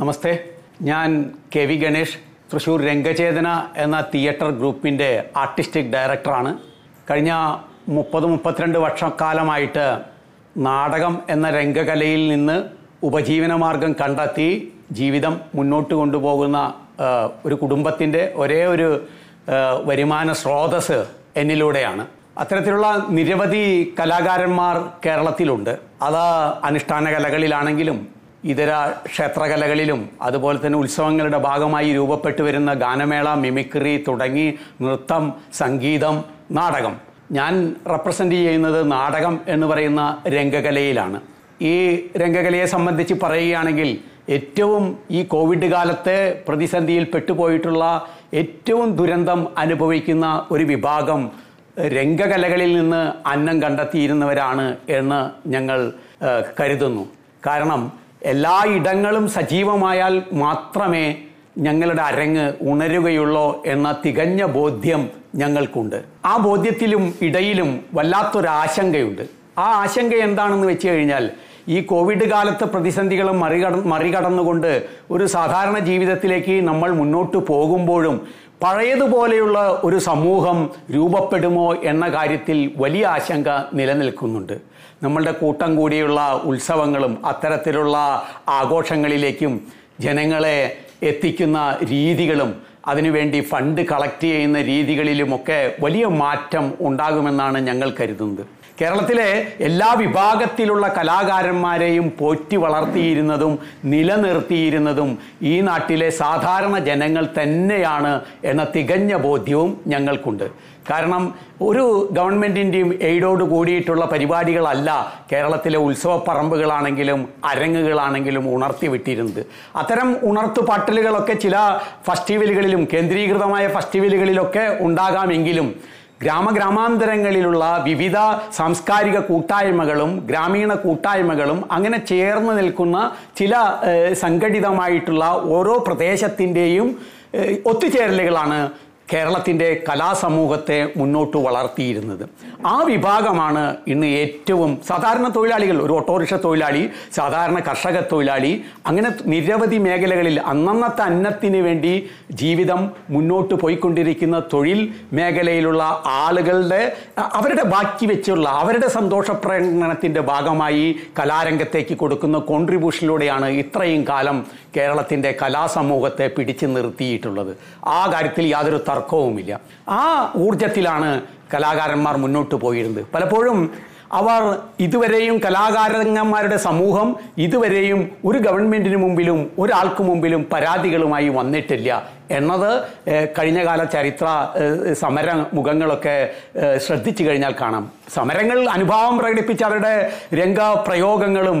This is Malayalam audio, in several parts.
നമസ്തേ. ഞാൻ കെ വി ഗണേഷ് തൃശ്ശൂർ രംഗചേതന എന്ന തിയേറ്റർ ഗ്രൂപ്പിന്റെ ആർട്ടിസ്റ്റിക് ഡയറക്ടറാണ്. കഴിഞ്ഞ മുപ്പത് മുപ്പത്തിരണ്ട് വർഷക്കാലമായിട്ട് നാടകം എന്ന രംഗകലയിൽ നിന്ന് ഉപജീവനമാർഗം കണ്ടെത്തി ജീവിതം മുന്നോട്ട് കൊണ്ടുപോകുന്ന ഒരു കുടുംബത്തിന്റെ ഒരേ ഒരു വരുമാന സ്രോതസ് എന്നിലൂടെയാണ്. അത്തരത്തിലുള്ള നിരവധി കലാകാരന്മാർ കേരളത്തിലുണ്ട്. അത് അനുഷ്ഠാന കലകളിലാണെങ്കിലും ഇതര ക്ഷേത്രകലകളിലും അതുപോലെ തന്നെ ഉത്സവങ്ങളുടെ ഭാഗമായി രൂപപ്പെട്ടു വരുന്ന ഗാനമേള മിമിക്രി തുടങ്ങി നൃത്തം സംഗീതം നാടകം. ഞാൻ റെപ്രസെന്റ് ചെയ്യുന്നത് നാടകം എന്ന് പറയുന്ന രംഗകലയിലാണ്. ഈ രംഗകലയെ സംബന്ധിച്ച് പറയുകയാണെങ്കിൽ ഏറ്റവും ഈ കോവിഡ് കാലത്തെ പ്രതിസന്ധിയിൽ പെട്ടുപോയിട്ടുള്ള ഏറ്റവും ദുരന്തം അനുഭവിക്കുന്ന ഒരു വിഭാഗം രംഗകലകളിൽ നിന്ന് അന്നം കണ്ടെത്തിയിരുന്നവരാണ് എന്ന് ഞങ്ങൾ കരുതുന്നു. കാരണം എല്ലാ ഇടങ്ങളും സജീവമായാൽ മാത്രമേ ഞങ്ങളുടെ അരങ്ങ് ഉണരുകയുള്ളൂ എന്ന തികഞ്ഞ ബോധ്യം ഞങ്ങൾക്കുണ്ട്. ആ ബോധ്യത്തിലും ഇടയിലും വല്ലാത്തൊരാശങ്കയുണ്ട് ആ ആശങ്ക എന്താണെന്ന് വെച്ച് കഴിഞ്ഞാൽ ഈ കോവിഡ് കാലത്തെ പ്രതിസന്ധികളും മറികട മറികടന്നുകൊണ്ട് ഒരു സാധാരണ ജീവിതത്തിലേക്ക് നമ്മൾ മുന്നോട്ട് പോകുമ്പോഴും പഴയതുപോലെയുള്ള ഒരു സമൂഹം രൂപപ്പെടുമോ എന്ന കാര്യത്തിൽ വലിയ ആശങ്ക നിലനിൽക്കുന്നുണ്ട്. നമ്മളുടെ കൂട്ടം കൂടിയുള്ള ഉത്സവങ്ങളും അത്തരത്തിലുള്ള ആഘോഷങ്ങളിലേക്കും ജനങ്ങളെ എത്തിക്കുന്ന രീതികളും അതിനുവേണ്ടി ഫണ്ട് കളക്ട് ചെയ്യുന്ന രീതികളിലുമൊക്കെ വലിയ മാറ്റം ഉണ്ടാകുമെന്നാണ് ഞങ്ങൾ കരുതുന്നത്. കേരളത്തിലെ എല്ലാ വിഭാഗത്തിലുള്ള കലാകാരന്മാരെയും പോറ്റി വളർത്തിയിരുന്നതും നിലനിർത്തിയിരുന്നതും ഈ നാട്ടിലെ സാധാരണ ജനങ്ങൾ തന്നെയാണ് എന്ന തികഞ്ഞ ബോധ്യവും ഞങ്ങൾക്കുണ്ട്. കാരണം ഒരു ഗവൺമെന്റിന്റെയും എയ്ഡോട് കൂടിയിട്ടുള്ള പരിപാടികളല്ല കേരളത്തിലെ ഉത്സവപ്പറമ്പുകളാണെങ്കിലും അരങ്ങുകളാണെങ്കിലും ഉണർത്തി വിട്ടിരുന്നത് അത്തരം ഉണർത്തുപാട്ടലുകളൊക്കെ ചില ഫെസ്റ്റിവലുകളിലും കേന്ദ്രീകൃതമായ ഫെസ്റ്റിവലുകളിലൊക്കെ ഉണ്ടാകാമെങ്കിലും ഗ്രാമഗ്രാമാന്തരങ്ങളിലുള്ള വിവിധ സാംസ്കാരിക കൂട്ടായ്മകളും ഗ്രാമീണ കൂട്ടായ്മകളും അങ്ങനെ ചേർന്ന് നിൽക്കുന്ന ചില സംഘടിതമായിട്ടുള്ള ഓരോ പ്രദേശത്തിന്റെയും ഒത്തുചേരലുകളാണ് കേരളത്തിന്റെ കലാസമൂഹത്തെ മുന്നോട്ട് വളർത്തിയിരുന്നത്. ആ വിഭാഗമാണ് ഇന്ന് ഏറ്റവും സാധാരണ തൊഴിലാളികൾ ഒരു ഓട്ടോറിക്ഷ തൊഴിലാളി സാധാരണ കർഷക തൊഴിലാളി അങ്ങനെ നിരവധി മേഖലകളിൽ അന്നന്നത്തെ അന്നത്തിന് വേണ്ടി ജീവിതം മുന്നോട്ട് പോയിക്കൊണ്ടിരിക്കുന്ന തൊഴിൽ മേഖലയിലുള്ള ആളുകളുടെ അവരുടെ ബാക്കി വെച്ചുള്ള അവരുടെ സന്തോഷ പ്രകടനത്തിന്റെ ഭാഗമായി കലാരംഗത്തേക്ക് കൊടുക്കുന്ന കോൺട്രിബ്യൂഷനിലൂടെയാണ് ഇത്രയും കാലം കേരളത്തിന്റെ കലാസമൂഹത്തെ പിടിച്ചു നിർത്തിയിട്ടുള്ളത്. ആ കാര്യത്തിൽ യാതൊരു തർക്കവുമില്ല. ആ ഊർജത്തിലാണ് കലാകാരന്മാർ മുന്നോട്ട് പോയിരുന്നത് പലപ്പോഴും അവർ ഇതുവരെയും കലാകാരന്മാരുടെ സമൂഹം ഇതുവരെയും ഒരു ഗവൺമെന്റിന് മുമ്പിലും ഒരാൾക്ക് മുമ്പിലും പരാതികളുമായി വന്നിട്ടില്ല. എന്നത് കഴിഞ്ഞകാല ചരിത്ര സമര മുഖങ്ങളൊക്കെ ശ്രദ്ധിച്ചു കഴിഞ്ഞാൽ കാണാം. സമരങ്ങൾ അനുഭാവം പ്രകടിപ്പിച്ച് അവരുടെ രംഗപ്രയോഗങ്ങളും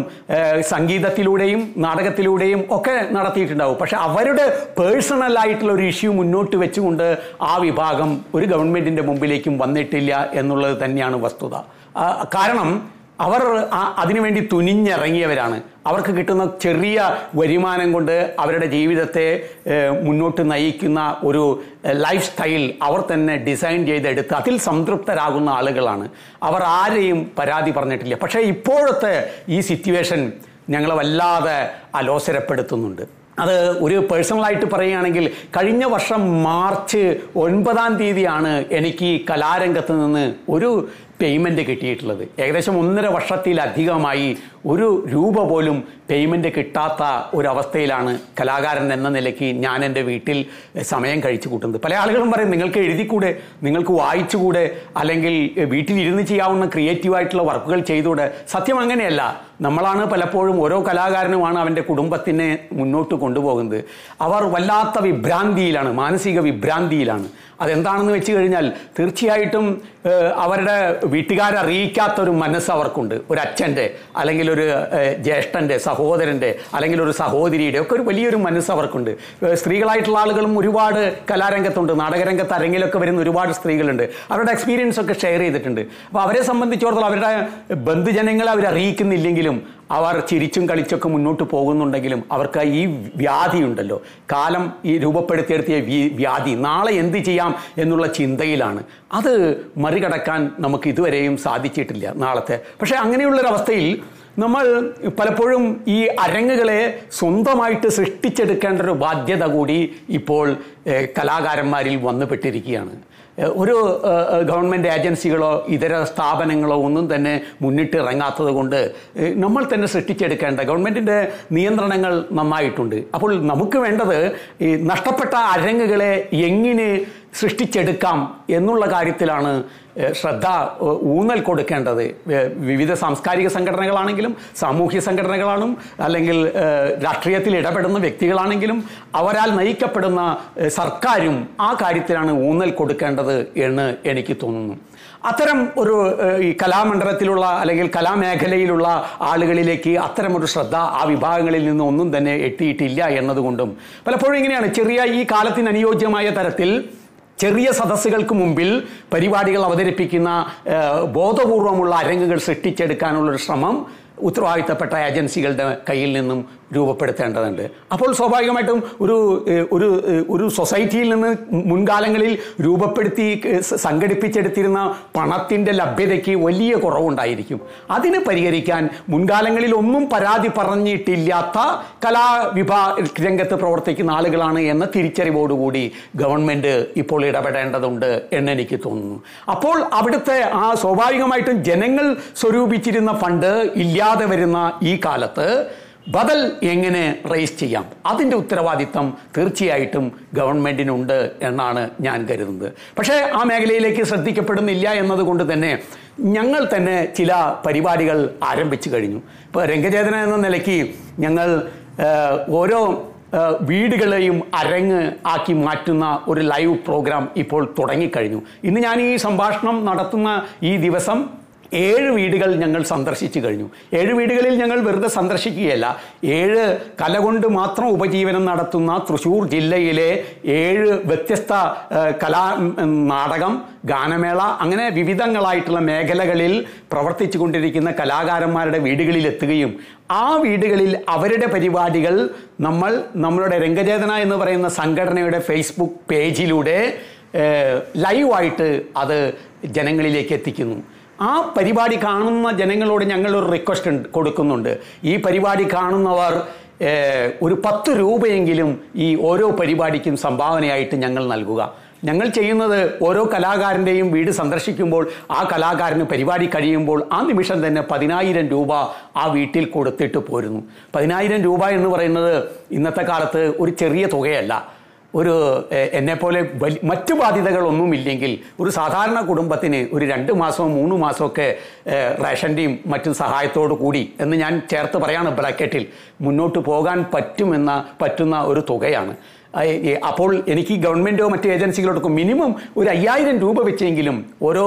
സംഗീതത്തിലൂടെയും നാടകത്തിലൂടെയും ഒക്കെ നടത്തിയിട്ടുണ്ടാവും. പക്ഷെ അവരുടെ പേഴ്സണൽ ആയിട്ടുള്ള ഒരു ഇഷ്യൂ മുന്നോട്ട് വെച്ചുകൊണ്ട് ആ വിഭാഗം ഒരു ഗവൺമെന്റിന്റെ മുമ്പിലേക്കും വന്നിട്ടില്ല എന്നുള്ളത് തന്നെയാണ് വസ്തുത. കാരണം അവർ അതിനുവേണ്ടി തുനിഞ്ഞിറങ്ങിയവരാണ്. അവർക്ക് കിട്ടുന്ന ചെറിയ വരുമാനം കൊണ്ട് അവരുടെ ജീവിതത്തെ മുന്നോട്ട് നയിക്കുന്ന ഒരു ലൈഫ് സ്റ്റൈൽ അവർ തന്നെ ഡിസൈൻ ചെയ്തെടുത്ത് അതിൽ സംതൃപ്തരാകുന്ന ആളുകളാണ്. അവർ ആരെയും പരാതി പറഞ്ഞിട്ടില്ല. പക്ഷേ ഇപ്പോഴത്തെ ഈ സിറ്റുവേഷൻ ഞങ്ങളെ വല്ലാതെ അലോസരപ്പെടുത്തുന്നുണ്ട്. അത് ഒരു പേഴ്സണലായിട്ട് പറയുകയാണെങ്കിൽ കഴിഞ്ഞ വർഷം മാർച്ച് ഒൻപതാം തീയതിയാണ് എനിക്ക് കലാരംഗത്ത് നിന്ന് ഒരു പേയ്മെന്റ് കിട്ടിയിട്ടുള്ളത്. ഏകദേശം ഒന്നര വർഷത്തിലധികമായി ഒരു രൂപ പോലും പേയ്മെന്റ് കിട്ടാത്ത ഒരവസ്ഥയിലാണ് കലാകാരൻ എന്ന നിലയ്ക്ക് ഞാൻ എന്റെ വീട്ടിൽ സമയം കഴിച്ചു കൂട്ടുന്നത്. പല ആളുകളും പറയും നിങ്ങൾക്ക് എഴുതിക്കൂടെ? നിങ്ങൾക്ക് വായിച്ചുകൂടെ? അല്ലെങ്കിൽ വീട്ടിലിരുന്ന് ചെയ്യാവുന്ന ക്രിയേറ്റീവായിട്ടുള്ള വർക്കുകൾ ചെയ്തുകൂടെ? സത്യം അങ്ങനെയല്ല. നമ്മളാണ് പലപ്പോഴും ഓരോ കലാകാരനുമാണ് അവന്റെ കുടുംബത്തിനെ മുന്നോട്ട് കൊണ്ടുപോകുന്നത്. അവർ വല്ലാത്ത വിഭ്രാന്തിയിലാണ് മാനസിക വിഭ്രാന്തിയിലാണ്. അതെന്താണെന്ന് വെച്ച് കഴിഞ്ഞാൽ തീർച്ചയായിട്ടും അവരുടെ വീട്ടുകാരെ അറിയിക്കാത്ത ഒരു മനസ്സ് അവർക്കുണ്ട്. ഒരു അച്ഛന്റെ അല്ലെങ്കിൽ ഒരു ജ്യേഷ്ഠന്റെ ജ്യേഷ്ഠന്റെ സഹോദരന്റെ അല്ലെങ്കിൽ ഒരു സഹോദരിയുടെ ഒക്കെ ഒരു വലിയൊരു മനസ്സ് അവർക്കുണ്ട്. സ്ത്രീകളായിട്ടുള്ള ആളുകളും ഒരുപാട് കലാരംഗത്തുണ്ട്. നാടകരംഗത്ത് അരങ്ങിലൊക്കെ വരുന്ന ഒരുപാട് സ്ത്രീകളുണ്ട്. അവരുടെ എക്സ്പീരിയൻസ് ഒക്കെ ഷെയർ ചെയ്തിട്ടുണ്ട്. അപ്പോൾ അവരെ സംബന്ധിച്ചിടത്തോളം അവരുടെ ബന്ധുജനങ്ങളെ അവരറിയിക്കുന്നില്ലെങ്കിലും അവർ ചിരിച്ചും കളിച്ചൊക്കെ മുന്നോട്ട് പോകുന്നുണ്ടെങ്കിലും അവർക്ക് ഈ വ്യാധി ഉണ്ടല്ലോ. കാലം ഈ രൂപപ്പെടുത്തിയെടുത്തിയ വ്യാധി. നാളെ എന്ത് ചെയ്യാം എന്നുള്ള ചിന്തയിലാണ്. അത് മറികടക്കാൻ നമുക്ക് ഇതുവരെയും സാധിച്ചിട്ടില്ല നാളത്തെ. പക്ഷേ അങ്ങനെയുള്ളൊരവസ്ഥയിൽ നമ്മൾ പലപ്പോഴും ഈ അരങ്ങുകളെ സ്വന്തമായിട്ട് സൃഷ്ടിച്ചെടുക്കേണ്ട ഒരു ബാധ്യത കൂടി ഇപ്പോൾ കലാകാരന്മാരിൽ വന്നുപെട്ടിരിക്കുകയാണ്. ഒരു ഗവൺമെന്റ് ഏജൻസികളോ ഇതര സ്ഥാപനങ്ങളോ ഒന്നും തന്നെ മുന്നിട്ട് ഇറങ്ങാത്തത് കൊണ്ട് നമ്മൾ തന്നെ സൃഷ്ടിച്ചെടുക്കേണ്ട ഗവൺമെന്റിന്റെ നിയന്ത്രണങ്ങൾ നന്നായിട്ടുണ്ട്. അപ്പോൾ നമുക്ക് വേണ്ടത് ഈ നഷ്ടപ്പെട്ട അരങ്ങുകളെ എങ്ങനെ സൃഷ്ടിച്ചെടുക്കാം എന്നുള്ള കാര്യത്തിലാണ് ശ്രദ്ധ ഊന്നൽ കൊടുക്കേണ്ടത്. വിവിധ സാംസ്കാരിക സംഘടനകളാണെങ്കിലും സാമൂഹ്യ സംഘടനകളാണും അല്ലെങ്കിൽ രാഷ്ട്രീയത്തിൽ ഇടപെടുന്ന വ്യക്തികളാണെങ്കിലും അവരാൽ നയിക്കപ്പെടുന്ന സർക്കാരും ആ കാര്യത്തിലാണ് ഊന്നൽ കൊടുക്കേണ്ടത് എന്ന് എനിക്ക് തോന്നുന്നു. അത്തരം ഒരു ഈ കലാമണ്ഡലത്തിലുള്ള അല്ലെങ്കിൽ കലാമേഖലയിലുള്ള ആളുകളിലേക്ക് അത്തരമൊരു ശ്രദ്ധ ആ വിഭാഗങ്ങളിൽ നിന്ന് ഒന്നും തന്നെ എത്തിയിട്ടില്ല എന്നതുകൊണ്ടും പലപ്പോഴും ഇങ്ങനെയാണ്. ചെറിയ ഈ കാലത്തിന് അനുയോജ്യമായ തരത്തിൽ ചെറിയ സദസ്സുകൾക്ക് മുമ്പിൽ പരിപാടികൾ അവതരിപ്പിക്കുന്ന ബോധപൂർവമുള്ള അരങ്ങുകൾ സൃഷ്ടിച്ചെടുക്കാനുള്ളൊരു ശ്രമം ഉത്തരവാദിത്തപ്പെട്ട ഏജൻസികളുടെ കയ്യിൽ നിന്നും രൂപപ്പെടുത്തേണ്ടതുണ്ട്. അപ്പോൾ സ്വാഭാവികമായിട്ടും ഒരു ഒരു ഒരു സൊസൈറ്റിയിൽ നിന്ന് മുൻകാലങ്ങളിൽ രൂപപ്പെടുത്തി സംഘടിപ്പിച്ചെടുത്തിരുന്ന പണത്തിന്റെ ലഭ്യതയ്ക്ക് വലിയ കുറവുണ്ടായിരിക്കും. അതിന് പരിഹരിക്കാൻ മുൻകാലങ്ങളിൽ ഒന്നും പരാതി പറഞ്ഞിട്ടില്ലാത്ത കലാവിഭാ രംഗത്ത് പ്രവർത്തിക്കുന്ന ആളുകളാണ് എന്ന തിരിച്ചറിവോടുകൂടി ഗവൺമെന്റ് ഇപ്പോൾ ഇടപെടേണ്ടതുണ്ട് എന്നെനിക്ക് തോന്നുന്നു. അപ്പോൾ അവിടുത്തെ ആ സ്വാഭാവികമായിട്ടും ജനങ്ങൾ സ്വരൂപിച്ചിരുന്ന ഫണ്ട് ഇല്ലാതെ വരുന്ന ഈ കാലത്ത് ബദൽ എങ്ങനെ റേസ് ചെയ്യാം? അതിന്റെ ഉത്തരവാദിത്തം തീർച്ചയായിട്ടും ഗവൺമെന്റിനുണ്ട് എന്നാണ് ഞാൻ കരുതുന്നത്. പക്ഷേ ആ മേഖലയിലേക്ക് ശ്രദ്ധിക്കപ്പെടുന്നില്ല എന്നതുകൊണ്ട് തന്നെ ഞങ്ങൾ തന്നെ ചില പരിപാടികൾ ആരംഭിച്ചു കഴിഞ്ഞു. ഇപ്പോൾ രംഗചേതന എന്ന നിലയ്ക്ക് ഞങ്ങൾ ഓരോ വീടുകളെയും അരങ്ങ് ആക്കി മാറ്റുന്ന ഒരു ലൈവ് പ്രോഗ്രാം ഇപ്പോൾ തുടങ്ങിക്കഴിഞ്ഞു. ഇന്ന് ഞാൻ ഈ സംഭാഷണം നടത്തുന്ന ഈ ദിവസം ഏഴ് വീടുകൾ ഞങ്ങൾ സന്ദർശിച്ചു കഴിഞ്ഞു. ഏഴ് വീടുകളിൽ ഞങ്ങൾ വെറുതെ സന്ദർശിക്കുകയല്ല. ഏഴ് കല കൊണ്ട് മാത്രം ഉപജീവനം നടത്തുന്ന തൃശ്ശൂർ ജില്ലയിലെ ഏഴ് വ്യത്യസ്ത കലാ നാടകം ഗാനമേള അങ്ങനെ വിവിധങ്ങളായിട്ടുള്ള മേഖലകളിൽ പ്രവർത്തിച്ചു കൊണ്ടിരിക്കുന്ന കലാകാരന്മാരുടെ വീടുകളിൽ എത്തുകയും ആ വീടുകളിൽ അവരുടെ പരിപാടികൾ നമ്മൾ നമ്മളുടെ രംഗചേതന എന്ന് പറയുന്ന സംഘടനയുടെ ഫേസ്ബുക്ക് പേജിലൂടെ ലൈവായിട്ട് അത് ജനങ്ങളിലേക്ക് എത്തിക്കുന്നു. ആ പരിപാടി കാണുന്ന ജനങ്ങളോട് ഞങ്ങളൊരു റിക്വസ്റ്റ് കൊടുക്കുന്നുണ്ട്. ഈ പരിപാടി കാണുന്നവർ ഒരു പത്ത് രൂപയെങ്കിലും ഈ ഓരോ പരിപാടിക്കും സംഭാവനയായിട്ട് ഞങ്ങൾ നൽകുക. ഞങ്ങൾ ചെയ്യുന്നത് ഓരോ കലാകാരന്റെയും വീട് സന്ദർശിക്കുമ്പോൾ ആ കലാകാരന് പരിപാടി കഴിയുമ്പോൾ ആ നിമിഷം തന്നെ പതിനായിരം രൂപ ആ വീട്ടിൽ കൊടുത്തിട്ട് പോരുന്നു. പതിനായിരം രൂപ എന്ന് പറയുന്നത് ഇന്നത്തെ കാലത്ത് ഒരു ചെറിയ തുകയല്ല. ഒരു എന്നെ എന്നെപ്പോലെ വലി മറ്റു ബാധ്യതകളൊന്നുമില്ലെങ്കിൽ ഒരു സാധാരണ കുടുംബത്തിന് ഒരു രണ്ട് മാസമോ മൂന്ന് മാസമൊക്കെ റേഷന്റെയും മറ്റും സഹായത്തോടു കൂടി എന്ന് ഞാൻ ചേർത്ത് പറയാണ് ബ്രാക്കറ്റിൽ മുന്നോട്ട് പോകാൻ പറ്റുമെന്ന പറ്റുന്ന ഒരു തുകയാണ്. അപ്പോൾ എനിക്ക് ഗവൺമെന്റോ മറ്റ് ഏജൻസികളോടൊക്കെ മിനിമം ഒരു അയ്യായിരം രൂപ വെച്ചെങ്കിലും ഓരോ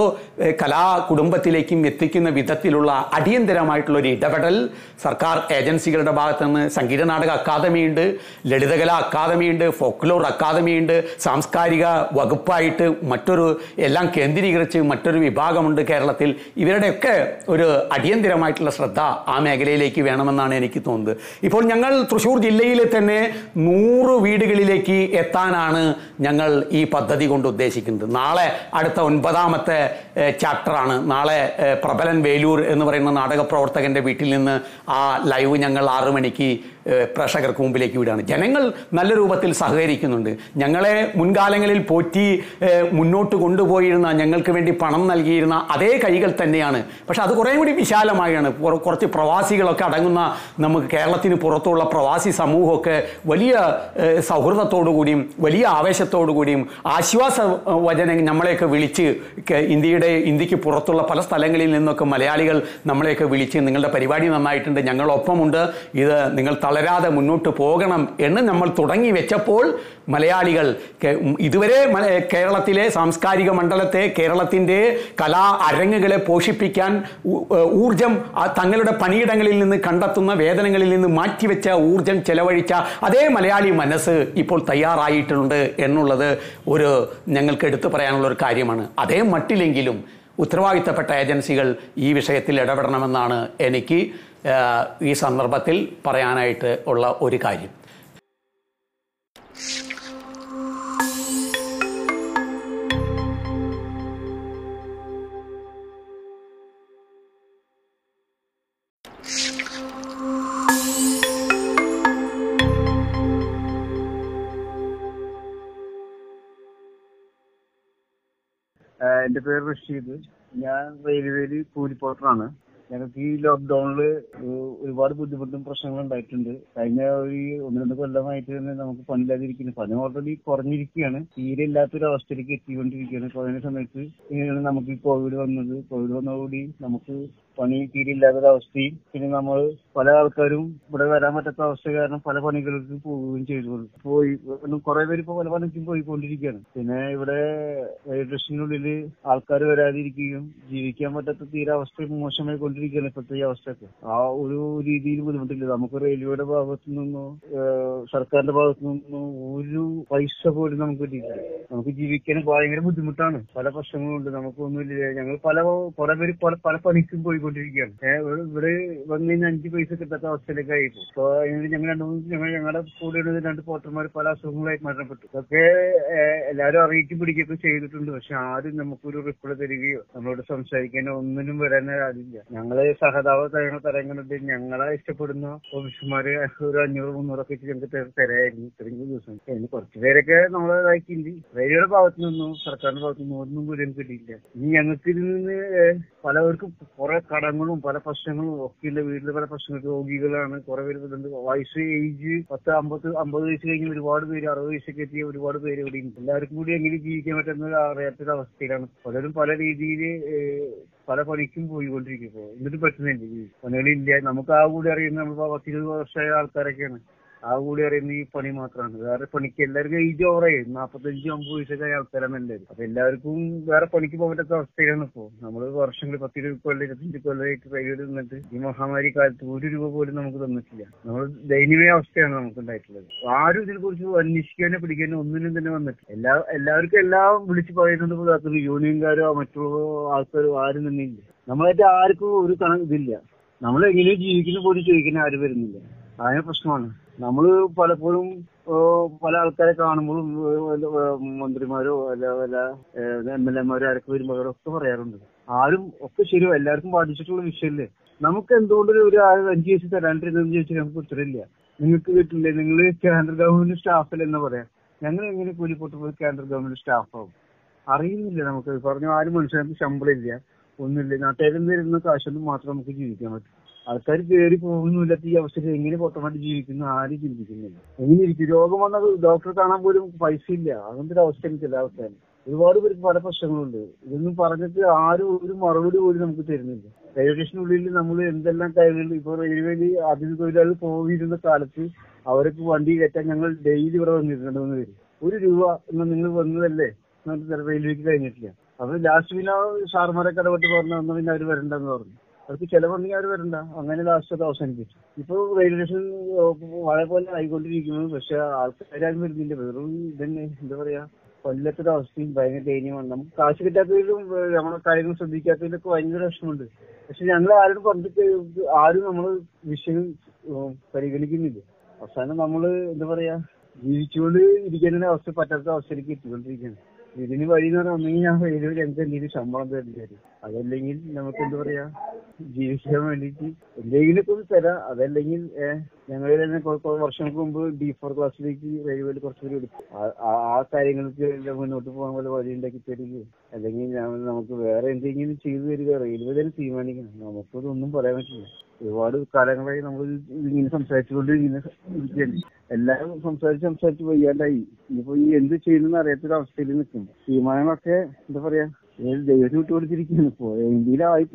കലാ കുടുംബത്തിലേക്കും എത്തിക്കുന്ന വിധത്തിലുള്ള അടിയന്തരമായിട്ടുള്ള ഒരു ഇടപെടൽ സർക്കാർ ഏജൻസികളുടെ ഭാഗത്ത് നിന്ന് സംഗീത നാടക അക്കാദമിയുണ്ട് ലളിതകലാ അക്കാദമിയുണ്ട് ഫോക്ലോർ അക്കാദമിയുണ്ട് സാംസ്കാരിക വകുപ്പായിട്ട് മറ്റൊരു എല്ലാം കേന്ദ്രീകരിച്ച് മറ്റൊരു വിഭാഗമുണ്ട് കേരളത്തിൽ. ഇവരുടെയൊക്കെ ഒരു അടിയന്തരമായിട്ടുള്ള ശ്രദ്ധ ആ മേഖലയിലേക്ക് വേണമെന്നാണ് എനിക്ക് തോന്നുന്നത്. ഇപ്പോൾ ഞങ്ങൾ തൃശ്ശൂർ ജില്ലയിലെ തന്നെ നൂറ് വീടുകളിലേക്ക് എത്താനാണ് ഞങ്ങൾ ഈ പദ്ധതി കൊണ്ട് ഉദ്ദേശിക്കുന്നത്. നാളെ അടുത്ത ഒൻപതാമത്തെ ചാപ്റ്ററാണ്. നാളെ പ്രബലൻ വേലൂർ എന്ന് പറയുന്ന നാടക പ്രവർത്തകന്റെ വീട്ടിൽ നിന്ന് ആ ലൈവ് ഞങ്ങൾ ആറു മണിക്ക് പ്രേക്ഷകർക്ക് മുമ്പിലേക്ക് വിടുകയാണ് ജനങ്ങൾ നല്ല രൂപത്തിൽ സഹകരിക്കുന്നുണ്ട്. ഞങ്ങളെ മുൻകാലങ്ങളിൽ പോറ്റി മുന്നോട്ട് കൊണ്ടുപോയിരുന്ന ഞങ്ങൾക്ക് വേണ്ടി പണം നൽകിയിരുന്ന അതേ കൈകൾ തന്നെയാണ്. പക്ഷെ അത് കുറേ കൂടി വിശാലമായാണ്. കുറച്ച് പ്രവാസികളൊക്കെ അടങ്ങുന്ന നമുക്ക് കേരളത്തിന് പുറത്തുള്ള പ്രവാസി സമൂഹമൊക്കെ വലിയ സൗഹൃദത്തോടു കൂടിയും വലിയ ആവേശത്തോടു കൂടിയും ആശ്വാസ വചന നമ്മളെയൊക്കെ വിളിച്ച് ഇന്ത്യയുടെ ഇന്ത്യയ്ക്ക് പുറത്തുള്ള പല സ്ഥലങ്ങളിൽ നിന്നൊക്കെ മലയാളികൾ നമ്മളെയൊക്കെ വിളിച്ച് നിങ്ങളുടെ പരിപാടി നന്നായിട്ടുണ്ട് ഞങ്ങളൊപ്പമുണ്ട്. ഇത് നിങ്ങൾ തളരാതെ മുന്നോട്ട് പോകണം എന്ന് നമ്മൾ തുടങ്ങി വെച്ചപ്പോൾ മലയാളികൾ ഇതുവരെ കേരളത്തിലെ സാംസ്കാരിക മണ്ഡലത്തെ കേരളത്തിന്റെ കലാ അരങ്ങുകളെ പോഷിപ്പിക്കാൻ ഊർജം തങ്ങളുടെ പണിയിടങ്ങളിൽ നിന്ന് കണ്ടെത്തുന്ന വേതനങ്ങളിൽ നിന്ന് മാറ്റിവെച്ച ഊർജം ചെലവഴിച്ച അതേ മലയാളി മനസ്സ് ഇപ്പോൾ തയ്യാറായിട്ടുണ്ട് എന്നുള്ളത് ഒരു ഞങ്ങൾക്ക് എടുത്തു പറയാനുള്ള ഒരു കാര്യമാണ്. അതേ മട്ടില്ലെങ്കിലും ഉത്തരവാദിത്തപ്പെട്ട ഏജൻസികൾ ഈ വിഷയത്തിൽ ഇടപെടണമെന്നാണ് എനിക്ക് ഈ സന്ദർഭത്തിൽ പറയാനായിട്ട് ഉള്ള ഒരു കാര്യം. എന്റെ പേര് റഷീദ്. ഞാൻ റെയിൽവേയിൽ കൂലിപ്പോട്ടറാണ് ഞങ്ങൾക്ക് ഈ ലോക്ക്ഡൌണിൽ ഒരുപാട് ബുദ്ധിമുട്ടും പ്രശ്നങ്ങളും ഉണ്ടായിട്ടുണ്ട്. കഴിഞ്ഞ ഒരു ഒന്ന് രണ്ട് കൊല്ലമായിട്ട് തന്നെ നമുക്ക് പണിയില്ലാതിരിക്കുന്നു. പണി ഓൾറെഡി കുറഞ്ഞിരിക്കുകയാണ്. തീരെ ഇല്ലാത്തൊരു അവസ്ഥയിലേക്ക് എത്തിക്കൊണ്ടിരിക്കുകയാണ്. കൊറോണ സമയത്ത് ഇങ്ങനെയാണ് നമുക്ക് ഈ കോവിഡ് വന്നത്. കോവിഡ് വന്നതോടുകൂടി നമുക്ക് പണി തീരില്ലാത്ത അവസ്ഥയും പിന്നെ നമ്മൾ പല ആൾക്കാരും ഇവിടെ വരാൻ പറ്റാത്ത അവസ്ഥ കാരണം പല പണികൾക്ക് പോവുകയും ചെയ്തു പോയി കുറെ പേര് ഇപ്പൊ പല പണിക്കും പോയിക്കൊണ്ടിരിക്കുകയാണ്. പിന്നെ ഇവിടെ റെയിൽവേ ആൾക്കാർ വരാതിരിക്കുകയും ജീവിക്കാൻ പറ്റാത്ത തീരെ അവസ്ഥ മോശമായി കൊണ്ടിരിക്കുകയാണ് ഇപ്പോഴത്തെ ഈ അവസ്ഥയൊക്കെ. ആ ഒരു രീതിയിൽ ബുദ്ധിമുട്ടില്ല. നമുക്ക് റെയിൽവേയുടെ ഭാഗത്തു നിന്നോ സർക്കാരിന്റെ ഭാഗത്തു നിന്നോ ഒരു പൈസ പോലും നമുക്ക് കിട്ടിയില്ല നമുക്ക് ജീവിക്കാൻ ഭയങ്കര ബുദ്ധിമുട്ടാണ്. പല പ്രശ്നങ്ങളുണ്ട്. നമുക്കൊന്നുമില്ല. ഞങ്ങൾ പല കുറെ പേര് പല പല പണിക്കും പോയിക്കൊണ്ടിരിക്കുകയാണ്. ഇവിടെ വന്നു കഴിഞ്ഞാൽ അഞ്ച് പൈസ കിട്ടാത്ത അവസ്ഥയിലേക്ക് ആയിപ്പോ അപ്പൊ അതിന് ഞങ്ങൾ രണ്ട് മൂന്ന് ഞങ്ങൾ ഞങ്ങളുടെ കൂടെ ഉള്ള രണ്ട് പോട്ടർമാർ പല അസുഖങ്ങളായി മരണപ്പെട്ടു. ഇതൊക്കെ ഏഹ് എല്ലാവരും അറിയിച്ചു പിടിക്കുകയൊക്കെ ചെയ്തിട്ടുണ്ട്. പക്ഷെ ആരും നമുക്കൊരു റിപ്ലൈ തരികയോ നമ്മളോട് സംസാരിക്കാനോ ഒന്നിനും വരാനോ ആരില്ല ഞങ്ങളെ സഹതാപ തരങ്ങൾ തരങ്ങളുണ്ട്. ഞങ്ങളെ ഇഷ്ടപ്പെടുന്ന ഓഫീസർമാര് ഒരു അഞ്ഞൂറ് മുന്നൂറൊക്കെ വെച്ച് ഞങ്ങൾക്ക് തരായിരുന്നു ഇത്രയും ദിവസം. ഇനി കുറച്ച് പേരൊക്കെ നമ്മളെ ഇതാക്കിയിട്ടുണ്ട്. റെയിൽവേയുടെ ഭാഗത്തു നിന്നും സർക്കാരിന്റെ ഭാഗത്തു നിന്നും ഒന്നും കൂടി കിട്ടിയില്ല. ഇനി ഞങ്ങൾക്ക് ഇതിൽ നിന്ന് പലവർക്കും കുറെ കടങ്ങളും പല പ്രശ്നങ്ങളും ഒക്കെ ഒക്കെയുള്ള വീട്ടിലെ പല പ്രശ്നങ്ങൾ രോഗികളാണ്. കുറെ പേര് ഇതുണ്ട് വയസ്സ് ഏജ് പത്ത് അമ്പത് അമ്പത് വയസ്സ് കഴിഞ്ഞ് ഒരുപാട് പേര് അറുപത് വയസ്സൊക്കെ എത്തിയ ഒരുപാട് പേര് ഇവിടെ എല്ലാവർക്കും കൂടി എങ്ങനെ ജീവിക്കാൻ പറ്റുന്ന അറിയാത്തൊരു അവസ്ഥയിലാണ്. പലരും പല രീതിയിൽ പല പണിക്കും പോയിക്കൊണ്ടിരിക്കും എന്നിട്ട് പറ്റുന്നില്ല. പണികളില്ല. നമുക്ക് ആ കൂടി അറിയുന്ന നമ്മൾ പത്തിരുപത് വർഷമായ ആൾക്കാരൊക്കെയാണ്. ആ കൂടി അറിയുന്ന ഈ പണി മാത്രമാണ് വേറെ പണിക്ക് എല്ലാവർക്കും ഏജ് ഓവറായി നാപ്പത്തഞ്ച് അമ്പത് വയസ്സൊക്കെ ആൾക്കാരാണ് എല്ലാവരും. അപ്പൊ എല്ലാവർക്കും വേറെ പണിക്ക് പോകാൻ പറ്റാത്ത അവസ്ഥയാണ് ഇപ്പോ. നമ്മൾ വർഷങ്ങൾ പത്തിരുപത് കൊല്ലം ഇരുപത്തഞ്ച് കൊല്ലമായിട്ട് റെയിൽവേയിൽ നിന്നിട്ട് ഈ മഹാമാരി കാലത്ത് ഒരു രൂപ പോലും നമുക്ക് തന്നിട്ടില്ല. നമ്മൾ ദയനീയ അവസ്ഥയാണ് നമുക്ക് ഉണ്ടായിട്ടുള്ളത് ആരും ഇതിനെ കുറിച്ച് അന്വേഷിക്കാനോ പിടിക്കാനോ ഒന്നിനും തന്നെ വന്നിട്ടില്ല. എല്ലാ എല്ലാവർക്കും എല്ലാം വിളിച്ച് പറയുന്നത് ഇതാക്കുന്നു യൂണിയൻകാരോ മറ്റുള്ള ആൾക്കാരോ ആരും തന്നെ ഇല്ല. നമ്മളായിട്ട് ആർക്കും ഒരു ഇതില്ല. നമ്മൾ എങ്ങനെയോ ജീവിക്കുന്ന പോലും ചോദിക്കാൻ ആരും വരുന്നില്ല. അതിന് പ്രശ്നമാണ്. നമ്മൾ പലപ്പോഴും പല ആൾക്കാരെ കാണുമ്പോഴും മന്ത്രിമാരോ അല്ല വല്ല എം എൽ എമാരോ ആരൊക്കെ വരുമ്പോ അവരൊക്കെ പറയാറുണ്ട്. ആരും ഒക്കെ ശരിയോ എല്ലാവർക്കും ബാധിച്ചിട്ടുള്ള വിഷയമല്ലേ നമുക്ക് എന്തുകൊണ്ട് ഒരു ആ അഞ്ച് വയസ്സ് തരാണ്ടിരുന്നെന്ന് ചോദിച്ചാൽ നമുക്ക് ഉത്തരമില്ല നിങ്ങൾക്ക് കിട്ടില്ലേ? നിങ്ങൾ കേന്ദ്ര ഗവൺമെന്റ് സ്റ്റാഫല്ലേ എന്ന് പറയാം. ഞങ്ങൾ എങ്ങനെ കൂലിപ്പോട്ട് പോയി കേന്ദ്ര ഗവൺമെന്റ് സ്റ്റാഫാവും? അറിയുന്നില്ല നമുക്ക്. പറഞ്ഞു ആരും മനുഷ്യർക്ക് ശമ്പളം ഇല്ല. ഒന്നുമില്ല. നാട്ടുകാരിൽ നിന്ന് കാശൊന്നും മാത്രം നമുക്ക് ജീവിക്കാൻ പറ്റും. ആൾക്കാർ കയറി പോകുന്നില്ലാത്ത ഈ അവസ്ഥയിൽ എങ്ങനെ പൊട്ടമായിട്ട് ജീവിക്കുന്നു ആരും ചിന്തിക്കുന്നില്ല. എങ്ങനെ ഇരിക്കും രോഗം വന്ന ഡോക്ടറെ കാണാൻ പോലും പൈസ ഇല്ല. അങ്ങനത്തെ ഒരു അവസ്ഥ ചില അവസ്ഥ ഒരുപാട് പേർക്ക് പല പ്രശ്നങ്ങളുണ്ട്. ഇതൊന്നും പറഞ്ഞിട്ട് ആരും ഒരു മറുപടി പോലും നമുക്ക് തരുന്നില്ല. റെയിൽവേ സ്റ്റേഷനുള്ളിൽ നമ്മൾ എന്തെല്ലാം കാര്യങ്ങൾ ഇപ്പൊ റെയിൽവേയിൽ അതിഥി തൊഴിലാളികൾ പോയിരുന്ന കാലത്ത് അവർക്ക് വണ്ടി കയറ്റാൻ ഞങ്ങൾ ഡെയിലി ഇവിടെ വന്നിരുന്നുണ്ടെന്ന് വരും. ഒരു രൂപ എന്നാൽ നിങ്ങൾ വന്നതല്ലേ? റെയിൽവേക്ക് കഴിഞ്ഞിട്ടില്ല. അപ്പൊ ലാസ്റ്റ് പിന്നെ സാർമാരെ കടപെട്ട് പറഞ്ഞു പിന്നെ അവർ വരണ്ടെന്ന് പറഞ്ഞു. അവർക്ക് ചെലവുണ്ടെങ്കിൽ അവർ വരണ്ട. അങ്ങനെ ലാസ്റ്റ് അത് അവസാനിപ്പിച്ചു. ഇപ്പൊ റെയിൽവേ സ്റ്റേഷൻ മഴ പോലെ ആയിക്കൊണ്ടിരിക്കുന്നു. പക്ഷെ ആൾക്കാരും വരുന്നില്ല. വെറും ഇതന്നെ. എന്താ പറയാ? കൊല്ലത്തൊരു അവസ്ഥയും ഭയങ്കര ദയനീയമാണ്. നമുക്ക് കാശ് കിട്ടാത്തതിലും നമ്മളെ കാര്യങ്ങൾ ശ്രദ്ധിക്കാത്തതിലൊക്കെ ഭയങ്കര വിഷമമുണ്ട്. പക്ഷെ ഞങ്ങൾ ആരും പറഞ്ഞിട്ട് ആരും നമ്മൾ വിഷയം പരിഗണിക്കുന്നില്ല. അവസാനം നമ്മൾ എന്താ പറയാ? ജീവിച്ചുകൊണ്ട് ഇരിക്കാനുള്ള അവസ്ഥ. പറ്റാത്ത അവസ്ഥയിലേക്ക് എത്തിക്കൊണ്ടിരിക്കുകയാണ്. ഇതിന് വഴി എന്ന് പറഞ്ഞാൽ ഒന്നെങ്കിൽ ഞാൻ റെയിൽവേ ഞങ്ങൾക്ക് എന്തെങ്കിലും ശമ്പളം തരേണ്ടി വരും അതല്ലെങ്കിൽ നമുക്ക് എന്താ പറയാ? ജീവിക്കാൻ വേണ്ടിയിട്ട് എന്തെങ്കിലും ഒക്കെ ഒന്ന് തരാം. അതല്ലെങ്കിൽ ഞങ്ങൾ തന്നെ കുറച്ച് വർഷങ്ങൾക്ക് മുമ്പ് ഡി ഫോർ ക്ലാസ്സിലേക്ക് റെയിൽവേയിൽ കുറച്ചുകൂടി എടുത്തു. ആ- കാര്യങ്ങൾക്ക് മുന്നോട്ട് പോകാൻ പോലെ വഴി ഉണ്ടാക്കി തരികയും അല്ലെങ്കിൽ നമുക്ക് വേറെ എന്തെങ്കിലും ചെയ്തു തരിക. റെയിൽവേ തന്നെ തീരുമാനിക്കണം. നമുക്കതൊന്നും പറയാൻ പറ്റില്ല. ഒരുപാട് കാലങ്ങളായി നമ്മൾ ഇങ്ങനെ സംസാരിച്ചുകൊണ്ട് ഇങ്ങനെ എല്ലാവരും സംസാരിച്ച് സംസാരിച്ച് വയ്യാണ്ടായി. ഇനിയിപ്പോ ഈ എന്ത് ചെയ്യുന്ന അറിയാത്തൊരു അവസ്ഥയിൽ നിൽക്കുന്നു തീരുമാനങ്ങളൊക്കെ എന്താ പറയാ ഏത് ദൈവത്തിന് വിട്ടുകൊടുത്തിരിക്കുകയാണ് ഇപ്പോ.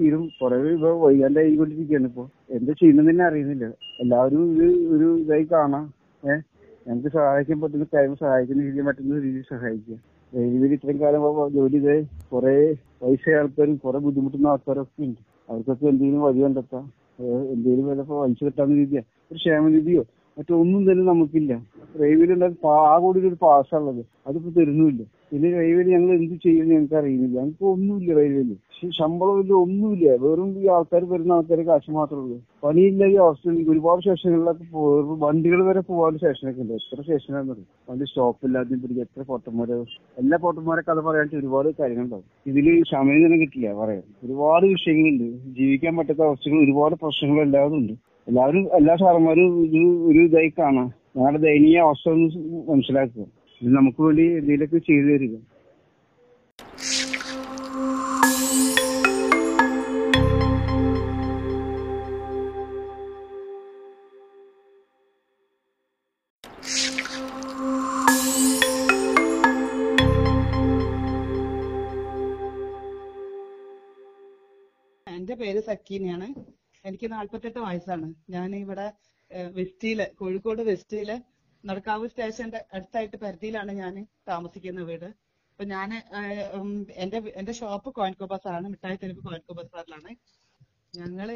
തീരും. കുറെ ഇപ്പൊ വയ്യാണ്ടായിക്കൊണ്ടിരിക്കുകയാണ് ഇപ്പോ. എന്താ ചെയ്യുന്നതെന്ന് തന്നെ അറിയുന്നില്ല. എല്ലാവരും ഇത് ഒരു ഇതായി കാണാം. ഏഹ് ഞങ്ങൾക്ക് സഹായിക്കാൻ പറ്റുന്ന കാര്യം സഹായിക്കുന്ന രീതിയിൽ പറ്റുന്ന രീതിയിൽ സഹായിക്കുക. റെയിൽവേയിൽ ഇത്രയും കാലം ജോലി ചെയ്ത് കുറെ വയസ്സായ ആൾക്കാരും കുറെ ബുദ്ധിമുട്ടുന്ന ആൾക്കാരൊക്കെ ഉണ്ട്. അവർക്കൊക്കെ എന്തെങ്കിലും വഴി കണ്ടെത്താം. എന്തെങ്കിലും വില വലിച്ചു കിട്ടാവുന്ന രീതിയാ. ഒരു ക്ഷേമനിധിയോ മറ്റൊന്നും തന്നെ നമുക്കില്ല. റെയിൽവേയിൽ ഉണ്ടാകുന്ന ആ കൂടി ഒരു പാസ്സാണുള്ളത് അതിപ്പോ തരുന്നുമില്ല. പിന്നെ റെയിൽവേയിൽ ഞങ്ങൾ എന്ത് ചെയ്യുമെന്ന് ഞങ്ങൾക്ക് അറിയുന്നില്ല. ഞങ്ങൾക്ക് ഒന്നുമില്ല റെയിൽവേയിൽ. ശമ്പളമില്ല ഒന്നുമില്ല. വെറും ഈ ആൾക്കാർ വരുന്ന ആൾക്കാർ കാശ് മാത്രമേ ഉള്ളൂ. പണിയില്ല ഈ അവസ്ഥ ഒരുപാട് സ്റ്റേഷനുകളിലൊക്കെ വണ്ടികൾ വരെ പോകാൻ സ്റ്റേഷനൊക്കെ ഉണ്ട്. എത്ര സ്റ്റേഷനാണെന്ന് അറിയാം വണ്ടി സ്റ്റോപ്പില്ലാതെ പിടിക്കുക. എത്ര പൊട്ടന്മാരെ? എല്ലാ പൊട്ടന്മാരെ കഥ പറയാൻ ഒരുപാട് കാര്യങ്ങളുണ്ടാവും ഇതിൽ സമയം തന്നെ കിട്ടില്ല പറയാൻ. ഒരുപാട് വിഷയങ്ങളുണ്ട്. ജീവിക്കാൻ പറ്റാത്ത അവസ്ഥകൾ ഒരുപാട് പ്രശ്നങ്ങൾ എല്ലാവരും ഉണ്ട്. എല്ലാവരും എല്ലാ സാറന്മാരും ഒരു ഒരു ഇതായി കാണാം ഞങ്ങളുടെ ദയനീയ അവസ്ഥ ഒന്ന് മനസ്സിലാക്കുക. ഇത് നമുക്ക് വേണ്ടി എന്തെങ്കിലുമൊക്കെ ചെയ്തു തരിക. എന്റെ പേര് സക്കീനയാണ്. എനിക്ക് നാല്പത്തെട്ട് വയസ്സാണ്. ഞാൻ ഇവിടെ വെസ്റ്റിയിൽ കോഴിക്കോട് വെസ്റ്റിയിൽ നടക്കാവ് സ്റ്റേഷന്റെ അടുത്തായിട്ട് പരിധിയിലാണ് ഞാൻ താമസിക്കുന്ന വീട്. അപ്പൊ ഞാൻ എന്റെ എന്റെ ഷോപ്പ് കോയിൻകോ ബസാറാണ് മിഠായി തെരുവ് കോയിൻകോ ബസാറിലാണ് ഞങ്ങൾ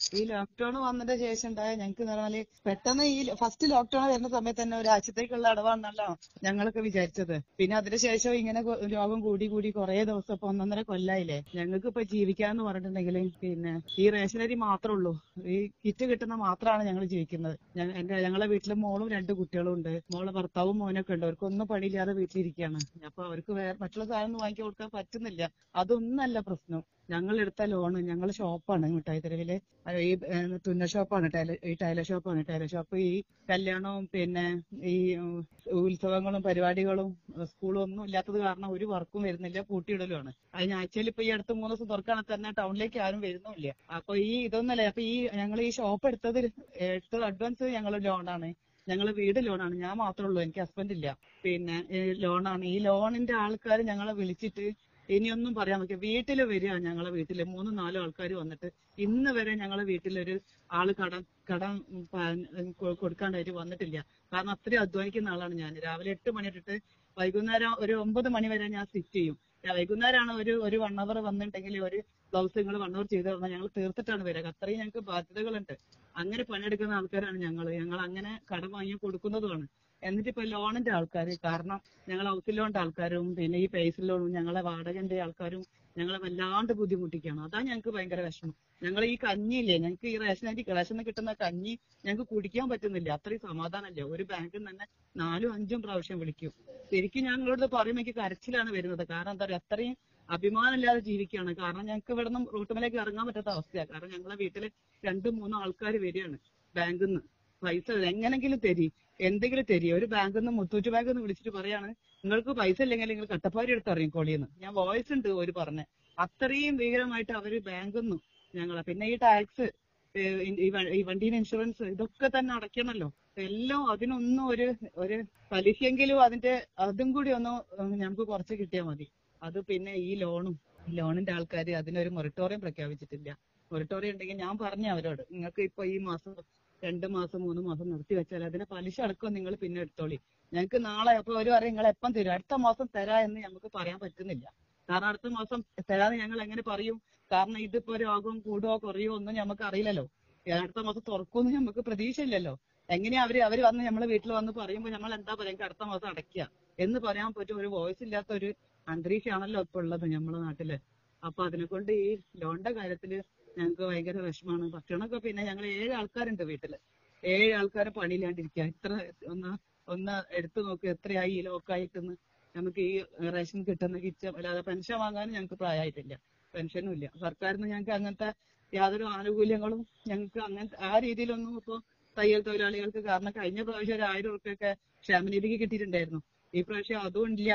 ഈ ലോക്ക്ഡൌൺ വന്നതിന്റെ ശേഷം ഉണ്ടായ ഞങ്ങൾക്ക് എന്ന് പറഞ്ഞാൽ പെട്ടെന്ന് ഈ ഫസ്റ്റ് ലോക്ക്ഡൌൺ വരുന്ന സമയത്ത് തന്നെ ഒരാഴ്ചത്തേക്കുള്ള അടവാണെന്നല്ലോ ഞങ്ങളൊക്കെ വിചാരിച്ചത്. പിന്നെ അതിനുശേഷം ഇങ്ങനെ രോഗം കൂടി കൂടി കുറെ ദിവസം ഇപ്പൊ ഒന്നൊന്നര കൊല്ലായില്ലേ. ഞങ്ങൾക്ക് ഇപ്പൊ ജീവിക്കാന്ന് പറഞ്ഞിട്ടുണ്ടെങ്കിൽ പിന്നെ ഈ റേഷനരി മാത്രമേ ഉള്ളൂ. ഈ കിറ്റ് കിട്ടുന്ന മാത്രമാണ് ഞങ്ങൾ ജീവിക്കുന്നത്. എന്റെ ഞങ്ങളെ വീട്ടിൽ മോളും രണ്ട് കുട്ടികളും ഉണ്ട്. മോളെ ഭർത്താവും മോനൊക്കെ ഉണ്ട്. അവർക്കൊന്നും പണിയില്ലാതെ വീട്ടിലിരിക്കുകയാണ് അപ്പൊ അവർക്ക് മറ്റുള്ള സാധനം വാങ്ങിച്ചു കൊടുക്കാൻ പറ്റുന്നില്ല. അതൊന്നല്ല പ്രശ്നം. ഞങ്ങൾ എടുത്ത ലോണ് ഞങ്ങൾ ഷോപ്പാണ് മിഠായി ഈ തുന്ന ഷോപ്പാണ് ടൈലർ ഈ ടൈലർ ഷോപ്പാണ്. ടൈലർ ഷോപ്പ് ഈ കല്യാണവും പിന്നെ ഈ ഉത്സവങ്ങളും പരിപാടികളും സ്കൂളും ഒന്നും ഇല്ലാത്തത് കാരണം ഒരു വർക്കും വരുന്നില്ല പൂട്ടിയിടലുമാണ്. അതിന് ആഴ്ചയിൽ ഇപ്പൊ ഈ അടുത്ത മൂന്ന് ദിവസം തുറക്കാണ് തന്നെ ടൗണിലേക്ക് ആരും വരുന്നുമില്ല. അപ്പൊ ഈ ഇതൊന്നല്ല അപ്പൊ ഈ ഞങ്ങൾ ഈ ഷോപ്പ് എടുത്തത് എടുത്തത് അഡ്വാൻസ് ഞങ്ങൾ ലോണാണ്. ഞങ്ങൾ വീട് ലോണാണ്. ഞാൻ മാത്രമേ ഉള്ളൂ എനിക്ക് ഹസ്ബൻഡ് ഇല്ല. പിന്നെ ലോണാണ്. ഈ ലോണിന്റെ ആൾക്കാർ ഞങ്ങളെ വിളിച്ചിട്ട് ഇനിയൊന്നും പറയാൻ പറ്റില്ല വീട്ടിൽ വരിക ഞങ്ങളെ വീട്ടിൽ. മൂന്ന് നാലോ ആൾക്കാർ വന്നിട്ട് ഇന്ന് വരെ ഞങ്ങളെ വീട്ടിലൊരു ആൾ കടം കടം കൊടുക്കാണ്ടായിട്ട് വന്നിട്ടില്ല. കാരണം അത്രയും അധ്വാനിക്കുന്ന ആളാണ് ഞാൻ. രാവിലെ എട്ട് മണി തൊട്ടിട്ട് വൈകുന്നേരം ഒരു ഒമ്പത് മണി വരെ ഞാൻ സ്റ്റിച്ച് ചെയ്യും. വൈകുന്നേരമാണ് ഒരു ഒരു വൺ അവർ വന്നിട്ടുണ്ടെങ്കിൽ ഒരു ബ്ലൗസ് നിങ്ങൾ വൺ അവർ ചെയ്ത് തന്നാൽ ഞങ്ങൾ തീർത്തിട്ടാണ് വരിക. അത്രയും ഞങ്ങൾക്ക് ബാധ്യതകളുണ്ട്. അങ്ങനെ പണിയെടുക്കുന്ന ആൾക്കാരാണ് ഞങ്ങൾ ഞങ്ങൾ അങ്ങനെ കടം വാങ്ങി കൊടുക്കുന്നതുമാണ്. എന്നിട്ട് ഇപ്പൊ ലോണിന്റെ ആൾക്കാർ കാരണം ഞങ്ങൾ ഹൗസ് ലോണിന്റെ ആൾക്കാരും പിന്നെ ഈ പേഴ്സൺ ലോണും ഞങ്ങളെ വാടകന്റെ ആൾക്കാരും ഞങ്ങളെ വല്ലാണ്ട് ബുദ്ധിമുട്ടിക്കുകയാണ് അതാ ഞങ്ങൾക്ക് ഭയങ്കര വിഷമം. ഞങ്ങൾ ഈ കഞ്ഞിയില്ലേ ഞങ്ങൾക്ക് ഈ റേഷൻ അരി റേഷൻ കിട്ടുന്ന കഞ്ഞി ഞങ്ങൾക്ക് കുടിക്കാൻ പറ്റുന്നില്ല. അത്രയും സമാധാനമില്ല ഒരു ബാങ്കിൽ തന്നെ നാലും അഞ്ചും പ്രാവശ്യം വിളിക്കും. ശരിക്കും ഞങ്ങളോട് പറയുമ്പോൾ എനിക്ക് കരച്ചിലാണ് വരുന്നത്. കാരണം എന്താ പറയുക അത്രയും അഭിമാനമില്ലാതെ ജീവിക്കുകയാണ്. കാരണം ഞങ്ങൾക്ക് ഇവിടെ നിന്ന് റൂട്ടുമലേക്ക് ഇറങ്ങാൻ പറ്റാത്ത അവസ്ഥയാണ് കാരണം ഞങ്ങളെ വീട്ടിൽ രണ്ടും മൂന്നും ആൾക്കാർ വരികയാണ് ബാങ്കിൽ നിന്ന്. പൈസ എങ്ങനെങ്കിലും തരി. എന്തെങ്കിലും തരി. ഒരു ബാങ്കിൽ നിന്ന് മുത്തൂറ്റ് ബാങ്കിൽ നിന്ന് വിളിച്ചിട്ട് പറയാണ് നിങ്ങൾക്ക് പൈസ ഇല്ലെങ്കിൽ നിങ്ങൾ കട്ടപ്പാരി എടുത്ത് ഇറങ്ങിക്കോളിയെന്ന് ഞാൻ വോയിസ് ഉണ്ട് ഒരു പറഞ്ഞ. അത്രയും ഭീകരമായിട്ട് അവർ ബാങ്കിൽ നിന്നു ഞങ്ങളെ. പിന്നെ ഈ ടാക്സ് ഈ വണ്ടീന് ഇൻഷുറൻസ് ഇതൊക്കെ തന്നെ അടയ്ക്കണല്ലോ. എല്ലാം അതിനൊന്നും ഒരു ഒരു പലിശയെങ്കിലും അതിന്റെ അതും കൂടി ഒന്ന് ഞങ്ങൾക്ക് കുറച്ച് കിട്ടിയാൽ മതി. അത് പിന്നെ ഈ ലോണും ലോണിന്റെ ആൾക്കാർ അതിനൊരു മൊറട്ടോറിയം പ്രഖ്യാപിച്ചിട്ടില്ല. മൊറട്ടോറിയം ഉണ്ടെങ്കിൽ ഞാൻ പറഞ്ഞു അവരോട് നിങ്ങൾക്ക് ഇപ്പൊ ഈ മാസം രണ്ട് മാസം മൂന്ന് മാസം നിർത്തി വെച്ചാൽ അതിന്റെ പലിശ അടക്കം നിങ്ങൾ പിന്നെ എടുത്തോളി. ഞങ്ങൾക്ക് നാളെ അപ്പൊ ഒരു പറയും നിങ്ങൾ എപ്പം തരും? അടുത്ത മാസം തരാ എന്ന് ഞങ്ങൾക്ക് പറയാൻ പറ്റുന്നില്ല. കാരണം അടുത്ത മാസം തരാതെ ഞങ്ങൾ എങ്ങനെ പറയും? കാരണം ഇതിപ്പോ രോഗം കൂടുകയോ കുറയോ ഒന്നും ഞമ്മക്ക് അറിയില്ലല്ലോ. അടുത്ത മാസം തുറക്കുമെന്ന് നമുക്ക് പ്രതീക്ഷയില്ലല്ലോ. എങ്ങനെയാ അവർ അവർ വന്ന് നമ്മളെ വീട്ടിൽ വന്ന് പറയുമ്പോൾ നമ്മൾ എന്താ പറയാ "എനിക്ക് അടുത്ത മാസം അടയ്ക്കുക എന്ന് പറയാൻ പറ്റും. ഒരു വോയിസ് ഇല്ലാത്ത ഒരു അന്തരീക്ഷമാണല്ലോ ഇപ്പൊ ഉള്ളത് നമ്മുടെ നാട്ടിൽ. അപ്പൊ അതിനെ കൊണ്ട് ഈ ലോണിന്റെ കാര്യത്തിൽ ഞങ്ങൾക്ക് ഭയങ്കര വിഷമാണ്. ഭക്ഷണമൊക്കെ പിന്നെ ഞങ്ങൾ ഏഴ് ആൾക്കാരുണ്ട് വീട്ടിൽ. ഏഴ് ആൾക്കാർ പണിയില്ലാണ്ടിരിക്കുക ഇത്ര ഒന്ന് ഒന്ന് എടുത്തു നോക്ക് എത്രയായി ഈ ലോക്കായിട്ടെന്ന്. നമുക്ക് ഈ റേഷൻ കിട്ടുന്ന കിച്ച അല്ലാതെ പെൻഷൻ വാങ്ങാനും ഞങ്ങൾക്ക് പ്രായമായിട്ടില്ല പെൻഷനും ഇല്ല സർക്കാരിൽ നിന്ന് ഞങ്ങൾക്ക് അങ്ങനത്തെ യാതൊരു ആനുകൂല്യങ്ങളും ഞങ്ങൾക്ക് അങ്ങനത്തെ ആ രീതിയിലൊന്നും ഇപ്പോൾ തയ്യൽ തൊഴിലാളികൾക്ക് കാരണം കഴിഞ്ഞ പ്രാവശ്യം ഒരു ആയിരം ഉറുപ്പ്യൊക്കെ ക്ഷേമനിധിക്ക് കിട്ടിയിട്ടുണ്ടായിരുന്നു. ഈ പ്രാവശ്യം അതും ഇല്ല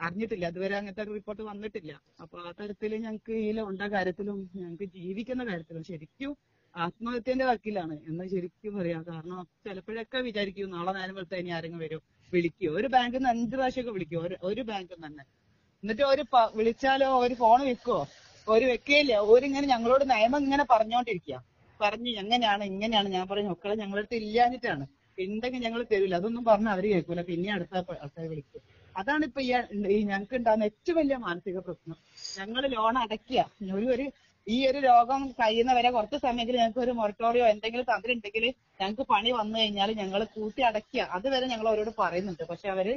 അറിഞ്ഞിട്ടില്ല. അതുവരെ അങ്ങനത്തെ ഒരു റിപ്പോർട്ട് വന്നിട്ടില്ല. അപ്പൊ ആ തരത്തിൽ ഞങ്ങൾക്ക് ഈ ലോണിന്റെ കാര്യത്തിലും ഞങ്ങൾക്ക് ജീവിക്കുന്ന കാര്യത്തിലും ശരിക്കും ആത്മഹത്യന്റെ വക്കിലാണ്. എന്ന് ശരിക്കും പറയാം. കാരണം ചിലപ്പോഴൊക്കെ വിചാരിക്കും നാളെ നേരം വെളുത്ത ഇനി ആരെങ്കിലും വരും. വിളിക്കോ. ഒരു ബാങ്കിൽ നിന്ന് അഞ്ച് പ്രാവശ്യമൊക്കെ വിളിക്കും. ഒരു ഒരു ബാങ്കിൽ തന്നെ. എന്നിട്ട് ഒരു വിളിച്ചാലോ ഒരു ഫോൺ വെക്കോ ഒരു വെക്കേല ഓരിങ്ങനെ ഞങ്ങളോട് നയമം ഇങ്ങനെ പറഞ്ഞോണ്ടിരിക്കുക പറഞ്ഞു എങ്ങനെയാണ്? ഇങ്ങനെയാണ്. ഞാൻ പറഞ്ഞു മക്കളെ ഞങ്ങളുടെ ഇല്ലാഞ്ഞിട്ടാണ്. ഉണ്ടെങ്കിൽ ഞങ്ങൾ തരൂല. അതൊന്നും പറഞ്ഞാൽ അവർ കേൾക്കൂല. പിന്നെ അടുത്ത ആൾക്കാരെ വിളിക്കും. അതാണ് ഇപ്പൊ ഈ ഞങ്ങൾക്ക് ഉണ്ടാകുന്ന ഏറ്റവും വലിയ മാനസിക പ്രശ്നം. ഞങ്ങൾ ലോൺ അടയ്ക്കുക ഒരു ഒരു ഈ ഒരു രോഗം കഴിയുന്നവരെ കുറച്ച് സമയത്തിൽ ഞങ്ങൾക്ക് ഒരു മൊറട്ടോറിയോ എന്തെങ്കിലും തന്നിട്ടുണ്ടെങ്കിൽ ഞങ്ങൾക്ക് പണി വന്നു കഴിഞ്ഞാൽ ഞങ്ങൾ കൂട്ടി അടയ്ക്കുക അതുവരെ ഞങ്ങൾ അവരോട് പറയുന്നുണ്ട്. പക്ഷെ അവർ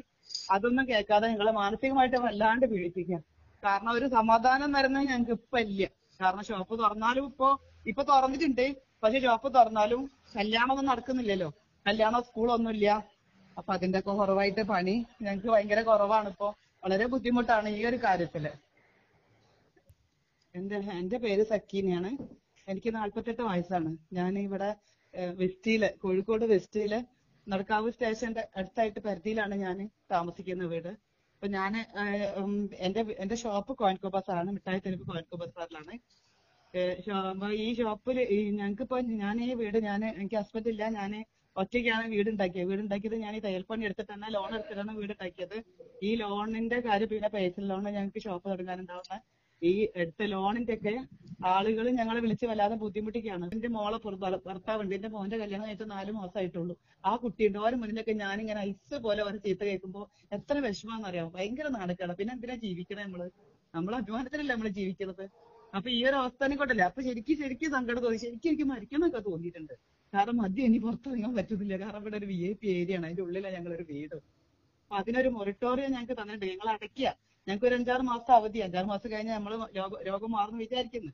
അതൊന്നും കേൾക്കാതെ ഞങ്ങളെ മാനസികമായിട്ട് വല്ലാണ്ട് പീഡിപ്പിക്കുക കാരണം ഒരു സമാധാനം വരുന്നത് ഞങ്ങൾക്ക് ഇപ്പൊ ഇല്ല. കാരണം ഷോപ്പ് തുറന്നാലും ഇപ്പോ ഇപ്പൊ തുറന്നിട്ടുണ്ട്. പക്ഷെ ഷോപ്പ് തുറന്നാലും കല്യാണമൊന്നും നടക്കുന്നില്ലല്ലോ. കല്യാണോ സ്കൂളൊന്നുമില്ല. അപ്പൊ അതിന്റെ ഒക്കെ കുറവായിട്ട് പണി. ഞങ്ങൾക്ക് ഭയങ്കര കുറവാണ് ഇപ്പോ. വളരെ ബുദ്ധിമുട്ടാണ് ഈ ഒരു കാര്യത്തിൽ. എന്റെ എന്റെ പേര് സക്കീനയാണ്. എനിക്ക് നാല്പത്തെട്ട് വയസ്സാണ്. ഞാൻ ഇവിടെ വെസ്റ്റിയിൽ കോഴിക്കോട് വെസ്റ്റിയിൽ നടക്കാവ് സ്റ്റേഷന്റെ അടുത്തായിട്ട് പരിധിയിലാണ് ഞാൻ താമസിക്കുന്ന വീട്. അപ്പൊ ഞാൻ എന്റെ എന്റെ ഷോപ്പ് കോയിൻകോ ബസാറാണ് മിഠായി തെരുവ് കോയിൻകോ ബസാറിലാണ് ഈ ഷോപ്പിൽ ഞങ്ങൾക്കിപ്പോ ഞാൻ ഈ വീട് ഞാൻ എനിക്ക് ഹസ്ബൻഡ് ഇല്ല. ഞാൻ ഒറ്റയ്ക്കാണ് വീട് ഉണ്ടാക്കിയത് വീട് ഉണ്ടാക്കിയത് ഞാൻ ഈ തയ്യൽപ്പണി എടുത്തിട്ടാണ് ലോൺ എടുത്തിട്ടാണ് വീട് ഉണ്ടാക്കിയത് ഈ ലോണിന്റെ കാര്യം പിന്നെ പേഴ്സണൽ ലോൺ ഞങ്ങൾക്ക് ഷോപ്പ് തുടങ്ങാനുണ്ടാവുന്ന ഈ എടുത്ത ലോണിന്റെ ഒക്കെ ആളുകൾ ഞങ്ങളെ വിളിച്ച് വല്ലാതെ ബുദ്ധിമുട്ടിക്കുകയാണ്. എന്റെ മോളെ ഭർത്താവുണ്ട്. എന്റെ മോന്റെ കല്യാണം കഴിഞ്ഞിട്ട് നാല് മാസമായിട്ടുള്ളൂ ആ കുട്ടിയുണ്ട്. ഓരോ മുന്നിലൊക്കെ ഞാനിങ്ങനെ ഐസ് പോലെ ഓരോ ചീത്ത കേൾക്കുമ്പോ എത്ര വിഷമാണെന്നറിയാം ഭയങ്കര നാണക്കേടാ. പിന്നെ എന്തിനാ ജീവിക്കണേ നമ്മൾ? നമ്മളെ അഭിമാനത്തിലല്ലേ നമ്മൾ ജീവിക്കുന്നത് അപ്പൊ ഈ ഒരു അവസ്ഥനെ കൊണ്ടല്ലേ? അപ്പൊ ശരിക്കും ശരിക്കും സങ്കടം തോന്നി. ശരിക്കും എനിക്ക് മരിക്കണമെന്നൊക്കെ തോന്നിയിട്ടുണ്ട്. കാരണം മദ്യം ഇനി പുറത്തിറങ്ങാൻ പറ്റുന്നില്ല കാരണം ഇവിടെ ഒരു വി ഐ പി ഏരിയ ആണ്. അതിന്റെ ഉള്ളിലാണ് ഞങ്ങളൊരു വീട്. അപ്പൊ അതിനൊരു മൊറട്ടോറിയം ഞങ്ങൾക്ക് തന്നിട്ടുണ്ട്. ഞങ്ങൾ അടയ്ക്കുക ഞങ്ങൾക്ക് ഒരു അഞ്ചാറ് മാസം അവധി അഞ്ചാറ് മാസം കഴിഞ്ഞ് നമ്മൾ രോഗം മാറുന്നു വിചാരിക്കുന്നു.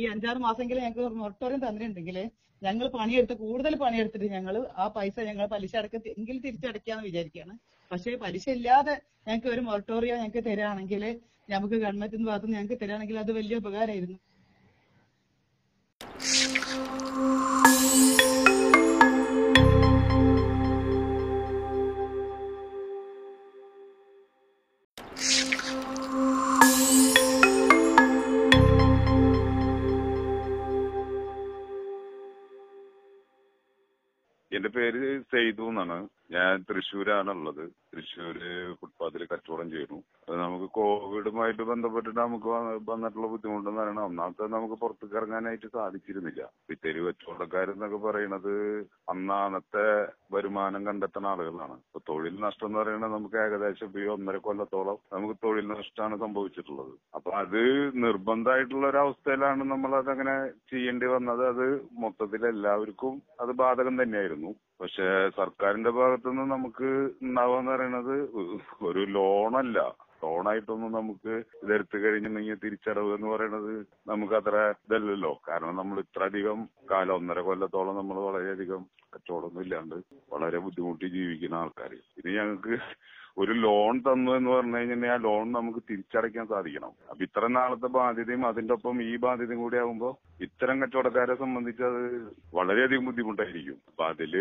ഈ അഞ്ചാറ് മാസമെങ്കിലും ഞങ്ങൾക്ക് ഒരു മൊറട്ടോറിയം തന്നിട്ടുണ്ടെങ്കിൽ ഞങ്ങൾ പണിയെടുത്ത് കൂടുതൽ പണിയെടുത്തിട്ട് ഞങ്ങൾ ആ പൈസ ഞങ്ങൾ പലിശ അടക്ക എങ്കിലും തിരിച്ചടയ്ക്കാന്ന് വിചാരിക്കുകയാണ്. പക്ഷേ പലിശ ഇല്ലാതെ ഞങ്ങൾക്ക് ഒരു മൊറട്ടോറിയം ഞങ്ങൾക്ക് തരാണെങ്കിൽ നമുക്ക് ഗവൺമെന്റിന്റെ ഭാഗത്ത് ഞങ്ങൾക്ക് തരാണെങ്കിൽ അത് വലിയ ഉപകാരമായിരുന്നു പേര് സെയ്തു എന്നാണ്. ഞാൻ തൃശ്ശൂരാണുള്ളത് തൃശ്ശൂര് ഫുട്പാത്തിൽ കച്ചവടം ചെയ്യുന്നു. നമുക്ക് കോവിഡുമായിട്ട് ബന്ധപ്പെട്ടിട്ട് നമുക്ക് വന്നിട്ടുള്ള ബുദ്ധിമുട്ടെന്ന് പറയണം ഒന്നാമത്തെ നമുക്ക് പുറത്തേക്ക് ഇറങ്ങാനായിട്ട് സാധിച്ചിരുന്നില്ല. തെരുവ് കച്ചവടക്കാരെന്നൊക്കെ പറയുന്നത് അന്നാണത്തെ വരുമാനം കണ്ടെത്തുന്ന ആളുകളാണ്. ഇപ്പൊ തൊഴിൽ നഷ്ടം എന്ന് പറയുന്നത് നമുക്ക് ഏകദേശം ഈ ഒന്നര കൊല്ലത്തോളം നമുക്ക് തൊഴിൽ നഷ്ടമാണ് സംഭവിച്ചിട്ടുള്ളത്. അപ്പൊ അത് നിർബന്ധമായിട്ടുള്ള ഒരു അവസ്ഥയിലാണ് നമ്മൾ അതങ്ങനെ ചെയ്യേണ്ടി വന്നത്. അത് മൊത്തത്തിൽ എല്ലാവർക്കും അത് ബാധകം തന്നെയായിരുന്നു. പക്ഷെ സർക്കാരിന്റെ ഭാഗത്തുനിന്ന് നമുക്ക് ഉണ്ടാവാന്ന് പറയുന്നത് ഒരു ലോണല്ല. ലോണായിട്ടൊന്നും നമുക്ക് ഇതെടുത്തു കഴിഞ്ഞിട്ടുണ്ടെങ്കിൽ തിരിച്ചടവ് എന്ന് പറയുന്നത് നമുക്ക് അത്ര ഇതല്ലല്ലോ. കാരണം നമ്മൾ ഇത്ര അധികം കാലം ഒന്നര കൊല്ലത്തോളം നമ്മൾ വളരെയധികം കച്ചവടമൊന്നും ഇല്ലാണ്ട് വളരെ ബുദ്ധിമുട്ടി ജീവിക്കുന്ന ആൾക്കാർ ഇനി ഞങ്ങൾക്ക് ഒരു ലോൺ തന്നു എന്ന് പറഞ്ഞു കഴിഞ്ഞാൽ ആ ലോൺ നമുക്ക് തിരിച്ചടയ്ക്കാൻ സാധിക്കണം. അപ്പൊ ഇത്ര നാളത്തെ ബാധ്യതയും അതിന്റെ ഒപ്പം ഈ ബാധ്യതയും കൂടി ആകുമ്പോൾ ഇത്തരം കച്ചവടക്കാരെ സംബന്ധിച്ച് അത് വളരെയധികം ബുദ്ധിമുട്ടായിരിക്കും. അപ്പൊ അതിൽ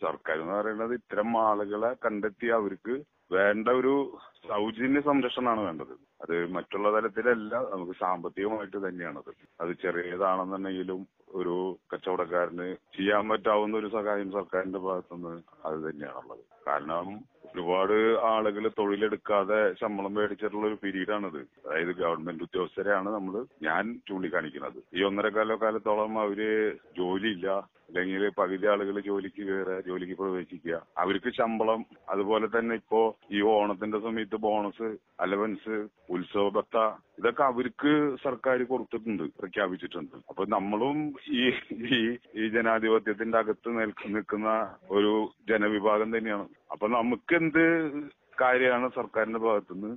സർക്കാർ എന്ന് പറയുന്നത് ഇത്തരം ആളുകളെ കണ്ടെത്തി അവർക്ക് വേണ്ട ഒരു സൗജന്യ സംരക്ഷണമാണ് വേണ്ടത്. അത് മറ്റുള്ള തരത്തിലല്ല നമുക്ക് സാമ്പത്തികമായിട്ട് തന്നെയാണത്. അത് ചെറിയതാണെന്നുണ്ടെങ്കിലും ഒരു കച്ചവടക്കാരന് ചെയ്യാൻ പറ്റാവുന്ന ഒരു സഹായം സർക്കാരിന്റെ ഭാഗത്തുനിന്ന് അത് തന്നെയാണുള്ളത്. കാരണം ഒരുപാട് ആളുകൾ തൊഴിലെടുക്കാതെ ശമ്പളം മേടിച്ചിട്ടുള്ള ഒരു പീരീഡാണിത്. അതായത് ഗവൺമെന്റ് ഉദ്യോഗസ്ഥരെയാണ് നമ്മൾ ഞാൻ ചൂണ്ടിക്കാണിക്കുന്നത്. ഈ ഒന്നര കാലോ കാലത്തോളം അവർ ജോലിയില്ല അല്ലെങ്കിൽ പകുതി ആളുകൾ ജോലിക്ക് കയറുക ജോലിക്ക് പ്രവേശിക്കുക. അവർക്ക് ശമ്പളം അതുപോലെ തന്നെ ഇപ്പോ ഈ ഓണത്തിന്റെ സമയത്ത് ബോണസ് അലവൻസ് ഉത്സവ ഭത്ത ഇതൊക്കെ അവർക്ക് സർക്കാർ കൊടുത്തിട്ടുണ്ട് പ്രഖ്യാപിച്ചിട്ടുണ്ട്. അപ്പൊ നമ്മളും ഈ ഈ ഈ ജനാധിപത്യത്തിന്റെ അകത്ത് നിൽക്കുന്ന ഒരു ജനവിഭാഗം തന്നെയാണ്. അപ്പൊ നമുക്ക് എന്ത് കാര്യമാണ് സർക്കാരിന്റെ ഭാഗത്തുനിന്ന്?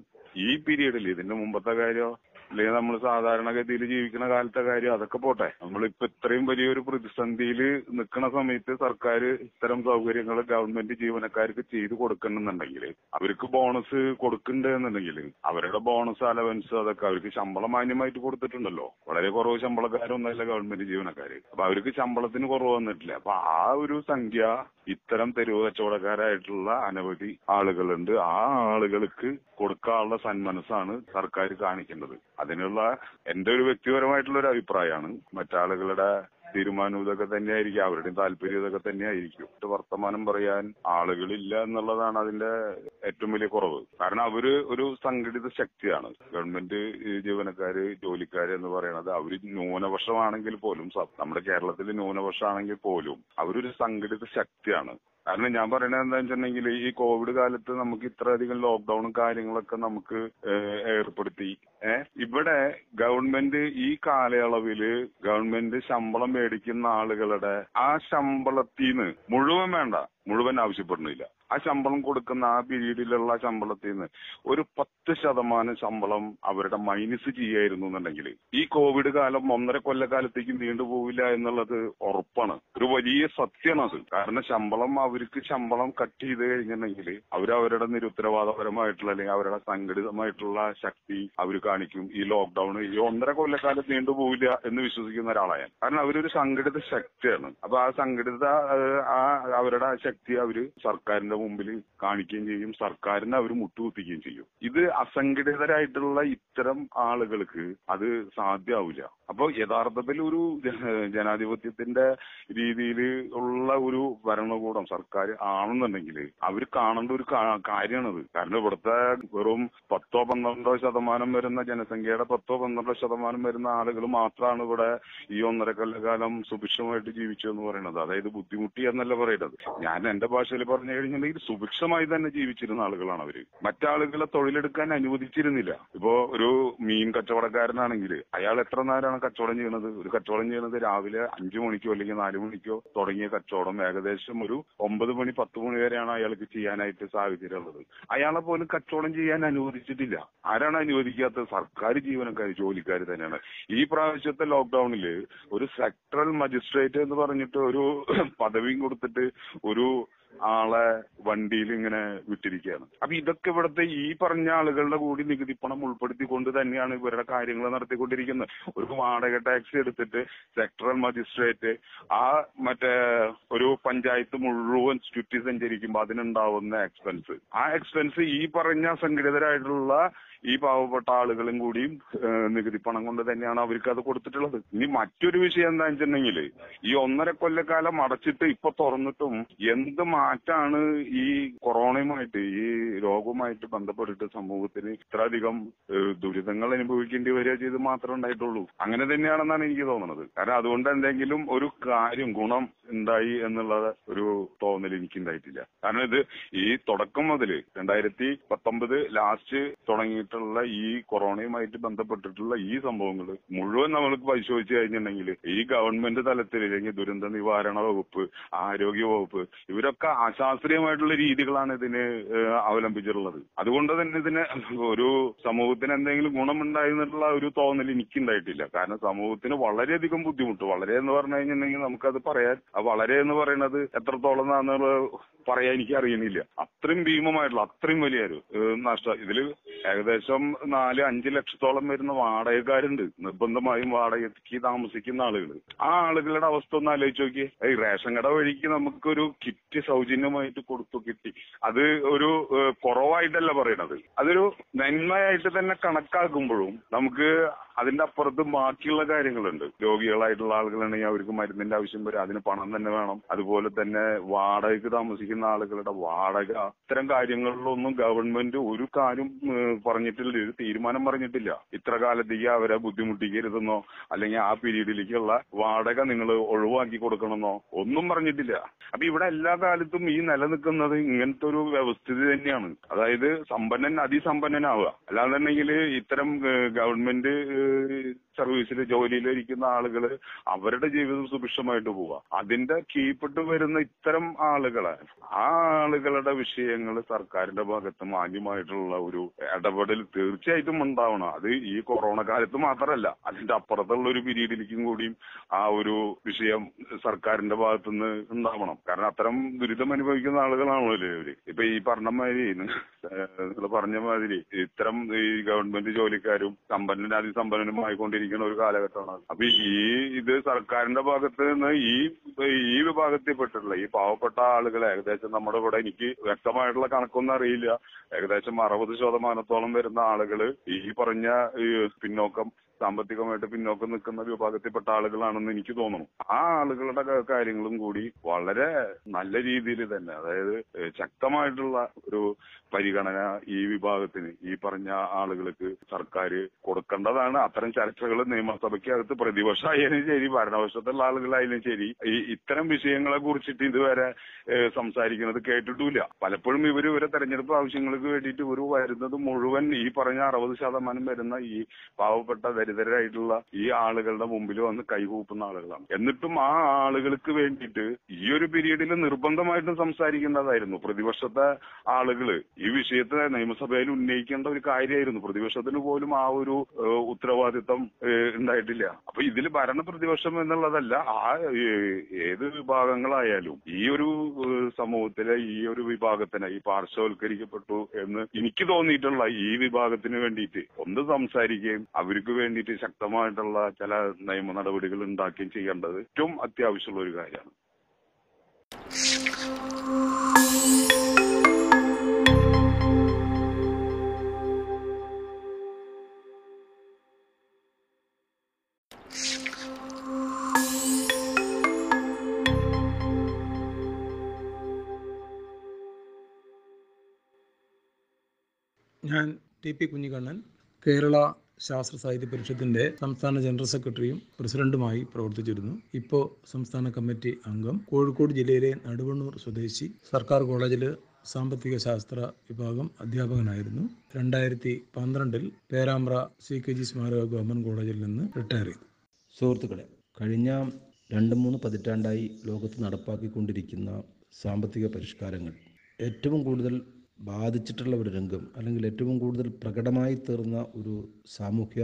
ഈ പീരീഡിൽ ഇതിന്റെ മുമ്പത്തെ കാര്യമോ അല്ലെങ്കിൽ നമ്മൾ സാധാരണഗതിയിൽ ജീവിക്കുന്ന കാലത്തെ കാര്യം അതൊക്കെ പോട്ടെ. നമ്മളിപ്പോ ഇത്രയും വലിയൊരു പ്രതിസന്ധിയിൽ നിൽക്കുന്ന സമയത്ത് സർക്കാർ ഇത്തരം സൗകര്യങ്ങൾ ഗവൺമെന്റ് ജീവനക്കാർക്ക് ചെയ്തു കൊടുക്കണമെന്നുണ്ടെങ്കിൽ അവർക്ക് ബോണസ് കൊടുക്കണ്ടെന്നുണ്ടെങ്കിൽ അവരുടെ ബോണസ് അലവൻസ് അതൊക്കെ അവർക്ക് ശമ്പളം മാന്യമായിട്ട് കൊടുത്തിട്ടുണ്ടല്ലോ. വളരെ കുറവ് ശമ്പളക്കാരൊന്നല്ല ഗവൺമെന്റ് ജീവനക്കാർ. അപ്പൊ അവർക്ക് ശമ്പളത്തിന് കുറവ് വന്നിട്ടില്ല. അപ്പൊ ആ ഒരു സംഖ്യ ഇത്തരം തെരുവ് കച്ചവടക്കാരായിട്ടുള്ള അനവധി ആളുകളുണ്ട്. ആ ആളുകൾക്ക് കൊടുക്കാനുള്ള സന്മനസ്സാണ് സർക്കാർ കാണിക്കേണ്ടത്. അതിനുള്ള എന്റെ ഒരു വ്യക്തിപരമായിട്ടുള്ള ഒരു അഭിപ്രായമാണ്. മറ്റാളുകളുടെ തീരുമാനം ഇതൊക്കെ തന്നെയായിരിക്കും. അവരുടെയും താല്പര്യം ഇതൊക്കെ തന്നെയായിരിക്കും. വർത്തമാനം പറയാൻ ആളുകളില്ല എന്നുള്ളതാണ് അതിന്റെ ഏറ്റവും വലിയ കുറവ്. കാരണം അവർ ഒരു സംഘടിത ശക്തിയാണ്. ഗവൺമെന്റ് ജീവനക്കാര് ജോലിക്കാര് എന്ന് പറയുന്നത് അവർ ന്യൂനപക്ഷമാണെങ്കിൽ പോലും നമ്മുടെ കേരളത്തിൽ ന്യൂനപക്ഷമാണെങ്കിൽ പോലും അവരൊരു സംഘടിത ശക്തിയാണ്. കാരണം ഞാൻ പറയണത് എന്താ വെച്ചിട്ടുണ്ടെങ്കിൽ ഈ കോവിഡ് കാലത്ത് നമുക്ക് ഇത്രയധികം ലോക്ക്ഡൌണും കാര്യങ്ങളൊക്കെ നമുക്ക് ഏർപ്പെടുത്തി. ഏഹ് ഇവിടെ ഗവൺമെന്റ് ഈ കാലയളവിൽ ഗവൺമെന്റ് ശമ്പളം മേടിക്കുന്ന ആളുകളുടെ ആ ശമ്പളത്തിന്ന് മുഴുവൻ വേണ്ട. മുഴുവൻ ആവശ്യപ്പെടുന്നില്ല. ആ ശമ്പളം കൊടുക്കുന്ന ആ പീരീഡിലുള്ള ശമ്പളത്തിൽ നിന്ന് ഒരു പത്ത് ശതമാനം ശമ്പളം അവരുടെ മൈനസ് ചെയ്യായിരുന്നു എന്നുണ്ടെങ്കിൽ ഈ കോവിഡ് കാലം ഒന്നര കൊല്ലക്കാലത്തേക്ക് നീണ്ടുപോവില്ല എന്നുള്ളത് ഉറപ്പാണ്. ഒരു വലിയ സത്യമാണ് അത്. കാരണം ശമ്പളം അവർക്ക് ശമ്പളം കട്ട് ചെയ്ത് കഴിഞ്ഞിട്ടുണ്ടെങ്കിൽ അവർ അവരുടെ നിരുത്തരവാദപരമായിട്ടുള്ള അല്ലെങ്കിൽ അവരുടെ സംഘടിതമായിട്ടുള്ള ശക്തി അവർ കാണിക്കും. ഈ ലോക്ക്ഡൌൺ ഈ ഒന്നര കൊല്ലക്കാലം നീണ്ടുപോവില്ല എന്ന് വിശ്വസിക്കുന്ന ഒരാളായ കാരണം അവരൊരു സംഘടിത ശക്തിയാണ്. അപ്പൊ ആ സംഘടിത ആ അവരുടെ ശക്തി അവർ സർക്കാരിന്റെ മുമ്പിൽ കാണിക്കുകയും ചെയ്യും. സർക്കാരിനെ അവർ മുട്ടുകുത്തിക്കുകയും ചെയ്യും. ഇത് അസംഘടിതരായിട്ടുള്ള ഇത്തരം ആളുകൾക്ക് അത് സാധ്യമാവില്ല. അപ്പൊ യഥാർത്ഥത്തിൽ ഒരു ജനാധിപത്യത്തിന്റെ രീതിയിൽ ഉള്ള ഒരു ഭരണകൂടം സർക്കാർ ആണെന്നുണ്ടെങ്കിൽ അവർ കാണേണ്ട ഒരു കാര്യമാണത്. കാരണം ഇവിടുത്തെ വെറും പത്തോ പന്ത്രണ്ടോ ശതമാനം വരുന്ന ജനസംഖ്യയുടെ പത്തോ പന്ത്രണ്ടോ ശതമാനം വരുന്ന ആളുകൾ മാത്രമാണ് ഇവിടെ ഈ ഒന്നര കൊല്ലകാലം സുഭിക്ഷമായിട്ട് ജീവിച്ചു എന്ന് പറയുന്നത്. അതായത് ബുദ്ധിമുട്ടി എന്നല്ല പറയുന്നത് ഞാൻ എന്റെ ഭാഷയിൽ പറഞ്ഞു കഴിഞ്ഞിട്ടുണ്ടെങ്കിൽ സുഭിക്ഷമായി തന്നെ ജീവിച്ചിരുന്ന ആളുകളാണ് അവർ. മറ്റാളുകളെ തൊഴിലെടുക്കാൻ അനുവദിച്ചിരുന്നില്ല. ഇപ്പോ ഒരു മീൻ കച്ചവടക്കാരനാണെങ്കിൽ അയാൾ എത്ര നേരമാണ് കച്ചവടം ചെയ്യുന്നത്? ഒരു കച്ചവടം ചെയ്യുന്നത് രാവിലെ അഞ്ചു മണിക്കോ അല്ലെങ്കിൽ നാലു മണിക്കോ തുടങ്ങിയ കച്ചവടം ഏകദേശം ഒരു ഒമ്പത് മണി പത്ത് മണി വരെയാണ് അയാൾക്ക് ചെയ്യാനായിട്ട് സാഹചര്യം ഉള്ളത്. അയാളെ പോലും കച്ചവടം ചെയ്യാൻ അനുവദിച്ചിട്ടില്ല. ആരാണ് അനുവദിക്കാത്തത്? സർക്കാർ ജീവനക്കാർ ജോലിക്കാർ തന്നെയാണ്. ഈ പ്രാവശ്യത്തെ ലോക്ക്ഡൌണിൽ ഒരു സെക്ടറൽ മജിസ്ട്രേറ്റ് എന്ന് പറഞ്ഞിട്ട് ഒരു പദവിയും കൊടുത്തിട്ട് ഒരു do ആളെ വണ്ടിയിൽ ഇങ്ങനെ വിട്ടിരിക്കുകയാണ്. അപ്പൊ ഇതൊക്കെ ഇവിടുത്തെ ഈ പറഞ്ഞ ആളുകളുടെ കൂടി നികുതി പണം ഉൾപ്പെടുത്തിക്കൊണ്ട് തന്നെയാണ് ഇവരുടെ കാര്യങ്ങൾ നടത്തിക്കൊണ്ടിരിക്കുന്നത്. ഒരു വാടക ടാക്സി എടുത്തിട്ട് സെക്ടറൽ മജിസ്ട്രേറ്റ് ആ മറ്റേ ഒരു പഞ്ചായത്ത് മുഴുവൻ ചുറ്റി സഞ്ചരിക്കുമ്പോൾ അതിനുണ്ടാവുന്ന എക്സ്പെൻസ് ആ എക്സ്പെൻസ് ഈ പറഞ്ഞ സംഘടിതരായിട്ടുള്ള ഈ പാവപ്പെട്ട ആളുകളും കൂടിയും നികുതി പണം കൊണ്ട് തന്നെയാണ് അവർക്ക് അത് കൊടുത്തിട്ടുള്ളത്. ഇനി മറ്റൊരു വിഷയം എന്താ വെച്ചിട്ടുണ്ടെങ്കിൽ ഈ ഒന്നര കൊല്ലക്കാലം അടച്ചിട്ട് ഇപ്പൊ തുറന്നിട്ടും എന്ത് മാറ്റാണ് ഈ കൊറോണയുമായിട്ട് ഈ രോഗവുമായിട്ട് ബന്ധപ്പെട്ടിട്ട് സമൂഹത്തിന് ഇത്രയധികം ദുരിതങ്ങൾ അനുഭവിക്കേണ്ടി വരിക ചെയ്ത് മാത്രമേ ഉണ്ടായിട്ടുള്ളൂ. അങ്ങനെ തന്നെയാണെന്നാണ് എനിക്ക് തോന്നുന്നത് കാരണം അതുകൊണ്ട് എന്തെങ്കിലും ഒരു കാര്യം ഗുണം ഉണ്ടായി എന്നുള്ള ഒരു തോന്നൽ എനിക്ക് ഉണ്ടായിട്ടില്ല കാരണം ഇത് ഈ തുടക്കം മുതൽ രണ്ടായിരത്തി പത്തൊമ്പത് ലാസ്റ്റ് തുടങ്ങിയിട്ടുള്ള ഈ കൊറോണയുമായിട്ട് ബന്ധപ്പെട്ടിട്ടുള്ള ഈ സംഭവങ്ങൾ മുഴുവൻ നമ്മൾക്ക് പരിശോധിച്ച് കഴിഞ്ഞിട്ടുണ്ടെങ്കിൽ ഈ ഗവൺമെന്റ് തലത്തിൽ അല്ലെങ്കിൽ ദുരന്ത നിവാരണ വകുപ്പ് ആരോഗ്യ വകുപ്പ് ഇവരൊക്കെ അശാസ്ത്രീയമായിട്ടുള്ള രീതികളാണ് ഇതിന് അവലംബിച്ചിട്ടുള്ളത്. അതുകൊണ്ട് തന്നെ ഇതിന് ഒരു സമൂഹത്തിന് എന്തെങ്കിലും ഗുണമുണ്ടായി എന്നുള്ള ഒരു തോന്നൽ എനിക്കുണ്ടായിട്ടില്ല. കാരണം സമൂഹത്തിന് വളരെയധികം ബുദ്ധിമുട്ട്. വളരെ എന്ന് പറഞ്ഞു കഴിഞ്ഞിട്ടുണ്ടെങ്കിൽ നമുക്കത് പറയാൻ വളരെ എന്ന് പറയുന്നത് എത്രത്തോളം എന്നാന്നുള്ളത് പറയാൻ എനിക്ക് അറിയുന്നില്ല. അത്രയും ഭീമമായിട്ടുള്ള അത്രയും വലിയ ഒരു ഏഹ്, നഷ്ടം. ഇതിൽ ഏകദേശം നാല് അഞ്ച് ലക്ഷത്തോളം വരുന്ന വാടകക്കാരുണ്ട്. നിർബന്ധമായും വാടകയ്ക്ക് താമസിക്കുന്ന ആളുകൾ ആ ആളുകളുടെ അവസ്ഥ ഒന്ന് ആലോചിച്ച് നോക്കിയേ. ഈ റേഷൻ കട വഴിക്ക് നമുക്കൊരു കിറ്റ് സൗജന്യമായിട്ട് കൊടുത്തു കിട്ടി. അത് ഒരു കുറവായിട്ടല്ല പറയണത്. അതൊരു നന്മയായിട്ട് തന്നെ കണക്കാക്കുമ്പോഴും നമുക്ക് അതിന്റെ അപ്പുറത്ത് ബാക്കിയുള്ള കാര്യങ്ങളുണ്ട്. രോഗികളായിട്ടുള്ള ആളുകളാണെങ്കിൽ അവർക്ക് മരുന്നിന്റെ ആവശ്യം വരും. അതിന് പണം തന്നെ വേണം. അതുപോലെ തന്നെ വാടകയ്ക്ക് താമസിക്കുന്ന ആളുകളുടെ വാടക. ഇത്തരം കാര്യങ്ങളിലൊന്നും ഗവൺമെന്റ് ഒരു കാര്യം പറഞ്ഞിട്ടില്ല. ഒരു തീരുമാനം പറഞ്ഞിട്ടില്ല. ഇത്ര കാലത്തേക്ക് അവരെ ബുദ്ധിമുട്ടിക്കരുതെന്നോ അല്ലെങ്കിൽ ആ പീരീഡിലേക്കുള്ള വാടക നിങ്ങൾ ഒഴിവാക്കി കൊടുക്കണമെന്നോ ഒന്നും പറഞ്ഞിട്ടില്ല. അപ്പൊ ഇവിടെ എല്ലാ കാലത്തും ഈ നിലനിൽക്കുന്നത് ഇങ്ങനത്തെ ഒരു വ്യവസ്ഥിതി തന്നെയാണ്. അതായത് സമ്പന്നൻ അതിസമ്പന്നനാവുക. അല്ലാന്നുണ്ടെങ്കിൽ ഇത്തരം ഗവൺമെന്റ് സർവീസിൽ ജോലിയിലിരിക്കുന്ന ആളുകൾ അവരുടെ ജീവിതം സുഭിക്ഷമായിട്ട് പോവാ. അതിന്റെ കീഴ്പ്പെട്ട് വരുന്ന ഇത്തരം ആളുകളെ ആ ആളുകളുടെ വിഷയങ്ങൾ സർക്കാരിന്റെ ഭാഗത്ത് മാന്യമായിട്ടുള്ള ഒരു ഇടപെടൽ തീർച്ചയായിട്ടും ഉണ്ടാവണം. അത് ഈ കൊറോണ കാലത്ത് മാത്രമല്ല അതിന്റെ അപ്പുറത്തുള്ള ഒരു പീരീഡിലേക്കും കൂടിയും ആ ഒരു വിഷയം സർക്കാരിന്റെ ഭാഗത്തുനിന്ന് ഉണ്ടാവണം. കാരണം അത്തരം ദുരിതം അനുഭവിക്കുന്ന ആളുകളാണല്ലോ ഇവർ? ഇപ്പൊ ഈ പറഞ്ഞ മാതിരി നിങ്ങൾ പറഞ്ഞ മാതിരി ഇത്തരം ഈ ഗവൺമെന്റ് ജോലിക്കാരും സമ്പന്നനും അതിസമ്പന്നനുമായിക്കൊണ്ടിരിക്കുന്ന ഒരു കാലഘട്ടമാണ്. അപ്പൊ ഈ ഇത് സർക്കാരിന്റെ ഭാഗത്ത് നിന്ന് ഈ ഈ വിഭാഗത്തിൽ വിഭാഗത്തിൽപ്പെട്ടിട്ടുള്ള ഈ പാവപ്പെട്ട ആളുകൾ ഏകദേശം നമ്മുടെ ഇവിടെ എനിക്ക് വ്യക്തമായിട്ടുള്ള കണക്കൊന്നും അറിയില്ല. ഏകദേശം അറുപത് ശതമാനത്തോളം വരുന്ന ആളുകൾ ഈ പറഞ്ഞ പിന്നോക്കം സാമ്പത്തികമായിട്ട് പിന്നോക്കം നിൽക്കുന്ന വിഭാഗത്തിൽപ്പെട്ട ആളുകളാണെന്ന് എനിക്ക് തോന്നുന്നു. ആ ആളുകളുടെ കാര്യങ്ങളും കൂടി വളരെ നല്ല രീതിയിൽ തന്നെ അതായത് ശക്തമായിട്ടുള്ള ഒരു പരിഗണന ഈ വിഭാഗത്തിന് ഈ പറഞ്ഞ ആളുകൾക്ക് സർക്കാർ കൊടുക്കേണ്ടതാണ്. അത്തരം ചർച്ചകൾ നിയമസഭയ്ക്കകത്ത് പ്രതിപക്ഷമായാലും ശരി ഭരണപക്ഷത്തുള്ള ആളുകളായാലും ശരി ഈ ഇത്തരം വിഷയങ്ങളെ കുറിച്ചിട്ട് ഇതുവരെ സംസാരിക്കുന്നത് കേട്ടിട്ടില്ല പലപ്പോഴും ഇവർ ഇവരെ തെരഞ്ഞെടുപ്പ് ആവശ്യങ്ങൾക്ക് വേണ്ടിയിട്ട് ഇവർ വരുന്നത് മുഴുവൻ ഈ പറഞ്ഞ അറുപത് ശതമാനം വരുന്ന ഈ പാവപ്പെട്ട ദരിദ്രരായിട്ടുള്ള ഈ ആളുകളുടെ മുമ്പിൽ വന്ന് കൈകൂപ്പുന്ന ആളുകളാണ്. എന്നിട്ടും ആ ആളുകൾക്ക് വേണ്ടിയിട്ട് ഈ ഒരു പീരീഡിൽ നിർബന്ധമായിട്ടും സംസാരിക്കേണ്ടതായിരുന്നു. പ്രതിപക്ഷത്തെ ആളുകൾ ഈ വിഷയത്തെ നിയമസഭയിൽ ഉന്നയിക്കേണ്ട ഒരു കാര്യമായിരുന്നു. പ്രതിപക്ഷത്തിന് പോലും ആ ഒരു ഉത്തരവാദിത്തം ഉണ്ടായിട്ടില്ല. അപ്പൊ ഇതിൽ ഭരണ പ്രതിപക്ഷം എന്നുള്ളതല്ല ആ ഏത് വിഭാഗങ്ങളായാലും ഈ ഒരു സമൂഹത്തിലെ ഈ ഒരു വിഭാഗത്തിന് ഈ പാർശ്വവൽക്കരിക്കപ്പെട്ടു എന്ന് എനിക്ക് തോന്നിയിട്ടുള്ള ഈ വിഭാഗത്തിന് വേണ്ടിയിട്ട് ഒന്ന് സംസാരിക്കുകയും അവർക്ക് വേണ്ടിയിട്ട് ശക്തമായിട്ടുള്ള ചില നിയമ നടപടികൾ ഉണ്ടാക്കുകയും ചെയ്യേണ്ടത് ഏറ്റവും അത്യാവശ്യമുള്ള ഒരു കാര്യമാണ്. ഞാൻ ടി പി കുഞ്ഞിക്കണ്ണൻ കേരള ശാസ്ത്ര സാഹിത്യ പരിഷത്തിന്റെ സംസ്ഥാന ജനറൽ സെക്രട്ടറിയും പ്രസിഡന്റുമായി പ്രവർത്തിച്ചിരുന്നു. ഇപ്പോൾ സംസ്ഥാന കമ്മിറ്റി അംഗം കോഴിക്കോട് ജില്ലയിലെ നടുവണ്ണൂർ സ്വദേശി സർക്കാർ കോളേജിൽ സാമ്പത്തിക ശാസ്ത്ര വിഭാഗം അധ്യാപകനായിരുന്നു. രണ്ടായിരത്തി പന്ത്രണ്ടിൽ പേരാമ്പ്ര സി കെ ജി സ്മാരക ഗവൺമെന്റ് കോളേജിൽ നിന്ന് റിട്ടയർ ചെയ്തു. സുഹൃത്തുക്കളെ കഴിഞ്ഞ രണ്ട് മൂന്ന് പതിറ്റാണ്ടായി ലോകത്ത് നടപ്പാക്കിക്കൊണ്ടിരിക്കുന്ന സാമ്പത്തിക പരിഷ്കാരങ്ങൾ ഏറ്റവും കൂടുതൽ ബാധിച്ചിട്ടുള്ള ഒരു രംഗം അല്ലെങ്കിൽ ഏറ്റവും കൂടുതൽ പ്രകടമായി തീർന്ന ഒരു സാമൂഹ്യ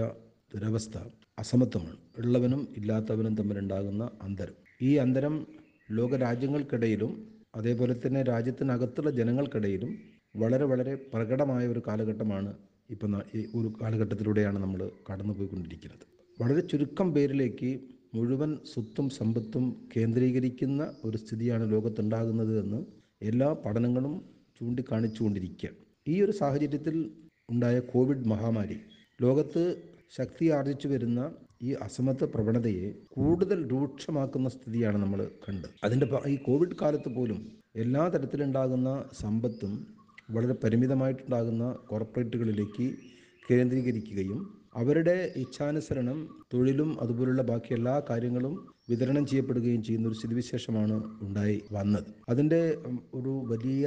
ദുരവസ്ഥ അസമത്വമാണ്. ഉള്ളവനും ഇല്ലാത്തവനും തമ്മിലുണ്ടാകുന്ന അന്തരം. ഈ അന്തരം ലോകരാജ്യങ്ങൾക്കിടയിലും അതേപോലെ തന്നെ രാജ്യത്തിനകത്തുള്ള ജനങ്ങൾക്കിടയിലും വളരെ വളരെ പ്രകടമായ ഒരു കാലഘട്ടമാണ് ഇപ്പം ഈ ഒരു കാലഘട്ടത്തിലൂടെയാണ് നമ്മൾ കടന്നുപോയിക്കൊണ്ടിരിക്കുന്നത്. വളരെ ചുരുക്കം പേരിലേക്ക് മുഴുവൻ സ്വത്തും സമ്പത്തും കേന്ദ്രീകരിക്കുന്ന ഒരു സ്ഥിതിയാണ് ലോകത്തുണ്ടാകുന്നത് എന്ന് എല്ലാ പഠനങ്ങളും ചൂണ്ടിക്കാണിച്ചുകൊണ്ടിരിക്കുകയാണ് ഈ ഒരു സാഹചര്യത്തിൽ ഉണ്ടായ കോവിഡ് മഹാമാരി ലോകത്ത് ശക്തി ആർജിച്ചു വരുന്ന ഈ അസമത്വ പ്രവണതയെ കൂടുതൽ രൂക്ഷമാക്കുന്ന സ്ഥിതിയാണ് നമ്മൾ കണ്ടത്. അതിന്റെ ഈ കോവിഡ് കാലത്ത് പോലും എല്ലാ തരത്തിലുണ്ടാകുന്ന സമ്പത്തും വളരെ പരിമിതമായിട്ടുണ്ടാകുന്ന കോർപ്പറേറ്റുകളിലേക്ക് കേന്ദ്രീകരിക്കുകയും അവരുടെ ഇച്ഛാനുസരണം തൊഴിലും അതുപോലുള്ള ബാക്കി എല്ലാ കാര്യങ്ങളും വിതരണം ചെയ്യപ്പെടുകയും ചെയ്യുന്ന ഒരു സ്ഥിതിവിശേഷമാണ് ഉണ്ടായി വന്നത്. അതിന്റെ ഒരു വലിയ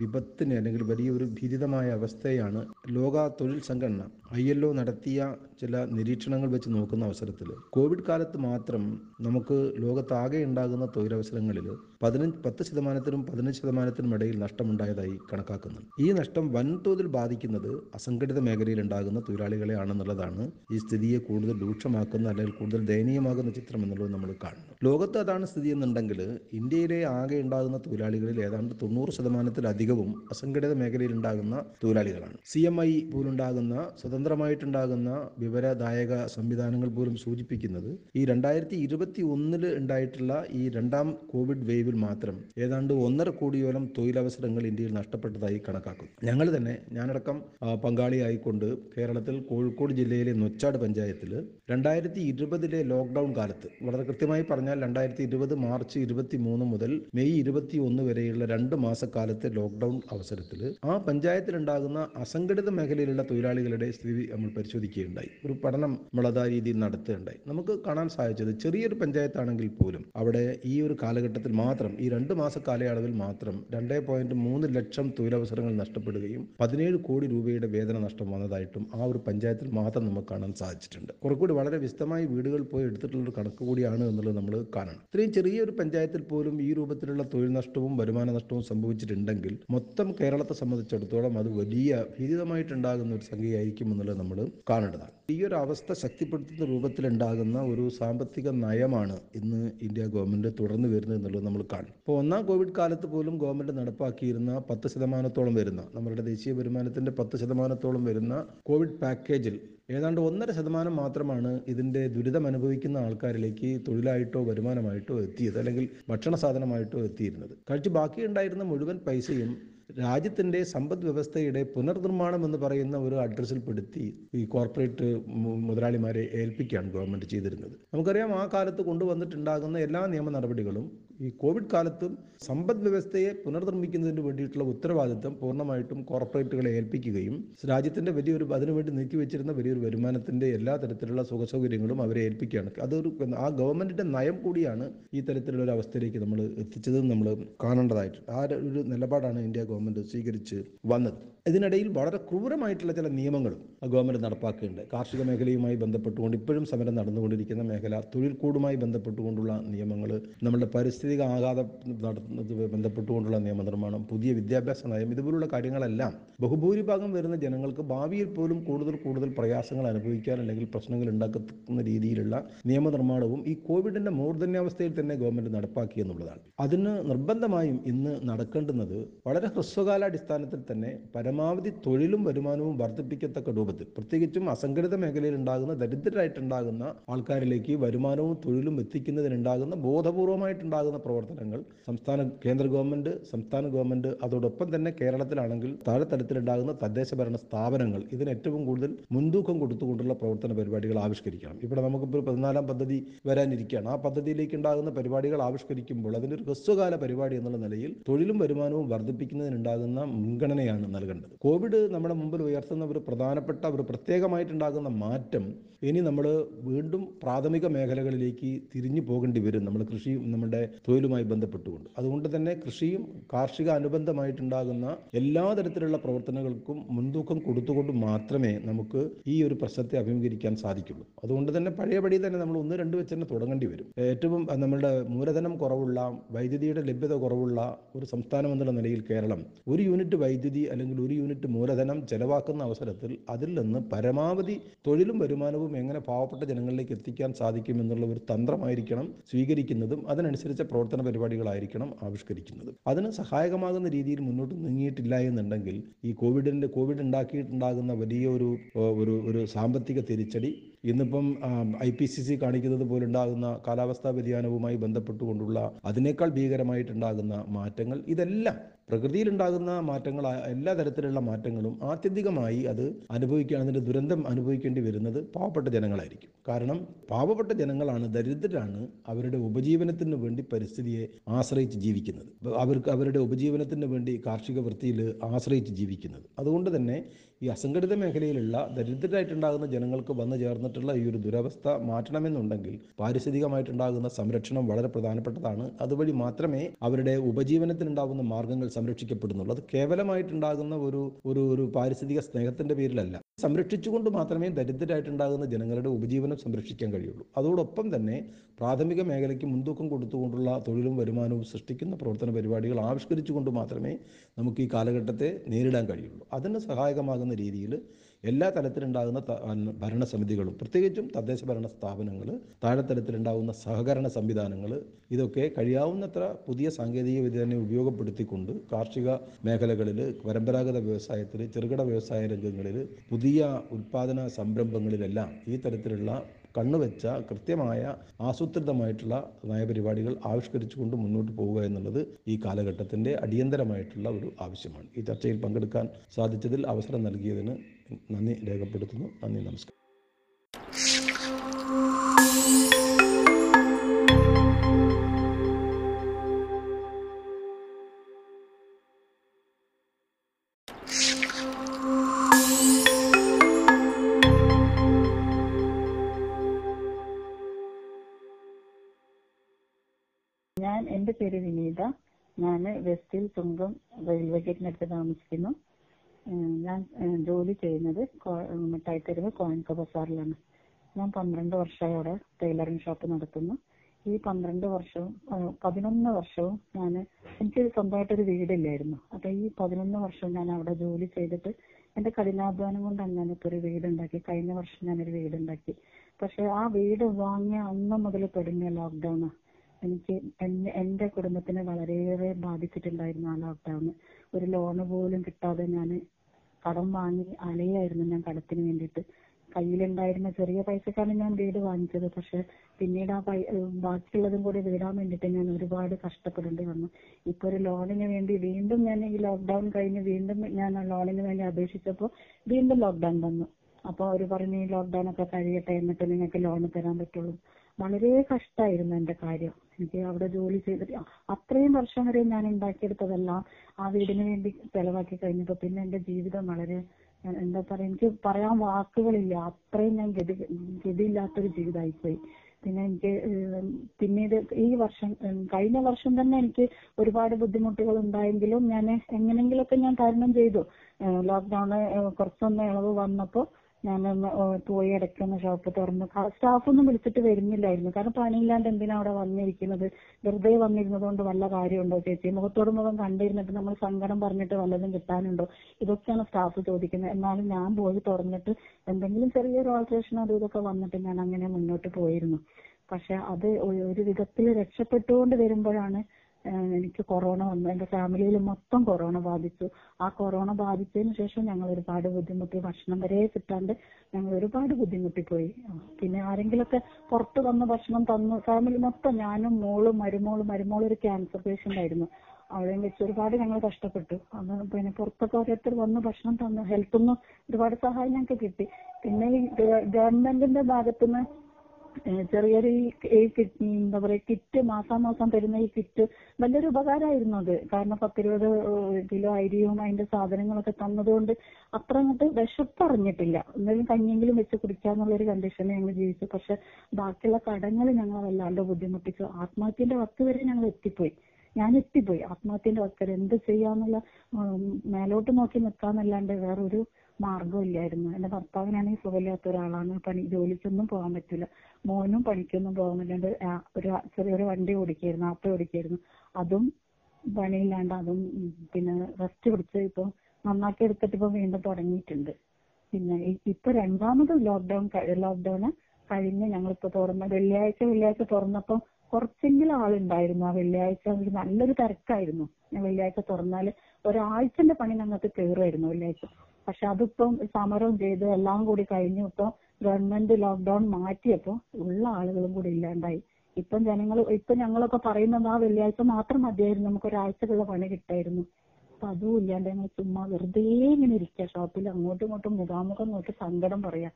വിപത്തിന് അല്ലെങ്കിൽ വലിയ ഒരു ഭീതിതമായ അവസ്ഥയാണ് ലോക തൊഴിൽ സംഘടന ഐ എൽ ഒ നടത്തിയ ചില നിരീക്ഷണങ്ങൾ വെച്ച് നോക്കുന്ന അവസരത്തിൽ കോവിഡ് കാലത്ത് മാത്രം നമുക്ക് ലോകത്താകെ ഉണ്ടാകുന്ന തൊഴിലവസരങ്ങളിൽ പതിനഞ്ച് പത്ത് ശതമാനത്തിനും പതിനഞ്ച് ശതമാനത്തിനും ഇടയിൽ നഷ്ടമുണ്ടായതായി കണക്കാക്കുന്നുണ്ട്. ഈ നഷ്ടം വൻതോതിൽ ബാധിക്കുന്നത് അസംഘടിത മേഖലയിൽ ഉണ്ടാകുന്ന തൊഴിലാളികളെ ആണെന്നുള്ളതാണ് ഈ സ്ഥിതിയെ കൂടുതൽ രൂക്ഷമാക്കുന്ന അല്ലെങ്കിൽ കൂടുതൽ ദയനീയമാകുന്ന ചിത്രം എന്നുള്ളത് നമ്മൾ കാണുന്നു. ലോകത്ത് അതാണ് സ്ഥിതി എന്നുണ്ടെങ്കിൽ ഇന്ത്യയിലെ ആകെ ഉണ്ടാകുന്ന തൊഴിലാളികളിൽ ഏതാണ്ട് തൊണ്ണൂറ് ശതമാനത്തിലധികവും അസംഘടിത മേഖലയിൽ ഉണ്ടാകുന്ന തൊഴിലാളികളാണ്. സി എം ഐ പോലുണ്ടാകുന്ന സ്വതന്ത്രമായിട്ടുണ്ടാകുന്ന വിവരദായക സംവിധാനങ്ങൾ പോലും സൂചിപ്പിക്കുന്നത് ഈ രണ്ടായിരത്തി ഇരുപത്തി ഒന്നിൽ ഉണ്ടായിട്ടുള്ള ഈ രണ്ടാം കോവിഡ് വേവിൽ മാത്രം ഏതാണ്ട് ഒന്നര കോടിയോളം തൊഴിലവസരങ്ങൾ ഇന്ത്യയിൽ നഷ്ടപ്പെട്ടതായി കണക്കാക്കുന്നു. ഞങ്ങൾ തന്നെ ഞാനടക്കം പങ്കാളിയായിക്കൊണ്ട് കേരളത്തിൽ കോഴിക്കോട് ജില്ലയിലെ നൊച്ചാട് പഞ്ചായത്തിൽ രണ്ടായിരത്തി ഇരുപതിലെ ലോക്ക്ഡൌൺ കാലത്ത് വളരെ കൃത്യമായി പറഞ്ഞാൽ രണ്ടായിരത്തി ഇരുപത് മാർച്ച് ഇരുപത്തി മൂന്ന് മുതൽ മെയ് ഇരുപത്തി ഒന്ന് വരെയുള്ള രണ്ട് മാസക്കാലത്തെ ലോക്ക്ഡൌൺ അവസരത്തിൽ ആ പഞ്ചായത്തിലുണ്ടാകുന്ന അസംഘടിത മേഖലയിലുള്ള തൊഴിലാളികളുടെ സ്ഥിതി നമ്മൾ പരിശോധിക്കുകയുണ്ടായി. ഒരു പഠനം നമ്മൾ അതാ രീതിയിൽ നടത്തുകയുണ്ടായി. നമുക്ക് കാണാൻ സാധിച്ചത് ചെറിയൊരു പഞ്ചായത്താണെങ്കിൽ പോലും അവിടെ ഈ ഒരു കാലഘട്ടത്തിൽ മാത്രം ഈ രണ്ട് മാസ കാലയളവിൽ മാത്രം രണ്ടേ പോയിന്റ് മൂന്ന് ലക്ഷം തൊഴിലവസരങ്ങൾ നഷ്ടപ്പെടുകയും പതിനേഴ് കോടി രൂപയുടെ വേതന നഷ്ടം വന്നതായിട്ടും ആ ഒരു പഞ്ചായത്തിൽ മാത്രം നമുക്ക് കാണാൻ സാധിച്ചിട്ടുണ്ട്. കുറച്ചുകൂടി വളരെ വിശദമായി വീടുകൾ പോയി എടുത്തിട്ടുള്ള ഒരു കണക്ക് കൂടിയാണ് എന്നുള്ളത് നമ്മൾ കാണണം. ഇത്രയും ചെറിയൊരു പഞ്ചായത്തിൽ പോലും ഈ രൂപത്തിലുള്ള തൊഴിൽ നഷ്ടവും വരുമാന നഷ്ടവും സംഭവിച്ചിട്ടുണ്ടെങ്കിൽ മൊത്തം കേരളത്തെ സംബന്ധിച്ചിടത്തോളം അത് വലിയ ഭീതിതമായിട്ടുണ്ടാകുന്ന ഒരു സംഖ്യയായിരിക്കും എന്നുള്ളത് നമ്മൾ കാണേണ്ടതാണ്. ഈ ഒരു അവസ്ഥ ശക്തിപ്പെടുത്തുന്ന രൂപത്തിലുണ്ടാകുന്ന ഒരു സാമ്പത്തിക നയമാണ് ഇന്ന് ഇന്ത്യ ഗവൺമെന്റ് തുടർന്ന് വരുന്നത് എന്നുള്ളത് നമ്മൾ കാണും ഇപ്പോൾ ഒന്നാം കോവിഡ് കാലത്ത് പോലും ഗവൺമെന്റ് നടപ്പാക്കിയിരുന്ന പത്ത് ശതമാനത്തോളം വരുന്ന നമ്മുടെ ദേശീയ വരുമാനത്തിന്റെ പത്ത് ശതമാനത്തോളം വരുന്ന കോവിഡ് പാക്കേജിൽ ഏതാണ്ട് ഒന്നര ശതമാനം മാത്രമാണ് ഇതിന്റെ ദുരിതം അനുഭവിക്കുന്ന ആൾക്കാരിലേക്ക് തൊഴിലായിട്ടോ വരുമാനമായിട്ടോ എത്തിയത് അല്ലെങ്കിൽ ഭക്ഷണ സാധനമായിട്ടോ എത്തിയിരുന്നത്. കഴിച്ച് ബാക്കിയുണ്ടായിരുന്ന മുഴുവൻ പൈസയും രാജ്യത്തിന്റെ സമ്പദ് വ്യവസ്ഥയുടെ പുനർനിർമ്മാണം എന്ന് പറയുന്ന ഒരു അഡ്രസ്സിൽ പെടുത്തി ഈ കോർപ്പറേറ്റ് മുതലാളിമാരെ ഏൽപ്പിക്കുകയാണ് ഗവൺമെന്റ് ചെയ്തിരുന്നത്. നമുക്കറിയാം ആ കാലത്ത് കൊണ്ടുവന്നിട്ടുണ്ടാകുന്ന എല്ലാ നിയമ നടപടികളും ഈ കോവിഡ് കാലത്തും സമ്പദ് വ്യവസ്ഥയെ പുനർനിർമ്മിക്കുന്നതിന് വേണ്ടിയിട്ടുള്ള ഉത്തരവാദിത്തം പൂർണമായിട്ടും കോർപ്പറേറ്റുകളെ ഏൽപ്പിക്കുകയും രാജ്യത്തിന്റെ വലിയൊരു അതിനുവേണ്ടി നീക്കിവെച്ചിരുന്ന വലിയൊരു വരുമാനത്തിന്റെ എല്ലാ തരത്തിലുള്ള സുഖസൗകര്യങ്ങളും അവരെ ഏൽപ്പിക്കുകയാണ്. അതൊരു ആ ഗവൺമെന്റിന്റെ നയം കൂടിയാണ് ഈ തരത്തിലുള്ള ഒരു അവസ്ഥയിലേക്ക് നമ്മൾ എത്തിച്ചത് നമ്മൾ കാണേണ്ടതായിട്ട് ആ ഒരു നിലപാടാണ് ഇന്ത്യ ഗവൺമെന്റ് സ്വീകരിച്ച് വന്നത്. ഇതിനിടയിൽ വളരെ ക്രൂരമായിട്ടുള്ള ചില നിയമങ്ങളും ഗവൺമെന്റ് നടപ്പാക്കുന്നുണ്ട് കാർഷിക മേഖലയുമായി ബന്ധപ്പെട്ടുകൊണ്ട് ഇപ്പോഴും സമരം നടന്നുകൊണ്ടിരിക്കുന്ന മേഖല തൊഴിൽ കൂടുമായി ബന്ധപ്പെട്ടുകൊണ്ടുള്ള നിയമങ്ങൾ നമ്മുടെ പരിസ്ഥിതിക ആഘാതം ബന്ധപ്പെട്ടുകൊണ്ടുള്ള നിയമനിർമ്മാണം പുതിയ വിദ്യാഭ്യാസ നയം ഇതുപോലുള്ള കാര്യങ്ങളെല്ലാം ബഹുഭൂരിഭാഗം വരുന്ന ജനങ്ങൾക്ക് ഭാവിയിൽ പോലും കൂടുതൽ കൂടുതൽ പ്രയാസങ്ങൾ അനുഭവിക്കാൻ അല്ലെങ്കിൽ പ്രശ്നങ്ങൾ ഉണ്ടാക്കുന്ന രീതിയിലുള്ള നിയമനിർമ്മാണവും ഈ കോവിഡിന്റെ മൂർധന്യാവസ്ഥയിൽ തന്നെ ഗവൺമെന്റ് നടപ്പാക്കി എന്നുള്ളതാണ്. അതിന് നിർബന്ധമായും ഇന്ന് നടക്കേണ്ടുന്നത് വളരെ ഹ്രസ്വകാലാടിസ്ഥാനത്തിൽ തന്നെ പരമാവധി തൊഴിലും വരുമാനവും വർദ്ധിപ്പിക്കത്തക്ക രൂപത്തിൽ പ്രത്യേകിച്ചും അസംഘടിത മേഖലയിൽ ഉണ്ടാകുന്ന ദരിദ്രരായിട്ടുണ്ടാകുന്ന ആൾക്കാരിലേക്ക് വരുമാനവും തൊഴിലും എത്തിക്കുന്നതിനുണ്ടാകുന്ന ബോധപൂർവമായിട്ടുണ്ടാകുന്ന പ്രവർത്തനങ്ങൾ സംസ്ഥാന കേന്ദ്ര ഗവൺമെന്റ് സംസ്ഥാന ഗവൺമെന്റ് അതോടൊപ്പം തന്നെ കേരളത്തിലാണെങ്കിൽ താഴെത്തലത്തിലുണ്ടാകുന്ന തദ്ദേശ ഭരണ സ്ഥാപനങ്ങൾ ഇതിന് ഏറ്റവും കൂടുതൽ മുൻതൂക്കം കൊടുത്തുകൊണ്ടുള്ള പ്രവർത്തന പരിപാടികൾ ആവിഷ്കരിക്കണം. ഇവിടെ നമുക്കിപ്പോൾ പതിനാലാം പദ്ധതി വരാനിരിക്കുകയാണ്. ആ പദ്ധതിയിലേക്ക് ഉണ്ടാകുന്ന പരിപാടികൾ ആവിഷ്കരിക്കുമ്പോൾ അതിനൊരു ഹ്രസ്വകാല പരിപാടി എന്നുള്ള നിലയിൽ തൊഴിലും വരുമാനവും വർദ്ധിപ്പിക്കുന്നതിനുണ്ടാകുന്ന മുൻഗണനയാണ് നൽകേണ്ടത്. കോവിഡ് നമ്മുടെ മുമ്പിൽ ഉയർത്തുന്ന ഒരു പ്രധാനപ്പെട്ട ഒരു പ്രത്യേകമായിട്ടുണ്ടാകുന്ന മാറ്റം ഇനി നമ്മൾ വീണ്ടും പ്രാഥമിക മേഖലകളിലേക്ക് തിരിഞ്ഞു പോകേണ്ടി വരും. നമ്മൾ കൃഷി നമ്മുടെ തൊഴിലുമായി ബന്ധപ്പെട്ടുകൊണ്ട്. അതുകൊണ്ട് തന്നെ കൃഷിയും കാർഷിക അനുബന്ധമായിട്ടുണ്ടാകുന്ന എല്ലാ തരത്തിലുള്ള പ്രവർത്തനങ്ങൾക്കും മുൻതൂക്കം കൊടുത്തുകൊണ്ട് മാത്രമേ നമുക്ക് ഈ ഒരു പ്രശ്നത്തെ അഭിമുഖീകരിക്കാൻ സാധിക്കുള്ളൂ. അതുകൊണ്ട് തന്നെ പഴയപടി തന്നെ നമ്മൾ ഒന്ന് രണ്ട് വെച്ച് തന്നെ തുടങ്ങേണ്ടി വരും. ഏറ്റവും നമ്മുടെ മൂലധനം കുറവുള്ള വൈദ്യുതിയുടെ ലഭ്യത കുറവുള്ള ഒരു സംസ്ഥാനം എന്നുള്ള നിലയിൽ കേരളം ഒരു യൂണിറ്റ് വൈദ്യുതി അല്ലെങ്കിൽ ഒരു യൂണിറ്റ് മൂലധനം ചെലവാക്കുന്ന അവസരത്തിൽ അതിൽ നിന്ന് പരമാവധി തൊഴിലും വരുമാനവും എങ്ങനെ പാവപ്പെട്ട ജനങ്ങളിലേക്ക് എത്തിക്കാൻ സാധിക്കും എന്നുള്ള ഒരു തന്ത്രമായിരിക്കണം സ്വീകരിക്കുന്നതും അതിനനുസരിച്ച പ്രവർത്തന പരിപാടികളായിരിക്കണം ആവിഷ്കരിക്കുന്നതും. അതിന് സഹായകമാകുന്ന രീതിയിൽ മുന്നോട്ട് നീങ്ങിയിട്ടില്ല എന്നുണ്ടെങ്കിൽ ഈ കോവിഡിന്റെ കോവിഡ് ഉണ്ടാക്കിയിട്ടുണ്ടാകുന്ന വലിയ ഒരു ഒരു സാമ്പത്തിക തിരിച്ചടി ഇന്നിപ്പം ഐ പി സി സി കാണിക്കുന്നത് പോലുണ്ടാകുന്ന കാലാവസ്ഥാ വ്യതിയാനവുമായി ബന്ധപ്പെട്ടുകൊണ്ടുള്ള അതിനേക്കാൾ ഭീകരമായിട്ടുണ്ടാകുന്ന മാറ്റങ്ങൾ ഇതെല്ലാം പ്രകൃതിയിലുണ്ടാകുന്ന മാറ്റങ്ങൾ എല്ലാ തരത്തിലുള്ള മാറ്റങ്ങളും ആത്യന്തികമായി അത് അനുഭവിക്കുക അതിന്റെ ദുരന്തം അനുഭവിക്കേണ്ടി വരുന്നത് പാവപ്പെട്ട ജനങ്ങളായിരിക്കും. കാരണം പാവപ്പെട്ട ജനങ്ങളാണ് ദരിദ്രരാണ് അവരുടെ ഉപജീവനത്തിന് വേണ്ടി പരിസ്ഥിതിയെ ആശ്രയിച്ച് ജീവിക്കുന്നത്. അവർക്ക് അവരുടെ ഉപജീവനത്തിന് വേണ്ടി കാർഷിക വൃത്തിയിൽ ആശ്രയിച്ച് ജീവിക്കുന്നത്. അതുകൊണ്ട് തന്നെ ഈ അസംഘടിത മേഖലയിലുള്ള ദരിദ്രരായിട്ടുണ്ടാകുന്ന ജനങ്ങൾക്ക് വന്നു ചേർന്നിട്ടുള്ള ഈ ഒരു ദുരവസ്ഥ മാറ്റണമെന്നുണ്ടെങ്കിൽ പാരിസ്ഥിതികമായിട്ടുണ്ടാകുന്ന സംരക്ഷണം വളരെ പ്രധാനപ്പെട്ടതാണ്. അതുവഴി മാത്രമേ അവരുടെ ഉപജീവനത്തിനുണ്ടാകുന്ന മാർഗങ്ങൾ സംരക്ഷിക്കപ്പെടുന്നുള്ളൂ. അത് കേവലമായിട്ടുണ്ടാകുന്ന ഒരു ഒരു ഒരു പാരിസ്ഥിതിക സ്നേഹത്തിന്റെ പേരിലല്ല. സംരക്ഷിച്ചുകൊണ്ട് മാത്രമേ ദരിദ്രരായിട്ടുണ്ടാകുന്ന ജനങ്ങളുടെ ഉപജീവനം സംരക്ഷിക്കാൻ കഴിയുള്ളൂ. അതോടൊപ്പം തന്നെ പ്രാഥമിക മേഖലയ്ക്ക് മുൻതൂക്കം കൊടുത്തുകൊണ്ടുള്ള തൊഴിലും വരുമാനവും സൃഷ്ടിക്കുന്ന പ്രവർത്തന പരിപാടികൾ ആവിഷ്കരിച്ചുകൊണ്ട് മാത്രമേ നമുക്ക് ഈ കാലഘട്ടത്തെ നേരിടാൻ കഴിയുള്ളൂ. അതിന് സഹായകമാകുന്ന രീതിയിൽ എല്ലാ തലത്തിലുണ്ടാകുന്ന ഭരണസമിതികളും പ്രത്യേകിച്ചും തദ്ദേശ ഭരണ സ്ഥാപനങ്ങൾ താഴെത്തലത്തിലുണ്ടാകുന്ന സഹകരണ സംവിധാനങ്ങൾ ഇതൊക്കെ കഴിയാവുന്നത്ര പുതിയ സാങ്കേതിക വിദ്യനെ ഉപയോഗപ്പെടുത്തിക്കൊണ്ട് കാർഷിക മേഖലകളിൽ പരമ്പരാഗത വ്യവസായത്തിൽ ചെറുകിട വ്യവസായ രംഗങ്ങളിൽ പുതിയ ഉൽപാദന സംരംഭങ്ങളിലെല്ലാം ഈ തരത്തിലുള്ള കണ്ണുവെച്ച കൃത്യമായ ആസൂത്രിതമായിട്ടുള്ള നയപരിപാടികൾ ആവിഷ്കരിച്ചുകൊണ്ട് മുന്നോട്ട് പോവുക എന്നുള്ളത് ഈ കാലഘട്ടത്തിന്റെ അടിയന്തരമായിട്ടുള്ള ഒരു ആവശ്യമാണ്. ഈ ചർച്ചയിൽ പങ്കെടുക്കാൻ സാധിച്ചതിൽ അവസരം നൽകിയതിന് നന്ദി രേഖപ്പെടുത്തുന്നു. നന്ദി നമസ്കാരം. ഞാൻ വെസ്റ്റിൽ തുങ്കം റെയിൽവേ ഗേറ്റിനടുത്ത് താമസിക്കുന്നു. ഞാൻ ജോലി ചെയ്യുന്നത് മിഠായിത്തെരുവ് കോയൻക ബസാറിലാണ്. ഞാൻ പന്ത്രണ്ട് വർഷമായി അവിടെ ടൈലറിംഗ് ഷോപ്പ് നടത്തുന്നു. ഈ പന്ത്രണ്ട് വർഷവും പതിനൊന്ന് വർഷവും ഞാൻ എനിക്ക് സ്വന്തമായിട്ടൊരു വീടില്ലായിരുന്നു. അപ്പൊ ഈ പതിനൊന്ന് വർഷവും ഞാൻ അവിടെ ജോലി ചെയ്തിട്ട് എന്റെ കഠിനാധ്വാനം കൊണ്ടാണ് ഞാനിപ്പോ ഒരു വീടുണ്ടാക്കി. കഴിഞ്ഞ വർഷം ഞാനൊരു വീടുണ്ടാക്കി. പക്ഷെ ആ വീട് വാങ്ങിയ അന്ന് മുതൽ തുടങ്ങിയ ലോക്ക്ഡൌൺ എനിക്ക് എന്റെ കുടുംബത്തിനെ വളരെയേറെ ബാധിച്ചിട്ടുണ്ടായിരുന്നു ആ ലോക്ക്ഡൌൺ ഒരു ലോണ് പോലും കിട്ടാതെ ഞാൻ കടം വാങ്ങി അലയായിരുന്നു ഞാൻ കടത്തിന് വേണ്ടിയിട്ട്. കയ്യിലുണ്ടായിരുന്ന ചെറിയ പൈസക്കാണ് ഞാൻ വീട് വാങ്ങിച്ചത്. പക്ഷെ പിന്നീട് ആ പൈ ബാക്കിയുള്ളതും കൂടി വീടാൻ വേണ്ടിയിട്ട് ഞാൻ ഒരുപാട് കഷ്ടപ്പെടേണ്ടി വന്നു. ഇപ്പൊ ഒരു ലോണിന് വേണ്ടി വീണ്ടും ഞാൻ ഈ ലോക്ക്ഡൌൺ കഴിഞ്ഞ് വീണ്ടും ഞാൻ ആ ലോണിന് വേണ്ടി അപേക്ഷിച്ചപ്പോൾ വീണ്ടും ലോക്ക്ഡൌൺ വന്നു. അപ്പൊ അവർ പറഞ്ഞു ഈ ലോക്ക്ഡൌൺ ഒക്കെ കഴിയട്ടെ എന്നിട്ട് നിങ്ങൾക്ക് ലോൺ തരാൻ പറ്റുള്ളൂ. വളരെ കഷ്ടായിരുന്നു എന്റെ കാര്യം. എനിക്ക് അവിടെ ജോലി ചെയ്തിട്ട് അത്രയും വർഷം വരെ ഞാൻ ഉണ്ടാക്കിയെടുത്തതെല്ലാം ആ വീടിന് വേണ്ടി ചെലവാക്കി കഴിഞ്ഞപ്പോ പിന്നെ എന്റെ ജീവിതം വളരെ എന്താ പറയാ എനിക്ക് പറയാൻ വാക്കുകളില്ല. അത്രയും ഞാൻ ഗതി ഗതിയില്ലാത്തൊരു ജീവിതമായിപ്പോയി. പിന്നെ എനിക്ക് പിന്നീട് ഈ വർഷം കഴിഞ്ഞ വർഷം തന്നെ എനിക്ക് ഒരുപാട് ബുദ്ധിമുട്ടുകൾ ഉണ്ടായെങ്കിലും ഞാൻ എങ്ങനെങ്കിലൊക്കെ ഞാൻ തരണം ചെയ്തു. ലോക്ക്ഡൌണ് കുറച്ചൊന്ന് ഇളവ് വന്നപ്പോ ഞാൻ പോയി ഇടയ്ക്കൊന്ന് ഷോപ്പ് തുറന്നു. സ്റ്റാഫൊന്നും വിളിച്ചിട്ട് വരുന്നില്ലായിരുന്നു. കാരണം പണിയില്ലാണ്ട് എന്തിനാ അവിടെ വന്നിരിക്കുന്നത്? വെറുതെ വന്നിരുന്നത് കൊണ്ട് വല്ല കാര്യമുണ്ടോ ചേച്ചി? മുഖത്തോട് മുഖം കണ്ടിരുന്നിട്ട് നമ്മൾ സങ്കടം പറഞ്ഞിട്ട് വല്ലതും കിട്ടാനുണ്ടോ? ഇതൊക്കെയാണ് സ്റ്റാഫ് ചോദിക്കുന്നത്. എന്നാലും ഞാൻ പോയി തുറന്നിട്ട് എന്തെങ്കിലും ചെറിയൊരു ഓൾട്രേഷൻ അതും ഇതൊക്കെ വന്നിട്ട് ഞാൻ അങ്ങനെ മുന്നോട്ട് പോയിരുന്നു. പക്ഷെ അത് ഒരു വിധത്തിൽ രക്ഷപ്പെട്ടുകൊണ്ട് വരുമ്പോഴാണ് എനിക്ക് കൊറോണ വന്നു. എന്റെ ഫാമിലിയിൽ മൊത്തം കൊറോണ ബാധിച്ചു. ആ കൊറോണ ബാധിച്ചതിന് ശേഷം ഞങ്ങൾ ഒരുപാട് ബുദ്ധിമുട്ടി. ഭക്ഷണം വരെ കിട്ടാണ്ട് ഞങ്ങൾ ഒരുപാട് ബുദ്ധിമുട്ടിപ്പോയി. പിന്നെ ആരെങ്കിലുമൊക്കെ പുറത്ത് വന്ന് ഭക്ഷണം തന്നു. ഫാമിലി മൊത്തം ഞാനും മോളും മരുമോളും മരുമോളും ഒരു ക്യാൻസർ പേഷ്യന്റ് ആയിരുന്നു. അവിടെയും വെച്ച് ഒരുപാട് ഞങ്ങൾ കഷ്ടപ്പെട്ടു. അന്ന് പിന്നെ പുറത്തൊക്കെ ഓരോരുത്തർ വന്ന് ഭക്ഷണം തന്നു. ഹെൽത്തുനിന്ന് ഒരുപാട് സഹായം ഞങ്ങൾക്ക് കിട്ടി. പിന്നെ ഈ ഗവൺമെന്റിന്റെ ഭാഗത്തുനിന്ന് ചെറിയൊരു ഈ എന്താ പറയാ കിറ്റ് മാസാമാസം തരുന്ന ഈ കിറ്റ് വലിയൊരു ഉപകാരമായിരുന്നു അത്. കാരണം പത്തിരുപത് കിലോ അരിയും അതിന്റെ സാധനങ്ങളൊക്കെ തന്നതുകൊണ്ട് അത്ര അങ്ങോട്ട് വിശപ്പറിഞ്ഞിട്ടില്ല. എന്നാലും കഞ്ഞിയെങ്കിലും വെച്ച് കുടിക്കാന്നുള്ളൊരു കണ്ടീഷനിൽ ഞങ്ങൾ ജീവിച്ചു. പക്ഷെ ബാക്കിയുള്ള കടങ്ങൾ ഞങ്ങൾ വല്ലാണ്ട് ബുദ്ധിമുട്ടിച്ചു. ആത്മഹത്യന്റെ വക്ക് വരെ ഞങ്ങൾ എത്തിപ്പോയി. ഞാൻ എത്തിപ്പോയി. ആത്മഹത്യന്റെ വക്കൽ എന്ത് ചെയ്യാന്നുള്ള മേലോട്ട് നോക്കി നിൽക്കാന്നല്ലാണ്ട് വേറൊരു മാർഗവും ഇല്ലായിരുന്നു എന്റെ ഭർത്താവിനാണെങ്കിൽ സുഖമില്ലാത്ത ഒരാളാണ്. പണി ജോലിക്കൊന്നും പോകാൻ പറ്റില്ല മോനും പണിക്കൊന്നും പോകാൻ പറ്റാണ്ട് ഒരു ചെറിയൊരു വണ്ടി ഓടിക്കായിരുന്നു ആട്ടോ ഓടിക്കായിരുന്നു. അതും പണിയില്ലാണ്ട് അതും പിന്നെ റെസ്റ്റ് പിടിച്ച് ഇപ്പൊ നന്നാക്കി എടുത്തിട്ട് ഇപ്പൊ വീണ്ടും തുടങ്ങിയിട്ടുണ്ട്. പിന്നെ ഇപ്പൊ രണ്ടാമത് ലോക്ക്ഡൌൺ ലോക്ക്ഡൌൺ കഴിഞ്ഞ് ഞങ്ങളിപ്പോ തുറന്ന വെള്ളിയാഴ്ച വെള്ളിയാഴ്ച തുറന്നപ്പോ കുറച്ചെങ്കിലും ആളുണ്ടായിരുന്നു. ആ വെള്ളിയാഴ്ച ഒരു നല്ലൊരു തിരക്കായിരുന്നു. ഞാൻ വെള്ളിയാഴ്ച തുറന്നാൽ ഒരാഴ്ചന്റെ പണി ഞങ്ങൾക്ക് കയറുമായിരുന്നു വെള്ളിയാഴ്ച. പക്ഷെ അതിപ്പം സമരം ചെയ്ത് എല്ലാം കൂടി കഴിഞ്ഞു. ഇപ്പൊ ഗവൺമെന്റ് ലോക്ക്ഡൌൺ മാറ്റിയപ്പോ ഉള്ള ആളുകളും കൂടി ഇല്ലാണ്ടായി. ഇപ്പം ജനങ്ങൾ ഇപ്പൊ ഞങ്ങളൊക്കെ പറയുന്നത് ആ വെള്ളിയാഴ്ച മാത്രം മതിയായിരുന്നു. നമുക്ക് ഒരാഴ്ചക്കുള്ള പണി കിട്ടായിരുന്നു. അപ്പൊ അതും ഇല്ലാണ്ട് ഞങ്ങൾ ചുമ്മാ വെറുതെ ഇങ്ങനെ ഇരിക്കുക ഷോപ്പിൽ അങ്ങോട്ടും ഇങ്ങോട്ടും മുഖാമുഖം നോക്കി സങ്കടം പറയാ.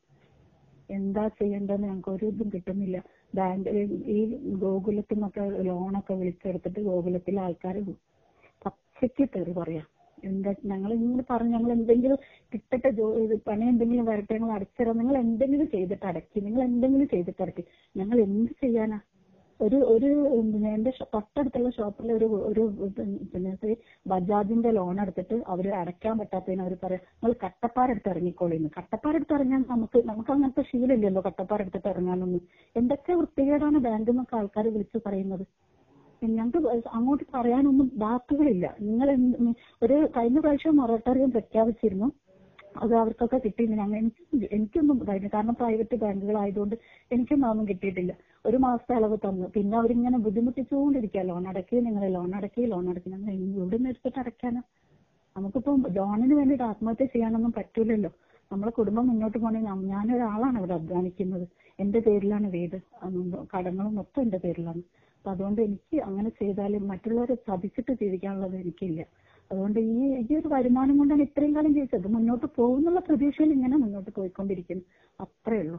എന്താ ചെയ്യേണ്ടതെന്ന് ഞങ്ങൾക്ക് ഒരു ഇതും കിട്ടുന്നില്ല. ബാങ്ക് ഈ ഗോകുലത്തിൽ നിന്നൊക്കെ ലോണൊക്കെ വിളിച്ചെടുത്തിട്ട് ഗോകുലത്തിലെ ആൾക്കാർ പച്ചയ്ക്ക് തെറി പറയാ. എന്താ ഞങ്ങൾ ഇങ്ങനെ പറഞ്ഞു ഞങ്ങൾ എന്തെങ്കിലും കിട്ടട്ടെ ജോ ഇത് പണി എന്തെങ്കിലും വരട്ടെ ഞങ്ങൾ അടച്ചുതരാം നിങ്ങൾ എന്തെങ്കിലും ചെയ്തിട്ട് അടക്കി നിങ്ങൾ എന്തെങ്കിലും ചെയ്തിട്ട് അടക്കി. ഞങ്ങൾ എന്ത് ചെയ്യാനാ? ഒരു ഒരു എന്റെ തൊട്ടടുത്തുള്ള ഷോപ്പിൽ ഒരു ഒരു പിന്നെ ബജാജിന്റെ ലോൺ എടുത്തിട്ട് അവർ അടയ്ക്കാൻ പറ്റാത്തതിന് അവർ പറയാം നിങ്ങൾ കട്ടപ്പാരെടുത്ത് ഇറങ്ങിക്കോളിന്ന്. കട്ടപ്പാരെടുത്ത് ഇറങ്ങാൻ നമുക്ക് നമുക്ക് അങ്ങനത്തെ ശീലമില്ലല്ലോ കട്ടപ്പാരെടുത്തിട്ട് ഇറങ്ങാനൊന്നും. എന്തൊക്കെ വൃത്തികേടാണ് ബാങ്കിൽ നിന്നൊക്കെ ആൾക്കാർ വിളിച്ചു പറയുന്നത്? ഞങ്ങൾക്ക് അങ്ങോട്ട് പറയാനൊന്നും വാക്കുകളില്ല നിങ്ങൾ ഒരു കഴിഞ്ഞ പ്രാവശ്യം മൊറട്ടോറിയം പ്രഖ്യാപിച്ചിരുന്നു. അത് അവർക്കൊക്കെ കിട്ടിയില്ല. ഞങ്ങൾ എനിക്ക് എനിക്കൊന്നും ഇതായിരുന്നു കാരണം പ്രൈവറ്റ് ബാങ്കുകളായതുകൊണ്ട് എനിക്കൊന്നും അതൊന്നും കിട്ടിയിട്ടില്ല. ഒരു മാസത്തെ അളവ് തന്നു. പിന്നെ അവരിങ്ങനെ ബുദ്ധിമുട്ടിച്ചുകൊണ്ടിരിക്കുക ലോൺ അടക്കി നിങ്ങൾ ലോൺ അടക്കി ലോൺ അടക്കി ഞങ്ങൾ എവിടെ നിന്ന് എടുത്തിട്ട് അടയ്ക്കാനാ? നമുക്കിപ്പം ലോണിന് വേണ്ടിയിട്ട് ആത്മഹത്യ ചെയ്യാനൊന്നും പറ്റൂലല്ലോ. നമ്മളെ കുടുംബം മുന്നോട്ട് പോകണമെങ്കിൽ ഞാനൊരാളാണ് ഇവിടെ അധ്വാനിക്കുന്നത്. എന്റെ പേരിലാണ് വീട്. കടങ്ങളും മൊത്തം എന്റെ പേരിലാണ്. അപ്പൊ അതുകൊണ്ട് എനിക്ക് അങ്ങനെ ചെയ്താലും മറ്റുള്ളവരെ ചതിച്ചിട്ട് ജീവിക്കാനുള്ളത് എനിക്കില്ല. അതുകൊണ്ട് ഈ ഈ ഒരു വരുമാനം കൊണ്ടാണ് ഇത്രയും കാലം ജീവിച്ചത്. മുന്നോട്ട് പോകുന്നുള്ള പ്രതീക്ഷയിൽ ഇങ്ങനെ മുന്നോട്ട് പോയിക്കൊണ്ടിരിക്കുന്നു. അത്രേ ഉള്ളൂ.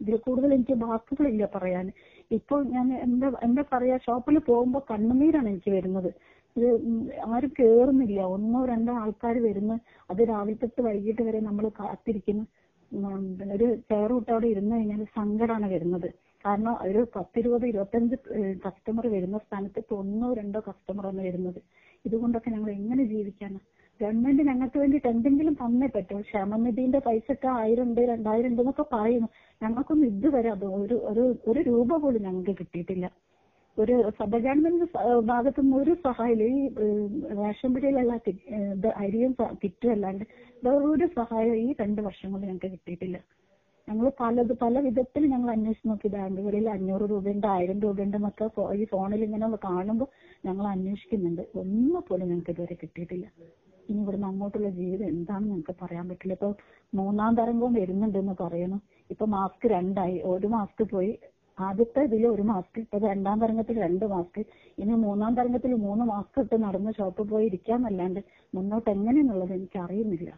ഇതിൽ കൂടുതൽ എനിക്ക് വാക്കുകളില്ല പറയാൻ. ഇപ്പോൾ ഞാൻ എന്താ എന്താ പറയാ ഷോപ്പിൽ പോകുമ്പോൾ കണ്ണുനീരാണ് എനിക്ക് വരുന്നത്. ഇത് ആരും കേറുന്നില്ല. ഒന്നോ രണ്ടോ ആൾക്കാർ വരുന്നു അത് രാവിലെ വൈകിട്ട് വരെ നമ്മൾ കാത്തിരിക്കുന്നു. ഒരു ചെയർ വിട്ട് അവിടെ ഇരുന്ന് കഴിഞ്ഞാൽ സങ്കടമാണ് വരുന്നത്. കാരണം ഒരു പത്തിരുപത് ഇരുപത്തഞ്ച് കസ്റ്റമർ വരുന്ന സ്ഥാനത്ത് ഒന്നോ രണ്ടോ കസ്റ്റമർ ആണ് വരുന്നത്. ഇതുകൊണ്ടൊക്കെ ഞങ്ങൾ എങ്ങനെ ജീവിക്കാനാ? ഗവൺമെന്റ് ഞങ്ങൾക്ക് വേണ്ടിയിട്ട് എന്തെങ്കിലും തന്നേ പറ്റൂ. ക്ഷേമനിധിന്റെ പൈസ ഒക്കെ ആയിരം ഉണ്ട് രണ്ടായിരം ഉണ്ട് എന്നൊക്കെ പറയുന്നു. ഞങ്ങൾക്കൊന്നും ഇതുവരെ അത് ഒരു ഒരു ഒരു രൂപ പോലും ഞങ്ങൾക്ക് കിട്ടിയിട്ടില്ല. ഒരു ഗവൺമെന്റ് ഭാഗത്തു നിന്ന് ഒരു സഹായം ഈ റേഷൻ പിടിയിലുള്ള അരിയും കിറ്റും അല്ലാണ്ട് വേറെ ഒരു സഹായം ഈ രണ്ട് വർഷം കൊണ്ട് ഞങ്ങൾക്ക് കിട്ടിയിട്ടില്ല. ഞങ്ങൾ പലത് പല വിധത്തിൽ ഞങ്ങൾ അന്വേഷിച്ച് നോക്കി. ബാങ്കുകളിൽ അഞ്ഞൂറ് രൂപയുണ്ട് ആയിരം രൂപയുണ്ട് എന്നൊക്കെ ഈ ഫോണിൽ ഇങ്ങനെ കാണുമ്പോൾ ഞങ്ങൾ അന്വേഷിക്കുന്നുണ്ട്. ഒന്നും പോലും ഞങ്ങൾക്ക് ഇതുവരെ കിട്ടിയിട്ടില്ല. ഇനി ഇവിടുന്ന് അങ്ങോട്ടുള്ള ജീവിതം എന്താണെന്ന് ഞങ്ങൾക്ക് പറയാൻ പറ്റില്ല. ഇപ്പൊ മൂന്നാം തരംഗം വരുന്നുണ്ടെന്ന് പറയുന്നു. ഇപ്പൊ മാസ്ക് രണ്ടായി. ഒരു മാസ്ക് പോയി. ആദ്യത്തെ ഇതിൽ ഒരു മാസ്ക് ഇപ്പൊ രണ്ടാം തരംഗത്തിൽ രണ്ട് മാസ്ക്. ഇനി മൂന്നാം തരംഗത്തിൽ മൂന്ന് മാസ്ക് ഇട്ട് നടന്ന് ഷോപ്പിൽ പോയി ഇരിക്കാന്നല്ലാണ്ട് മുന്നോട്ട് എങ്ങനെയെന്നുള്ളത് എനിക്ക് അറിയുന്നില്ല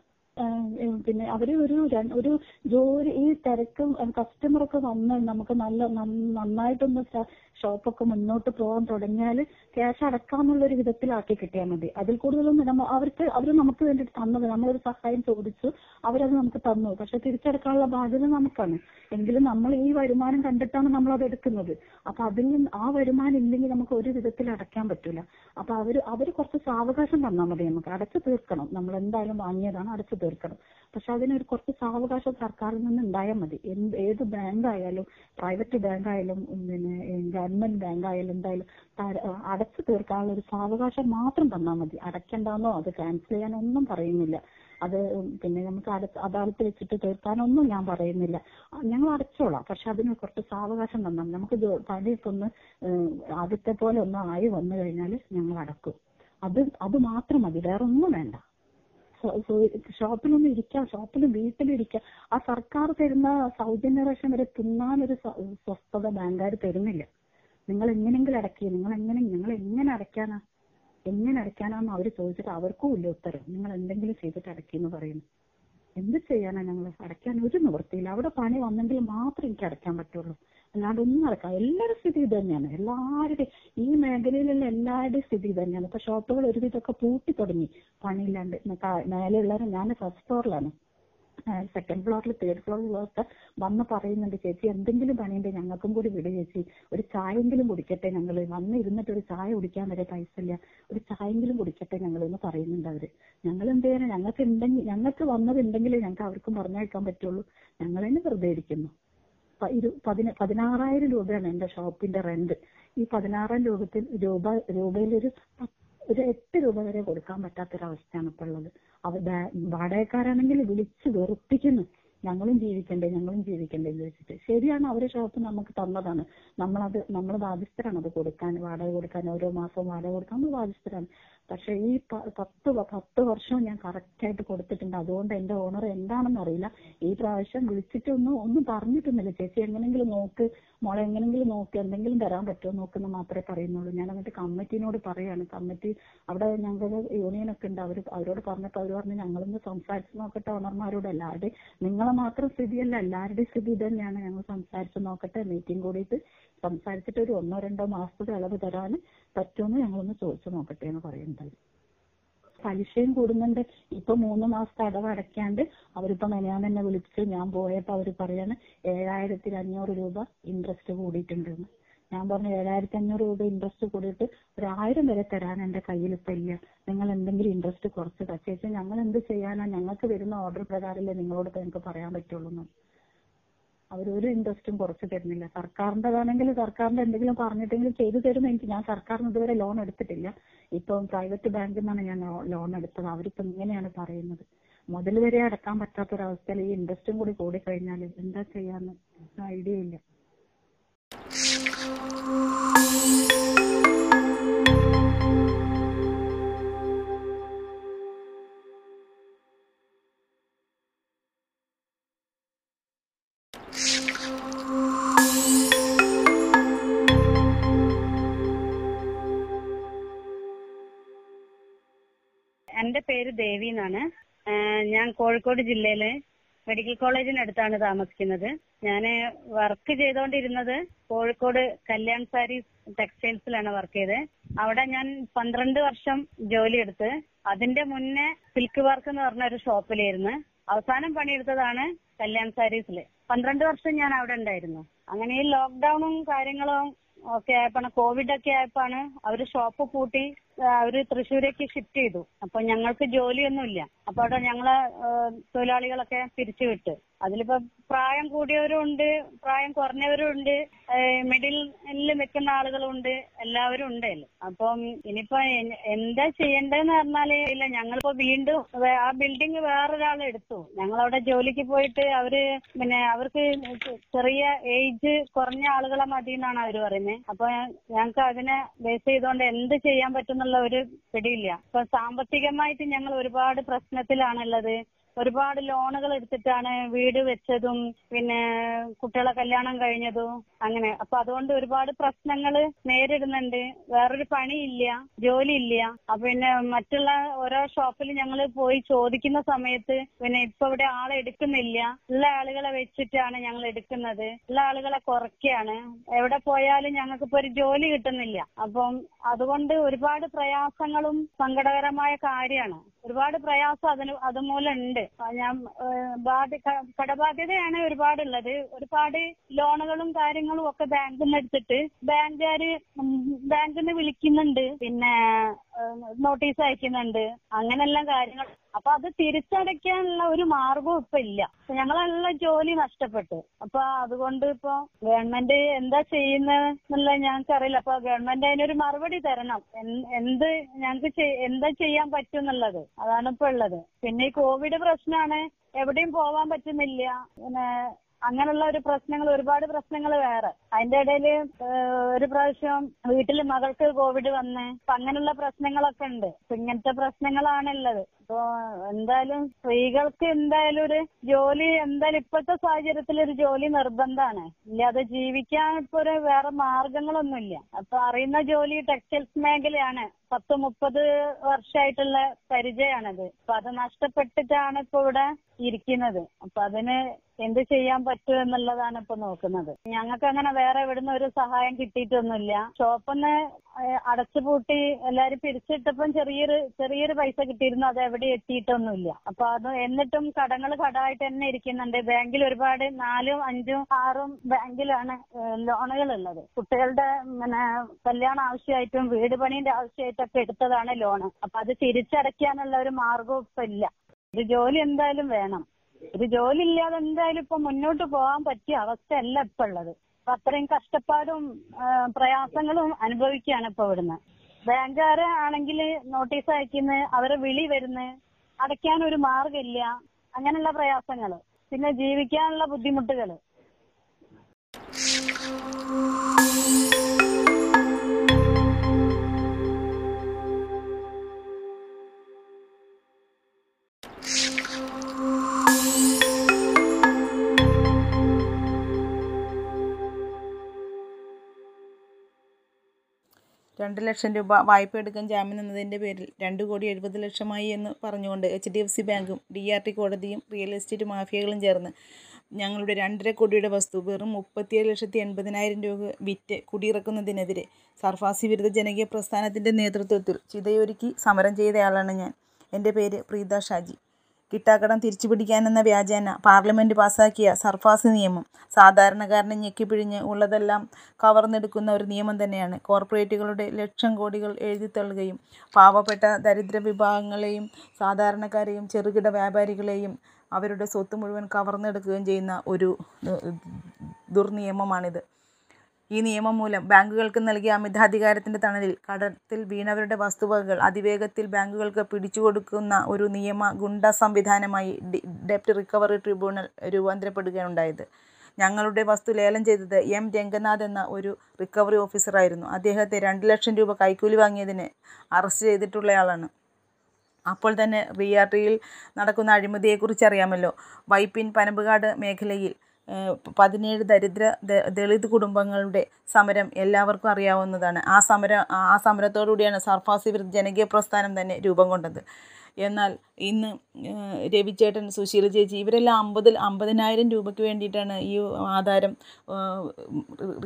പിന്നെ അവർ ഒരു ഒരു ജോലി ഈ തിരക്കും കസ്റ്റമർ ഒക്കെ വന്ന് നമുക്ക് നല്ല നന്ന- നന്നായിട്ടൊന്ന് ഷോപ്പൊക്കെ മുന്നോട്ട് പോകാൻ തുടങ്ങിയാൽ ക്യാഷ് അടക്കാന്നുള്ള ഒരു വിധത്തിലാക്കി കിട്ടിയാൽ മതി. അതിൽ കൂടുതലൊന്നും അവർക്ക് അവർ നമുക്ക് വേണ്ടിയിട്ട് തന്നത് നമ്മളൊരു സഹായം ചോദിച്ചു അവരത് നമുക്ക് തന്നു. പക്ഷെ തിരിച്ചടക്കാനുള്ള ബാധ്യത നമുക്കാണ്. എങ്കിലും നമ്മൾ ഈ വരുമാനം കണ്ടിട്ടാണ് നമ്മൾ അത് എടുക്കുന്നത്. അപ്പൊ അതിൽ നിന്ന് ആ വരുമാനം ഇല്ലെങ്കിൽ നമുക്ക് ഒരു വിധത്തിൽ അടയ്ക്കാൻ പറ്റൂല. അപ്പൊ അവർ അവർ കുറച്ച് സാവകാശം തന്നാൽ മതി നമുക്ക്. അടച്ചു തീർക്കണം. നമ്മൾ എന്തായാലും വാങ്ങിയതാണ് അടച്ചു തീർക്കണം പക്ഷെ അതിനൊരു കുറച്ച് സാവകാശം സർക്കാരിൽ നിന്ന് ഉണ്ടായാൽ മതി. എന്ത് ഏത് ബാങ്ക് ആയാലും പ്രൈവറ്റ് ബാങ്ക് ആയാലും പിന്നെ ഗവൺമെന്റ് ബാങ്ക് ആയാലും എന്തായാലും അടച്ചു തീർക്കാനുള്ള ഒരു സാവകാശം മാത്രം തന്നാൽ മതി. അടയ്ക്കണ്ടെന്നോ? അത് ക്യാൻസൽ ചെയ്യാനോ ഒന്നും പറയുന്നില്ല. അത് പിന്നെ നമുക്ക് അദാലത്ത് വെച്ചിട്ട് തീർക്കാനൊന്നും ഞാൻ പറയുന്നില്ല. ഞങ്ങൾ അടച്ചോളാം. പക്ഷെ അതിന് കുറച്ച് സാവകാശം തന്നാൽ നമുക്ക് പണിയൊക്കെ ഒന്ന് ആദ്യത്തെ പോലെ ഒന്ന് ആയി വന്നു കഴിഞ്ഞാൽ ഞങ്ങൾ അടക്കും. അത് അത് മാത്രം മതി. വേറെ ഒന്നും വേണ്ട. ഷോപ്പിലൊന്നും ഇരിക്കാം ഷോപ്പിലും വീട്ടിലും ഇരിക്കാം. ആ സർക്കാർ തരുന്ന സൗജന്യ റേഷൻ വരെ തിന്നാനൊരു സ്വ- സ്വസ്ഥത ബാങ്കുകാർ തരുന്നില്ല. നിങ്ങൾ എങ്ങനെങ്കിലും അടക്കുക നിങ്ങൾ എങ്ങനെ നിങ്ങൾ എങ്ങനെ അടയ്ക്കാനാ? എങ്ങനെ അടയ്ക്കാനാന്ന് അവർ ചോദിച്ചിട്ട് അവർക്കും ഇല്ല ഉത്തരം. നിങ്ങൾ എന്തെങ്കിലും ചെയ്തിട്ട് അടക്കി എന്ന് പറയുന്നു. എന്ത് ചെയ്യാനാ ഞങ്ങൾ അടയ്ക്കാൻ ഒരു നിവൃത്തിയില്ല. അവിടെ പണി വന്നെങ്കിൽ മാത്രം എനിക്ക് അടയ്ക്കാൻ പറ്റുള്ളൂ. അല്ലാണ്ട് ഒന്നും നടക്കാം. എല്ലാവരുടെ സ്ഥിതി ഇത് തന്നെയാണ്. എല്ലാവരുടെയും ഈ മേഖലയിലുള്ള എല്ലാവരുടെയും സ്ഥിതി ഇത് തന്നെയാണ്. ഇപ്പൊ ഷോപ്പുകൾ ഒരുവിധമൊക്കെ പൂട്ടി തുടങ്ങി. പണിയില്ലാണ്ട് മേലെയുള്ളവരെ ഞാൻ ഫസ്റ്റ് ഫ്ലോറിലാണ്. സെക്കൻഡ് ഫ്ലോറിൽ തേർഡ് ഫ്ലോറിലൊക്കെ വന്ന് പറയുന്നുണ്ട് ചേച്ചി എന്തെങ്കിലും പണിയുണ്ട് ഞങ്ങൾക്കും കൂടി വിട് ചേച്ചി. ഒരു ചായെങ്കിലും കുടിക്കട്ടെ ഞങ്ങൾ വന്ന് ഇരുന്നിട്ട് ഒരു ചായ കുടിക്കാൻ വരെ പൈസ ഇല്ല. ഒരു ചായെങ്കിലും കുടിക്കട്ടെ ഞങ്ങൾ എന്ന് പറയുന്നുണ്ട് അവർ. ഞങ്ങൾ എന്ത് ചെയ്യണം ഞങ്ങൾക്ക് ഉണ്ടെങ്കിൽ ഞങ്ങൾക്ക് വന്നതുണ്ടെങ്കിലേ ഞങ്ങൾക്ക് അവർക്കും പറഞ്ഞയക്കാൻ പറ്റുള്ളൂ. ഞങ്ങൾ തന്നെ വെറുതെ ഇരിക്കുന്നു. ഇരു പതിന പതിനാറായിരം രൂപയാണ് എന്റെ ഷോപ്പിന്റെ റെന്റ് ഈ പതിനാറായിരം രൂപത്തിൽ രൂപ രൂപയിൽ ഒരു ഒരു എട്ട് രൂപ വരെ കൊടുക്കാൻ പറ്റാത്തൊരവസ്ഥയാണ് ഇപ്പൊ ഉള്ളത്. അവ വാടകക്കാരാണെങ്കിൽ വിളിച്ച് വെറുപ്പിക്കുന്നു. ഞങ്ങളും ജീവിക്കണ്ടേ ഞങ്ങളും ജീവിക്കണ്ടേ എന്ന് വെച്ചിട്ട്. ശരിയാണ് അവരെ ഷോപ്പ് നമുക്ക് തന്നതാണ്. നമ്മളത് നമ്മൾ ബാധ്യസ്ഥരാണ് അത് കൊടുക്കാൻ വാടക കൊടുക്കാൻ ഓരോ മാസവും വാടക കൊടുക്കാൻ നമ്മൾ ബാധ്യസ്ഥരാണ്. പക്ഷെ ഈ പത്ത് പത്ത് വർഷം ഞാൻ കറക്റ്റ് ആയിട്ട് കൊടുത്തിട്ടുണ്ട്. അതുകൊണ്ട് എന്റെ ഓണർ എന്താണെന്ന് അറിയില്ല. ഈ പ്രാവശ്യം വിളിച്ചിട്ടൊന്നും ഒന്നും പറഞ്ഞിട്ടൊന്നുമില്ല. ചേച്ചി എങ്ങനെങ്കിലും നോക്ക് മോളെ എങ്ങനെങ്കിലും നോക്ക് എന്തെങ്കിലും തരാൻ പറ്റുമോ നോക്കുന്ന മാത്രമേ പറയുന്നുള്ളൂ. ഞാൻ എന്നിട്ട് കമ്മിറ്റിനോട് പറയാണ്. കമ്മിറ്റി അവിടെ ഞങ്ങളുടെ യൂണിയൻ ഒക്കെ ഉണ്ട്. അവർ അവരോട് പറഞ്ഞപ്പോൾ അവർ പറഞ്ഞു ഞങ്ങളൊന്ന് സംസാരിച്ച് നോക്കട്ടെ ഓണർമാരോട് എല്ലാവരുടെയും നിങ്ങളെ മാത്രം സ്ഥിതിയല്ല എല്ലാവരുടെയും സ്ഥിതി തന്നെയാണ് ഞങ്ങൾ സംസാരിച്ച് നോക്കട്ടെ മീറ്റിംഗ് കൂടിയിട്ട് സംസാരിച്ചിട്ട് ഒരു ഒന്നോ രണ്ടോ മാസത്തെ ഇളവ് തരാൻ പറ്റുമെന്ന് ഞങ്ങളൊന്ന് ചോദിച്ചു നോക്കട്ടെ എന്ന് പറയുന്നുണ്ടായി പലിശയും കൂടുന്നുണ്ട്. ഇപ്പൊ മൂന്ന് മാസത്തെ അടവ് അടയ്ക്കാണ്ട് അവരിപ്പോ മെനയാൻ തന്നെ വിളിച്ച് ഞാൻ പോയപ്പോ അവർ പറയാണ് ഏഴായിരത്തി അഞ്ഞൂറ് രൂപ ഇൻട്രസ്റ്റ് കൂടിയിട്ടുണ്ടെന്ന്. ഞാൻ പറഞ്ഞു ഏഴായിരത്തി അഞ്ഞൂറ് രൂപ ഇൻട്രസ്റ്റ് കൂടിയിട്ട് ഒരു ആയിരം വരെ തരാൻ എന്റെ കയ്യിൽ ഇപ്പൊ ഇല്ല. നിങ്ങൾ എന്തെങ്കിലും ഇൻട്രസ്റ്റ് കുറച്ച് ചേച്ചി ഞങ്ങൾ എന്ത് ചെയ്യാനാ? ഞങ്ങൾക്ക് വരുന്ന ഓർഡർ പ്രകാരമല്ലേ നിങ്ങളോട് ഞങ്ങൾക്ക് പറയാൻ പറ്റുള്ളൂ അവരൊരു ഇൻട്രസ്റ്റും കുറച്ച് തരുന്നില്ല. സർക്കാരിന്റെതാണെങ്കിൽ സർക്കാരിന്റെ എന്തെങ്കിലും പറഞ്ഞിട്ടെങ്കിലും ചെയ്തു തരും എനിക്ക് ഞാൻ സർക്കാരിന് ഇതുവരെ ലോൺ എടുത്തിട്ടില്ല. ഇപ്പം പ്രൈവറ്റ് ബാങ്കിൽ നിന്നാണ് ഞാൻ ലോൺ എടുത്തത്. അവരിപ്പോ ഇങ്ങനെയാണ് പറയുന്നത്. മുതൽ വരെ അടക്കാൻ പറ്റാത്തൊരവസ്ഥയിൽ ഈ ഇൻട്രസ്റ്റും കൂടി കൂടി കഴിഞ്ഞാൽ എന്താ ചെയ്യാന്ന് ഐഡിയ ഇല്ല. എന്റെ പേര് ദേവി എന്നാണ്. ഞാൻ കോഴിക്കോട് ജില്ലയിലെ മെഡിക്കൽ കോളേജിനടുത്താണ് താമസിക്കുന്നത്. ഞാൻ വർക്ക് ചെയ്തുകൊണ്ടിരുന്നത് കോഴിക്കോട് കല്യാൺ സാരീസ് ടെക്സ്റ്റൈൽസിലാണ് വർക്ക് ചെയ്തത് അവിടെ ഞാൻ പന്ത്രണ്ട് വർഷം ജോലി ജോലിയെടുത്ത് അതിന്റെ മുന്നേ സിൽക്ക് വർക്ക് എന്ന് പറഞ്ഞ ഒരു ഷോപ്പിലായിരുന്നു. അവസാനം പണിയെടുത്തതാണ് കല്യാൺ സാരീസിൽ പന്ത്രണ്ട് വർഷം ഞാൻ അവിടെ ഉണ്ടായിരുന്നു. അങ്ങനെ ഈ ലോക്ക്ഡൌണും കാര്യങ്ങളും ഒക്കെ ആയപ്പോണ് കോവിഡ് ഒക്കെ ആയപ്പോണ് അവർ ഷോപ്പ് പൂട്ടി അവർ തൃശ്ശൂരേക്ക് ഷിഫ്റ്റ് ചെയ്തു. അപ്പൊ ഞങ്ങൾക്ക് ജോലിയൊന്നുമില്ല. അപ്പൊ അവിടെ ഞങ്ങളെ പിരിച്ചു പിരിച്ചുവിട്ട്. അതിലിപ്പോ പ്രായം കൂടിയവരും ഉണ്ട് പ്രായം കുറഞ്ഞവരും ഉണ്ട് മിഡിലിൽ നിൽക്കുന്ന ആളുകളും ഉണ്ട് എല്ലാവരും ഉണ്ട് അതിൽ. അപ്പം ഇനിയിപ്പോ എന്താ ചെയ്യേണ്ടതെന്ന് പറഞ്ഞാൽ ഇല്ല ഞങ്ങളിപ്പോ വീണ്ടും ആ ബിൽഡിംഗ് വേറൊരാൾ എടുത്തു. ഞങ്ങൾ അവിടെ ജോലിക്ക് പോയിട്ട് അവർ പിന്നെ അവർക്ക് ചെറിയ ഏജ് കുറഞ്ഞ ആളുകളെ മതി എന്നാണ് അവർ പറയുന്നത് അപ്പൊ ഞങ്ങൾക്ക് അതിനെ ബേസ് ചെയ്തുകൊണ്ട് എന്ത് ചെയ്യാൻ പറ്റുന്നുള്ള ഒരു പിടിയില്ല. ഇപ്പൊ സാമ്പത്തികമായിട്ട് ഞങ്ങൾ ഒരുപാട് പ്രശ്നത്തിലാണുള്ളത്. ഒരുപാട് ലോണുകൾ എടുത്തിട്ടാണ് വീട് വെച്ചതും പിന്നെ കുട്ടികളെ കല്യാണം കഴിഞ്ഞതും അങ്ങനെ. അപ്പൊ അതുകൊണ്ട് ഒരുപാട് പ്രശ്നങ്ങൾ നേരിടുന്നുണ്ട്. വേറൊരു പണിയില്ല ജോലിയില്ല. അപ്പൊ പിന്നെ മറ്റുള്ള ഓരോ ഷോപ്പിൽ ഞങ്ങൾ പോയി ചോദിക്കുന്ന സമയത്ത് പിന്നെ ഇപ്പൊ ഇവിടെ ആളെ എടുക്കുന്നില്ല. ഉള്ള ആളുകളെ വെച്ചിട്ടാണ് ഞങ്ങൾ എടുക്കുന്നത്. ഉള്ള ആളുകളെ കുറയ്ക്കാണ് എവിടെ പോയാലും ഞങ്ങൾക്ക് ഇപ്പൊ ഒരു ജോലി കിട്ടുന്നില്ല. അപ്പം അതുകൊണ്ട് ഒരുപാട് പ്രയാസങ്ങളും സങ്കടകരമായ കാര്യമാണ്. ഒരുപാട് പ്രയാസം അതിന് അതുമൂലം ഉണ്ട്. ഞാൻ ഒരുപാട് കടബാധ്യതയാണ് ഒരുപാടുള്ളത്. ഒരുപാട് ലോണുകളും കാര്യങ്ങളും ഒക്കെ ബാങ്കിൽ നിന്ന് എടുത്തിട്ട് ബാങ്കുകാര് ബാങ്കിൽ വിളിക്കുന്നുണ്ട്. പിന്നെ നോട്ടീസ് അയക്കുന്നുണ്ട്. അങ്ങനെല്ലാം കാര്യങ്ങൾ. അപ്പൊ അത് തിരിച്ചടയ്ക്കാനുള്ള ഒരു മാർഗവും ഇപ്പൊ ഇല്ല. ഞങ്ങളെല്ലാം ജോലി നഷ്ടപ്പെട്ടു. അപ്പൊ അതുകൊണ്ട് ഇപ്പൊ ഗവൺമെന്റ് എന്താ ചെയ്യുന്നത് എന്നുള്ളത് ഞങ്ങൾക്ക് അറിയില്ല അപ്പൊ ഗവൺമെന്റ് അതിനൊരു മറുപടി തരണം. എന്ത് ഞങ്ങൾക്ക് എന്താ ചെയ്യാൻ പറ്റും എന്നുള്ളത് അതാണ് ഇപ്പൊ ഉള്ളത്. പിന്നെ ഈ കോവിഡ് പ്രശ്നമാണ് എവിടെയും പോവാൻ പറ്റുന്നില്ല. പിന്നെ അങ്ങനെയുള്ള ഒരു പ്രശ്നങ്ങൾ ഒരുപാട് പ്രശ്നങ്ങൾ വേറെ. അതിന്റെ ഇടയിൽ ഒരു പ്രാവശ്യം വീട്ടിൽ മകൾക്ക് കോവിഡ് വന്ന് അപ്പൊ അങ്ങനെയുള്ള പ്രശ്നങ്ങളൊക്കെ ഉണ്ട്. ഇങ്ങനത്തെ പ്രശ്നങ്ങളാണുള്ളത് അപ്പൊ എന്തായാലും സ്ത്രീകൾക്ക് എന്തായാലും ഒരു ജോലി എന്തായാലും ഇപ്പോഴത്തെ സാഹചര്യത്തിൽ ഒരു ജോലി നിർബന്ധമാണ്. ഇല്ലാതെ ജീവിക്കാൻ ഇപ്പൊ ഒരു വേറെ മാർഗങ്ങളൊന്നുമില്ല. അപ്പൊ അറിയുന്ന ജോലി ടെക്സ്റ്റൈൽസ് മേഖലയാണ്. പത്ത് മുപ്പത് വർഷമായിട്ടുള്ള പരിചയമാണത്. അപ്പൊ അത് നഷ്ടപ്പെട്ടിട്ടാണ് ഇപ്പൊ ഇവിടെ ഇരിക്കുന്നത്. അപ്പൊ അതിന് എന്ത് ചെയ്യാൻ പറ്റും എന്നുള്ളതാണ് ഇപ്പൊ നോക്കുന്നത്. ഞങ്ങൾക്ക് അങ്ങനെ വേറെ ഇവിടുന്ന് ഒരു സഹായം കിട്ടിയിട്ടൊന്നുമില്ല. ഷോപ്പൊന്ന് അടച്ചുപൂട്ടി എല്ലാരും പിരിച്ചിട്ടപ്പം ചെറിയൊരു ചെറിയൊരു പൈസ കിട്ടിയിരുന്നു. അത് എവിടെ എത്തിയിട്ടൊന്നുമില്ല. അപ്പൊ അത് എന്നിട്ടും കടങ്ങൾ കടമായിട്ട് തന്നെ ഇരിക്കുന്നുണ്ട്. ബാങ്കിൽ ഒരുപാട് നാലും അഞ്ചും ആറും ബാങ്കിലാണ് ലോണുകൾ ഉള്ളത് കുട്ടികളുടെ പിന്നെ കല്യാണ ആവശ്യമായിട്ടും വീട് പണിന്റെ ആവശ്യമായിട്ടൊക്കെ എടുത്തതാണ് ലോണ്. അപ്പൊ അത് തിരിച്ചടയ്ക്കാനുള്ള ഒരു മാർഗവും ഇപ്പൊ ഇല്ല. ഒരു ജോലി എന്തായാലും വേണം. ഒരു ജോലി ഇല്ലാതെ എന്തായാലും ഇപ്പൊ മുന്നോട്ട് പോകാൻ പറ്റിയ അവസ്ഥയല്ല ഇപ്പൊ ഉള്ളത്. അപ്പൊ അത്രയും കഷ്ടപ്പാടും പ്രയാസങ്ങളും അനുഭവിക്കുകയാണ് ഇപ്പൊ ഇവിടുന്ന്. ബാങ്കുകാര് ആണെങ്കിൽ നോട്ടീസ് അയക്കുന്ന അവരെ വിളി വരുന്ന് അടയ്ക്കാൻ ഒരു മാർഗമില്ല അങ്ങനെയുള്ള പ്രയാസങ്ങൾ. പിന്നെ ജീവിക്കാനുള്ള ബുദ്ധിമുട്ടുകൾ. രണ്ട് ലക്ഷം രൂപ വായ്പ എടുക്കാൻ ജാമ്യം എന്നതിന്റെ പേരിൽ രണ്ട് കോടി എഴുപത് ലക്ഷമായി എന്ന് പറഞ്ഞുകൊണ്ട് എച്ച് ഡി എഫ് സി ബാങ്കും ഡി ആർ ടി കോടതിയും റിയൽ എസ്റ്റേറ്റ് മാഫിയകളും ചേർന്ന് ഞങ്ങളുടെ രണ്ടര കോടിയുടെ വസ്തു വെറും മുപ്പത്തിയേഴ് ലക്ഷത്തി എൺപതിനായിരം രൂപ വിറ്റ് കുടിയിറക്കുന്നതിനെതിരെ സർഫാസി വിരുദ്ധ ജനകീയ പ്രസ്ഥാനത്തിന്റെ നേതൃത്വത്തിൽ ചിതയൊരുക്കി സമരം ചെയ്തയാളാണ് ഞാൻ. എന്റെ പേര് പ്രീത ഷാജി. കിട്ടാക്കടം തിരിച്ചുപിടിക്കാനെന്ന വ്യാജേന പാർലമെന്റ് പാസാക്കിയ സർഫാസ് നിയമം. സാധാരണക്കാരനെ ഞെക്കിപ്പിഴിഞ്ഞ് ഉള്ളതെല്ലാം കവർന്നെടുക്കുന്ന ഒരു നിയമം തന്നെയാണ്. കോർപ്പറേറ്റുകളുടെ ലക്ഷം കോടികൾ എഴുതിത്തള്ളുകയും പാവപ്പെട്ട ദരിദ്ര വിഭാഗങ്ങളെയും സാധാരണക്കാരെയും ചെറുകിട വ്യാപാരികളെയും അവരുടെ സ്വത്ത് മുഴുവൻ കവർന്നെടുക്കുകയും ചെയ്യുന്ന ഒരു ദുർനിയമമാണിത്. ഈ നിയമം മൂലം ബാങ്കുകൾക്ക് നൽകിയ അമിതാധികാരത്തിന്റെ തണലിൽ കടത്തിൽ വീണവരുടെ വസ്തുവകകൾ അതിവേഗത്തിൽ ബാങ്കുകൾക്ക് പിടിച്ചുകൊടുക്കുന്ന ഒരു നിയമ ഗുണ്ട സംവിധാനമായി ഡെപ്റ്റ് റിക്കവറി ട്രിബ്യൂണൽ രൂപാന്തരപ്പെടുകയുണ്ടായത്. ഞങ്ങളുടെ വസ്തു ലേലം ചെയ്തത് എം രംഗനാഥ് എന്ന ഒരു റിക്കവറി ഓഫീസറായിരുന്നു. അദ്ദേഹത്തെ രണ്ട് ലക്ഷം രൂപ കൈക്കൂലി വാങ്ങിയതിന് അറസ്റ്റ് ചെയ്തിട്ടുള്ളയാളാണ്. അപ്പോൾ തന്നെ റിയാർട്ടിയിൽ നടക്കുന്ന അഴിമതിയെക്കുറിച്ച് അറിയാമല്ലോ വൈപ്പിൻ പനമ്പുകാട് മേഖലയിൽ പതിനേഴ് ദരിദ്ര ദളിത് കുടുംബങ്ങളുടെ സമരം എല്ലാവർക്കും അറിയാവുന്നതാണ്. ആ സമരം ആ സമരത്തോടുകൂടിയാണ് സർഫാസി വിരുദ്ധ ജനകീയ പ്രസ്ഥാനം തന്നെ രൂപം കൊണ്ടത്. എന്നാൽ ഇന്ന് രവിചേട്ടൻ സുശീല ചേച്ചി ഇവരെല്ലാം അമ്പതിൽ അമ്പതിനായിരം രൂപയ്ക്ക് വേണ്ടിയിട്ടാണ് ഈ ആധാരം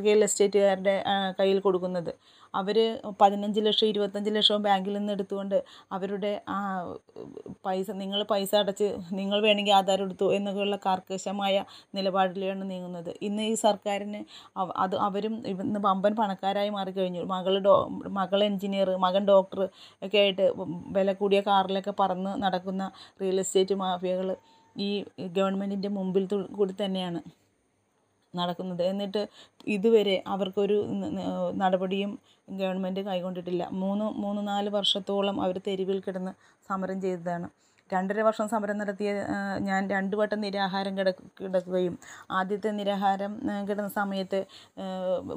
റിയൽ എസ്റ്റേറ്റുകാരുടെ കയ്യിൽ കൊടുക്കുന്നത്. അവർ പതിനഞ്ച് ലക്ഷം ഇരുപത്തഞ്ച് ലക്ഷവും ബാങ്കിൽ നിന്ന് എടുത്തുകൊണ്ട് അവരുടെ ആ പൈസ നിങ്ങൾ പൈസ അടച്ച് നിങ്ങൾ വേണമെങ്കിൽ ആധാരം എടുത്തു എന്നൊക്കെയുള്ള കർക്കശമായ നിലപാടിലാണ് നീങ്ങുന്നത്. ഇന്ന് ഈ സർക്കാരിന് അത് അവരും ഇന്ന് വമ്പൻ പണക്കാരായി മാറിക്കഴിഞ്ഞു. മകൾ ഡോ മകൾ എഞ്ചിനീയർ മകൻ ഡോക്ടർ ഒക്കെ ആയിട്ട് വില കൂടിയ കാറിലൊക്കെ പറന്ന് നടക്കുന്ന റിയൽ എസ്റ്റേറ്റ് മാഫിയകൾ ഈ ഗവൺമെന്റിന്റെ മുമ്പിൽ കൂടി തന്നെയാണ് നടക്കുന്നത്. എന്നിട്ട് ഇതുവരെ അവർക്കൊരു നടപടിയും ഗവൺമെന്റ് കൈകൊണ്ടിട്ടില്ല. മൂന്ന് മൂന്ന് നാല് വർഷത്തോളം അവർ തെരുവിൽ കിടന്ന് സമരം ചെയ്തതാണ്. രണ്ടര വർഷം സമരം നടത്തിയ ഞാൻ രണ്ടു വട്ടം നിരാഹാരം കിട കിടക്കുകയും ആദ്യത്തെ നിരാഹാരം കിടന്ന സമയത്ത്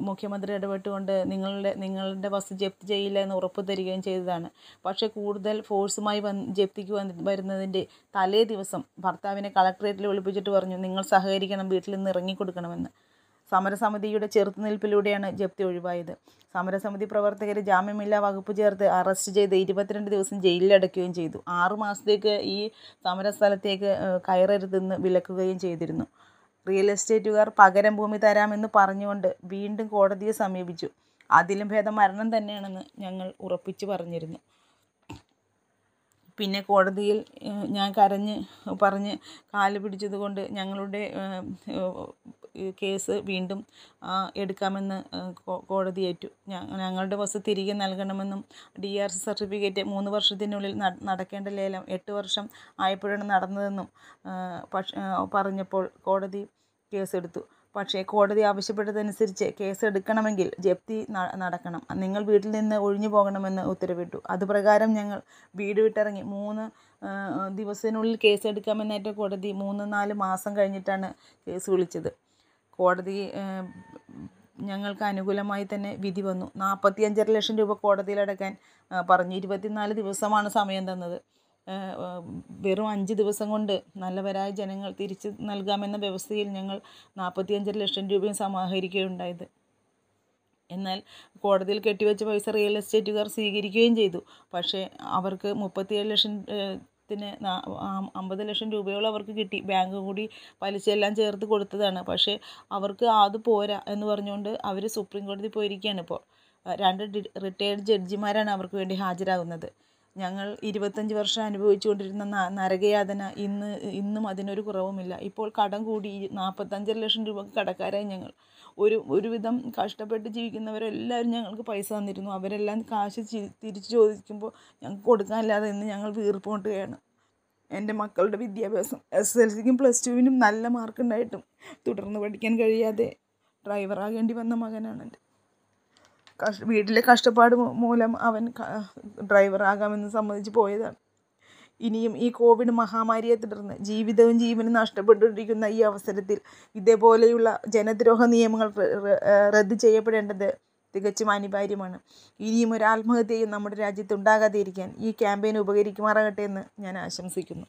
മുഖ്യമന്ത്രി ഇടപെട്ടുകൊണ്ട് നിങ്ങളുടെ നിങ്ങളുടെ വസ്തു ജപ്തി ചെയ്യില്ല എന്ന് ഉറപ്പ് തരികയും ചെയ്തതാണ്. പക്ഷേ കൂടുതൽ ഫോഴ്സുമായി വന്ന് ജപ്തിക്ക് വന്ന് വരുന്നതിന്റെ തലേ ദിവസം ഭർത്താവിനെ കളക്ട്രേറ്റിൽ വിളിപ്പിച്ചിട്ട് പറഞ്ഞു നിങ്ങൾ സഹകരിക്കണം വീട്ടിൽ നിന്ന് ഇറങ്ങിക്കൊടുക്കണമെന്ന്. സമരസമിതിയുടെ ചെറുത്തുനിൽപ്പിലൂടെയാണ് ജപ്തി ഒഴിവായത്. സമരസമിതി പ്രവർത്തകരെ ജാമ്യമില്ലാ വകുപ്പ് ചേർത്ത് അറസ്റ്റ് ചെയ്ത് ഇരുപത്തിരണ്ട് ദിവസം ജയിലിൽ അടയ്ക്കുകയും ചെയ്തു. ആറു മാസത്തേക്ക് ഈ സമരസ്ഥലത്തേക്ക് കയറരുതെന്ന് വിലക്കുകയും ചെയ്തിരുന്നു. റിയൽ എസ്റ്റേറ്റുകാർ പകരം ഭൂമി തരാമെന്ന് പറഞ്ഞുകൊണ്ട് വീണ്ടും കോടതിയെ സമീപിച്ചു. അതിലും ഭേദം മരണം തന്നെയാണെന്ന് ഞങ്ങൾ ഉറപ്പിച്ചു പറഞ്ഞിരുന്നു. പിന്നെ കോടതിയിൽ ഞാൻ കരഞ്ഞ് പറഞ്ഞ് കാൽ പിടിച്ചതുകൊണ്ട് ഞങ്ങളുടെ ഏഹ്, ഏഹ്, കേസ് വീണ്ടും എടുക്കാമെന്ന് കോടതി ഏറ്റു. ഞങ്ങളുടെ വസ്തു തിരികെ നൽകണമെന്നും ഡി ആർ സി സർട്ടിഫിക്കറ്റ് മൂന്ന് വർഷത്തിനുള്ളിൽ നടക്കേണ്ട ലേലം എട്ട് വർഷം ആയപ്പോഴാണ് നടന്നതെന്നും പക്ഷ പറഞ്ഞപ്പോൾ കോടതി കേസെടുത്തു. പക്ഷേ കോടതി ആവശ്യപ്പെട്ടതനുസരിച്ച് കേസ് എടുക്കണമെങ്കിൽ ജപ്തി നടക്കണം. നിങ്ങൾ വീട്ടിൽ നിന്ന് ഒഴിഞ്ഞു പോകണമെന്ന് ഉത്തരവിട്ടു. അതുപ്രകാരം ഞങ്ങൾ വീട് വിട്ടിറങ്ങി മൂന്ന് ദിവസത്തിനുള്ളിൽ കേസ് എടുക്കാമെന്നേറ്റ കോടതി മൂന്ന് നാല് മാസം കഴിഞ്ഞിട്ടാണ് കേസ് വിളിച്ചത്. കോടതി ഞങ്ങൾക്ക് അനുകൂലമായി തന്നെ വിധി വന്നു. നാൽപ്പത്തി അഞ്ചര ലക്ഷം രൂപ കോടതിയിലടക്കാൻ പറഞ്ഞു. ഇരുപത്തിനാല് ദിവസമാണ് സമയം തന്നത്. വെറും അഞ്ച് ദിവസം കൊണ്ട് നല്ലവരായ ജനങ്ങൾ തിരിച്ച് നൽകാമെന്ന വ്യവസ്ഥയിൽ ഞങ്ങൾ നാൽപ്പത്തിയഞ്ചര ലക്ഷം രൂപയും സമാഹരിക്കുകയുണ്ടായത്. എന്നാൽ കോടതിയിൽ കെട്ടിവെച്ച പൈസ റിയൽ എസ്റ്റേറ്റുകാർ സ്വീകരിക്കുകയും ചെയ്തു. പക്ഷേ അവർക്ക് മുപ്പത്തിയേഴ് ലക്ഷം ത്തിന് അമ്പത് ലക്ഷം രൂപയോളം അവർക്ക് കിട്ടി. ബാങ്ക് കൂടി പലിശയെല്ലാം ചേർത്ത് കൊടുത്തതാണ്. പക്ഷേ അവർക്ക് അത് പോരാ എന്ന് പറഞ്ഞുകൊണ്ട് അവർ സുപ്രീം കോടതി പോയിരിക്കുകയാണ് ഇപ്പോൾ. രണ്ട് റിട്ടയേർഡ് ജഡ്ജിമാരാണ് അവർക്ക് വേണ്ടി ഹാജരാകുന്നത്. ഞങ്ങൾ ഇരുപത്തഞ്ച് വർഷം അനുഭവിച്ചുകൊണ്ടിരുന്ന നരകയാതന ഇന്ന് ഇന്നും അതിനൊരു കുറവുമില്ല. ഇപ്പോൾ കടം കൂടി നാൽപ്പത്തഞ്ചര ലക്ഷം രൂപ കടക്കാരായി ഞങ്ങൾ. ഒരു ഒരുവിധം കഷ്ടപ്പെട്ട് ജീവിക്കുന്നവരെല്ലാവരും ഞങ്ങൾക്ക് പൈസ തന്നിരുന്നു. അവരെല്ലാം കാശ് തിരിച്ചു ചോദിക്കുമ്പോൾ ഞങ്ങൾക്ക് കൊടുക്കാനില്ലാതെ ഇന്ന് ഞങ്ങൾ വീർപ്പുകൊണ്ടുകയാണ്. എന്റെ മക്കളുടെ വിദ്യാഭ്യാസം എസ് എൽ സിക്കും പ്ലസ് ടുവിനും നല്ല മാർക്കുണ്ടായിട്ടും തുടർന്ന് പഠിക്കാൻ കഴിയാതെ ഡ്രൈവറാകേണ്ടി വന്ന മകനാണ് എന്റെ. കഷ് വീട്ടിലെ കഷ്ടപ്പാട് മൂലം അവൻ ഡ്രൈവറാകാമെന്ന് സമ്മതിച്ച് പോയതാണ്. ഇനിയും ഈ കോവിഡ് മഹാമാരിയെ തുടർന്ന് ജീവിതവും ജീവനും നഷ്ടപ്പെട്ടുകൊണ്ടിരിക്കുന്ന ഈ അവസരത്തിൽ ഇതേപോലെയുള്ള ജനദ്രോഹ നിയമങ്ങൾ റദ്ദ് ചെയ്യപ്പെടേണ്ടത് തികച്ചും അനിവാര്യമാണ്. ഇനിയും ഒരു ആത്മഹത്യയും നമ്മുടെ രാജ്യത്ത് ഉണ്ടാകാതെ ഇരിക്കാൻ ഈ ക്യാമ്പയിൻ ഉപകരിക്കുമാറാകട്ടെ എന്ന് ഞാൻ ആശംസിക്കുന്നു.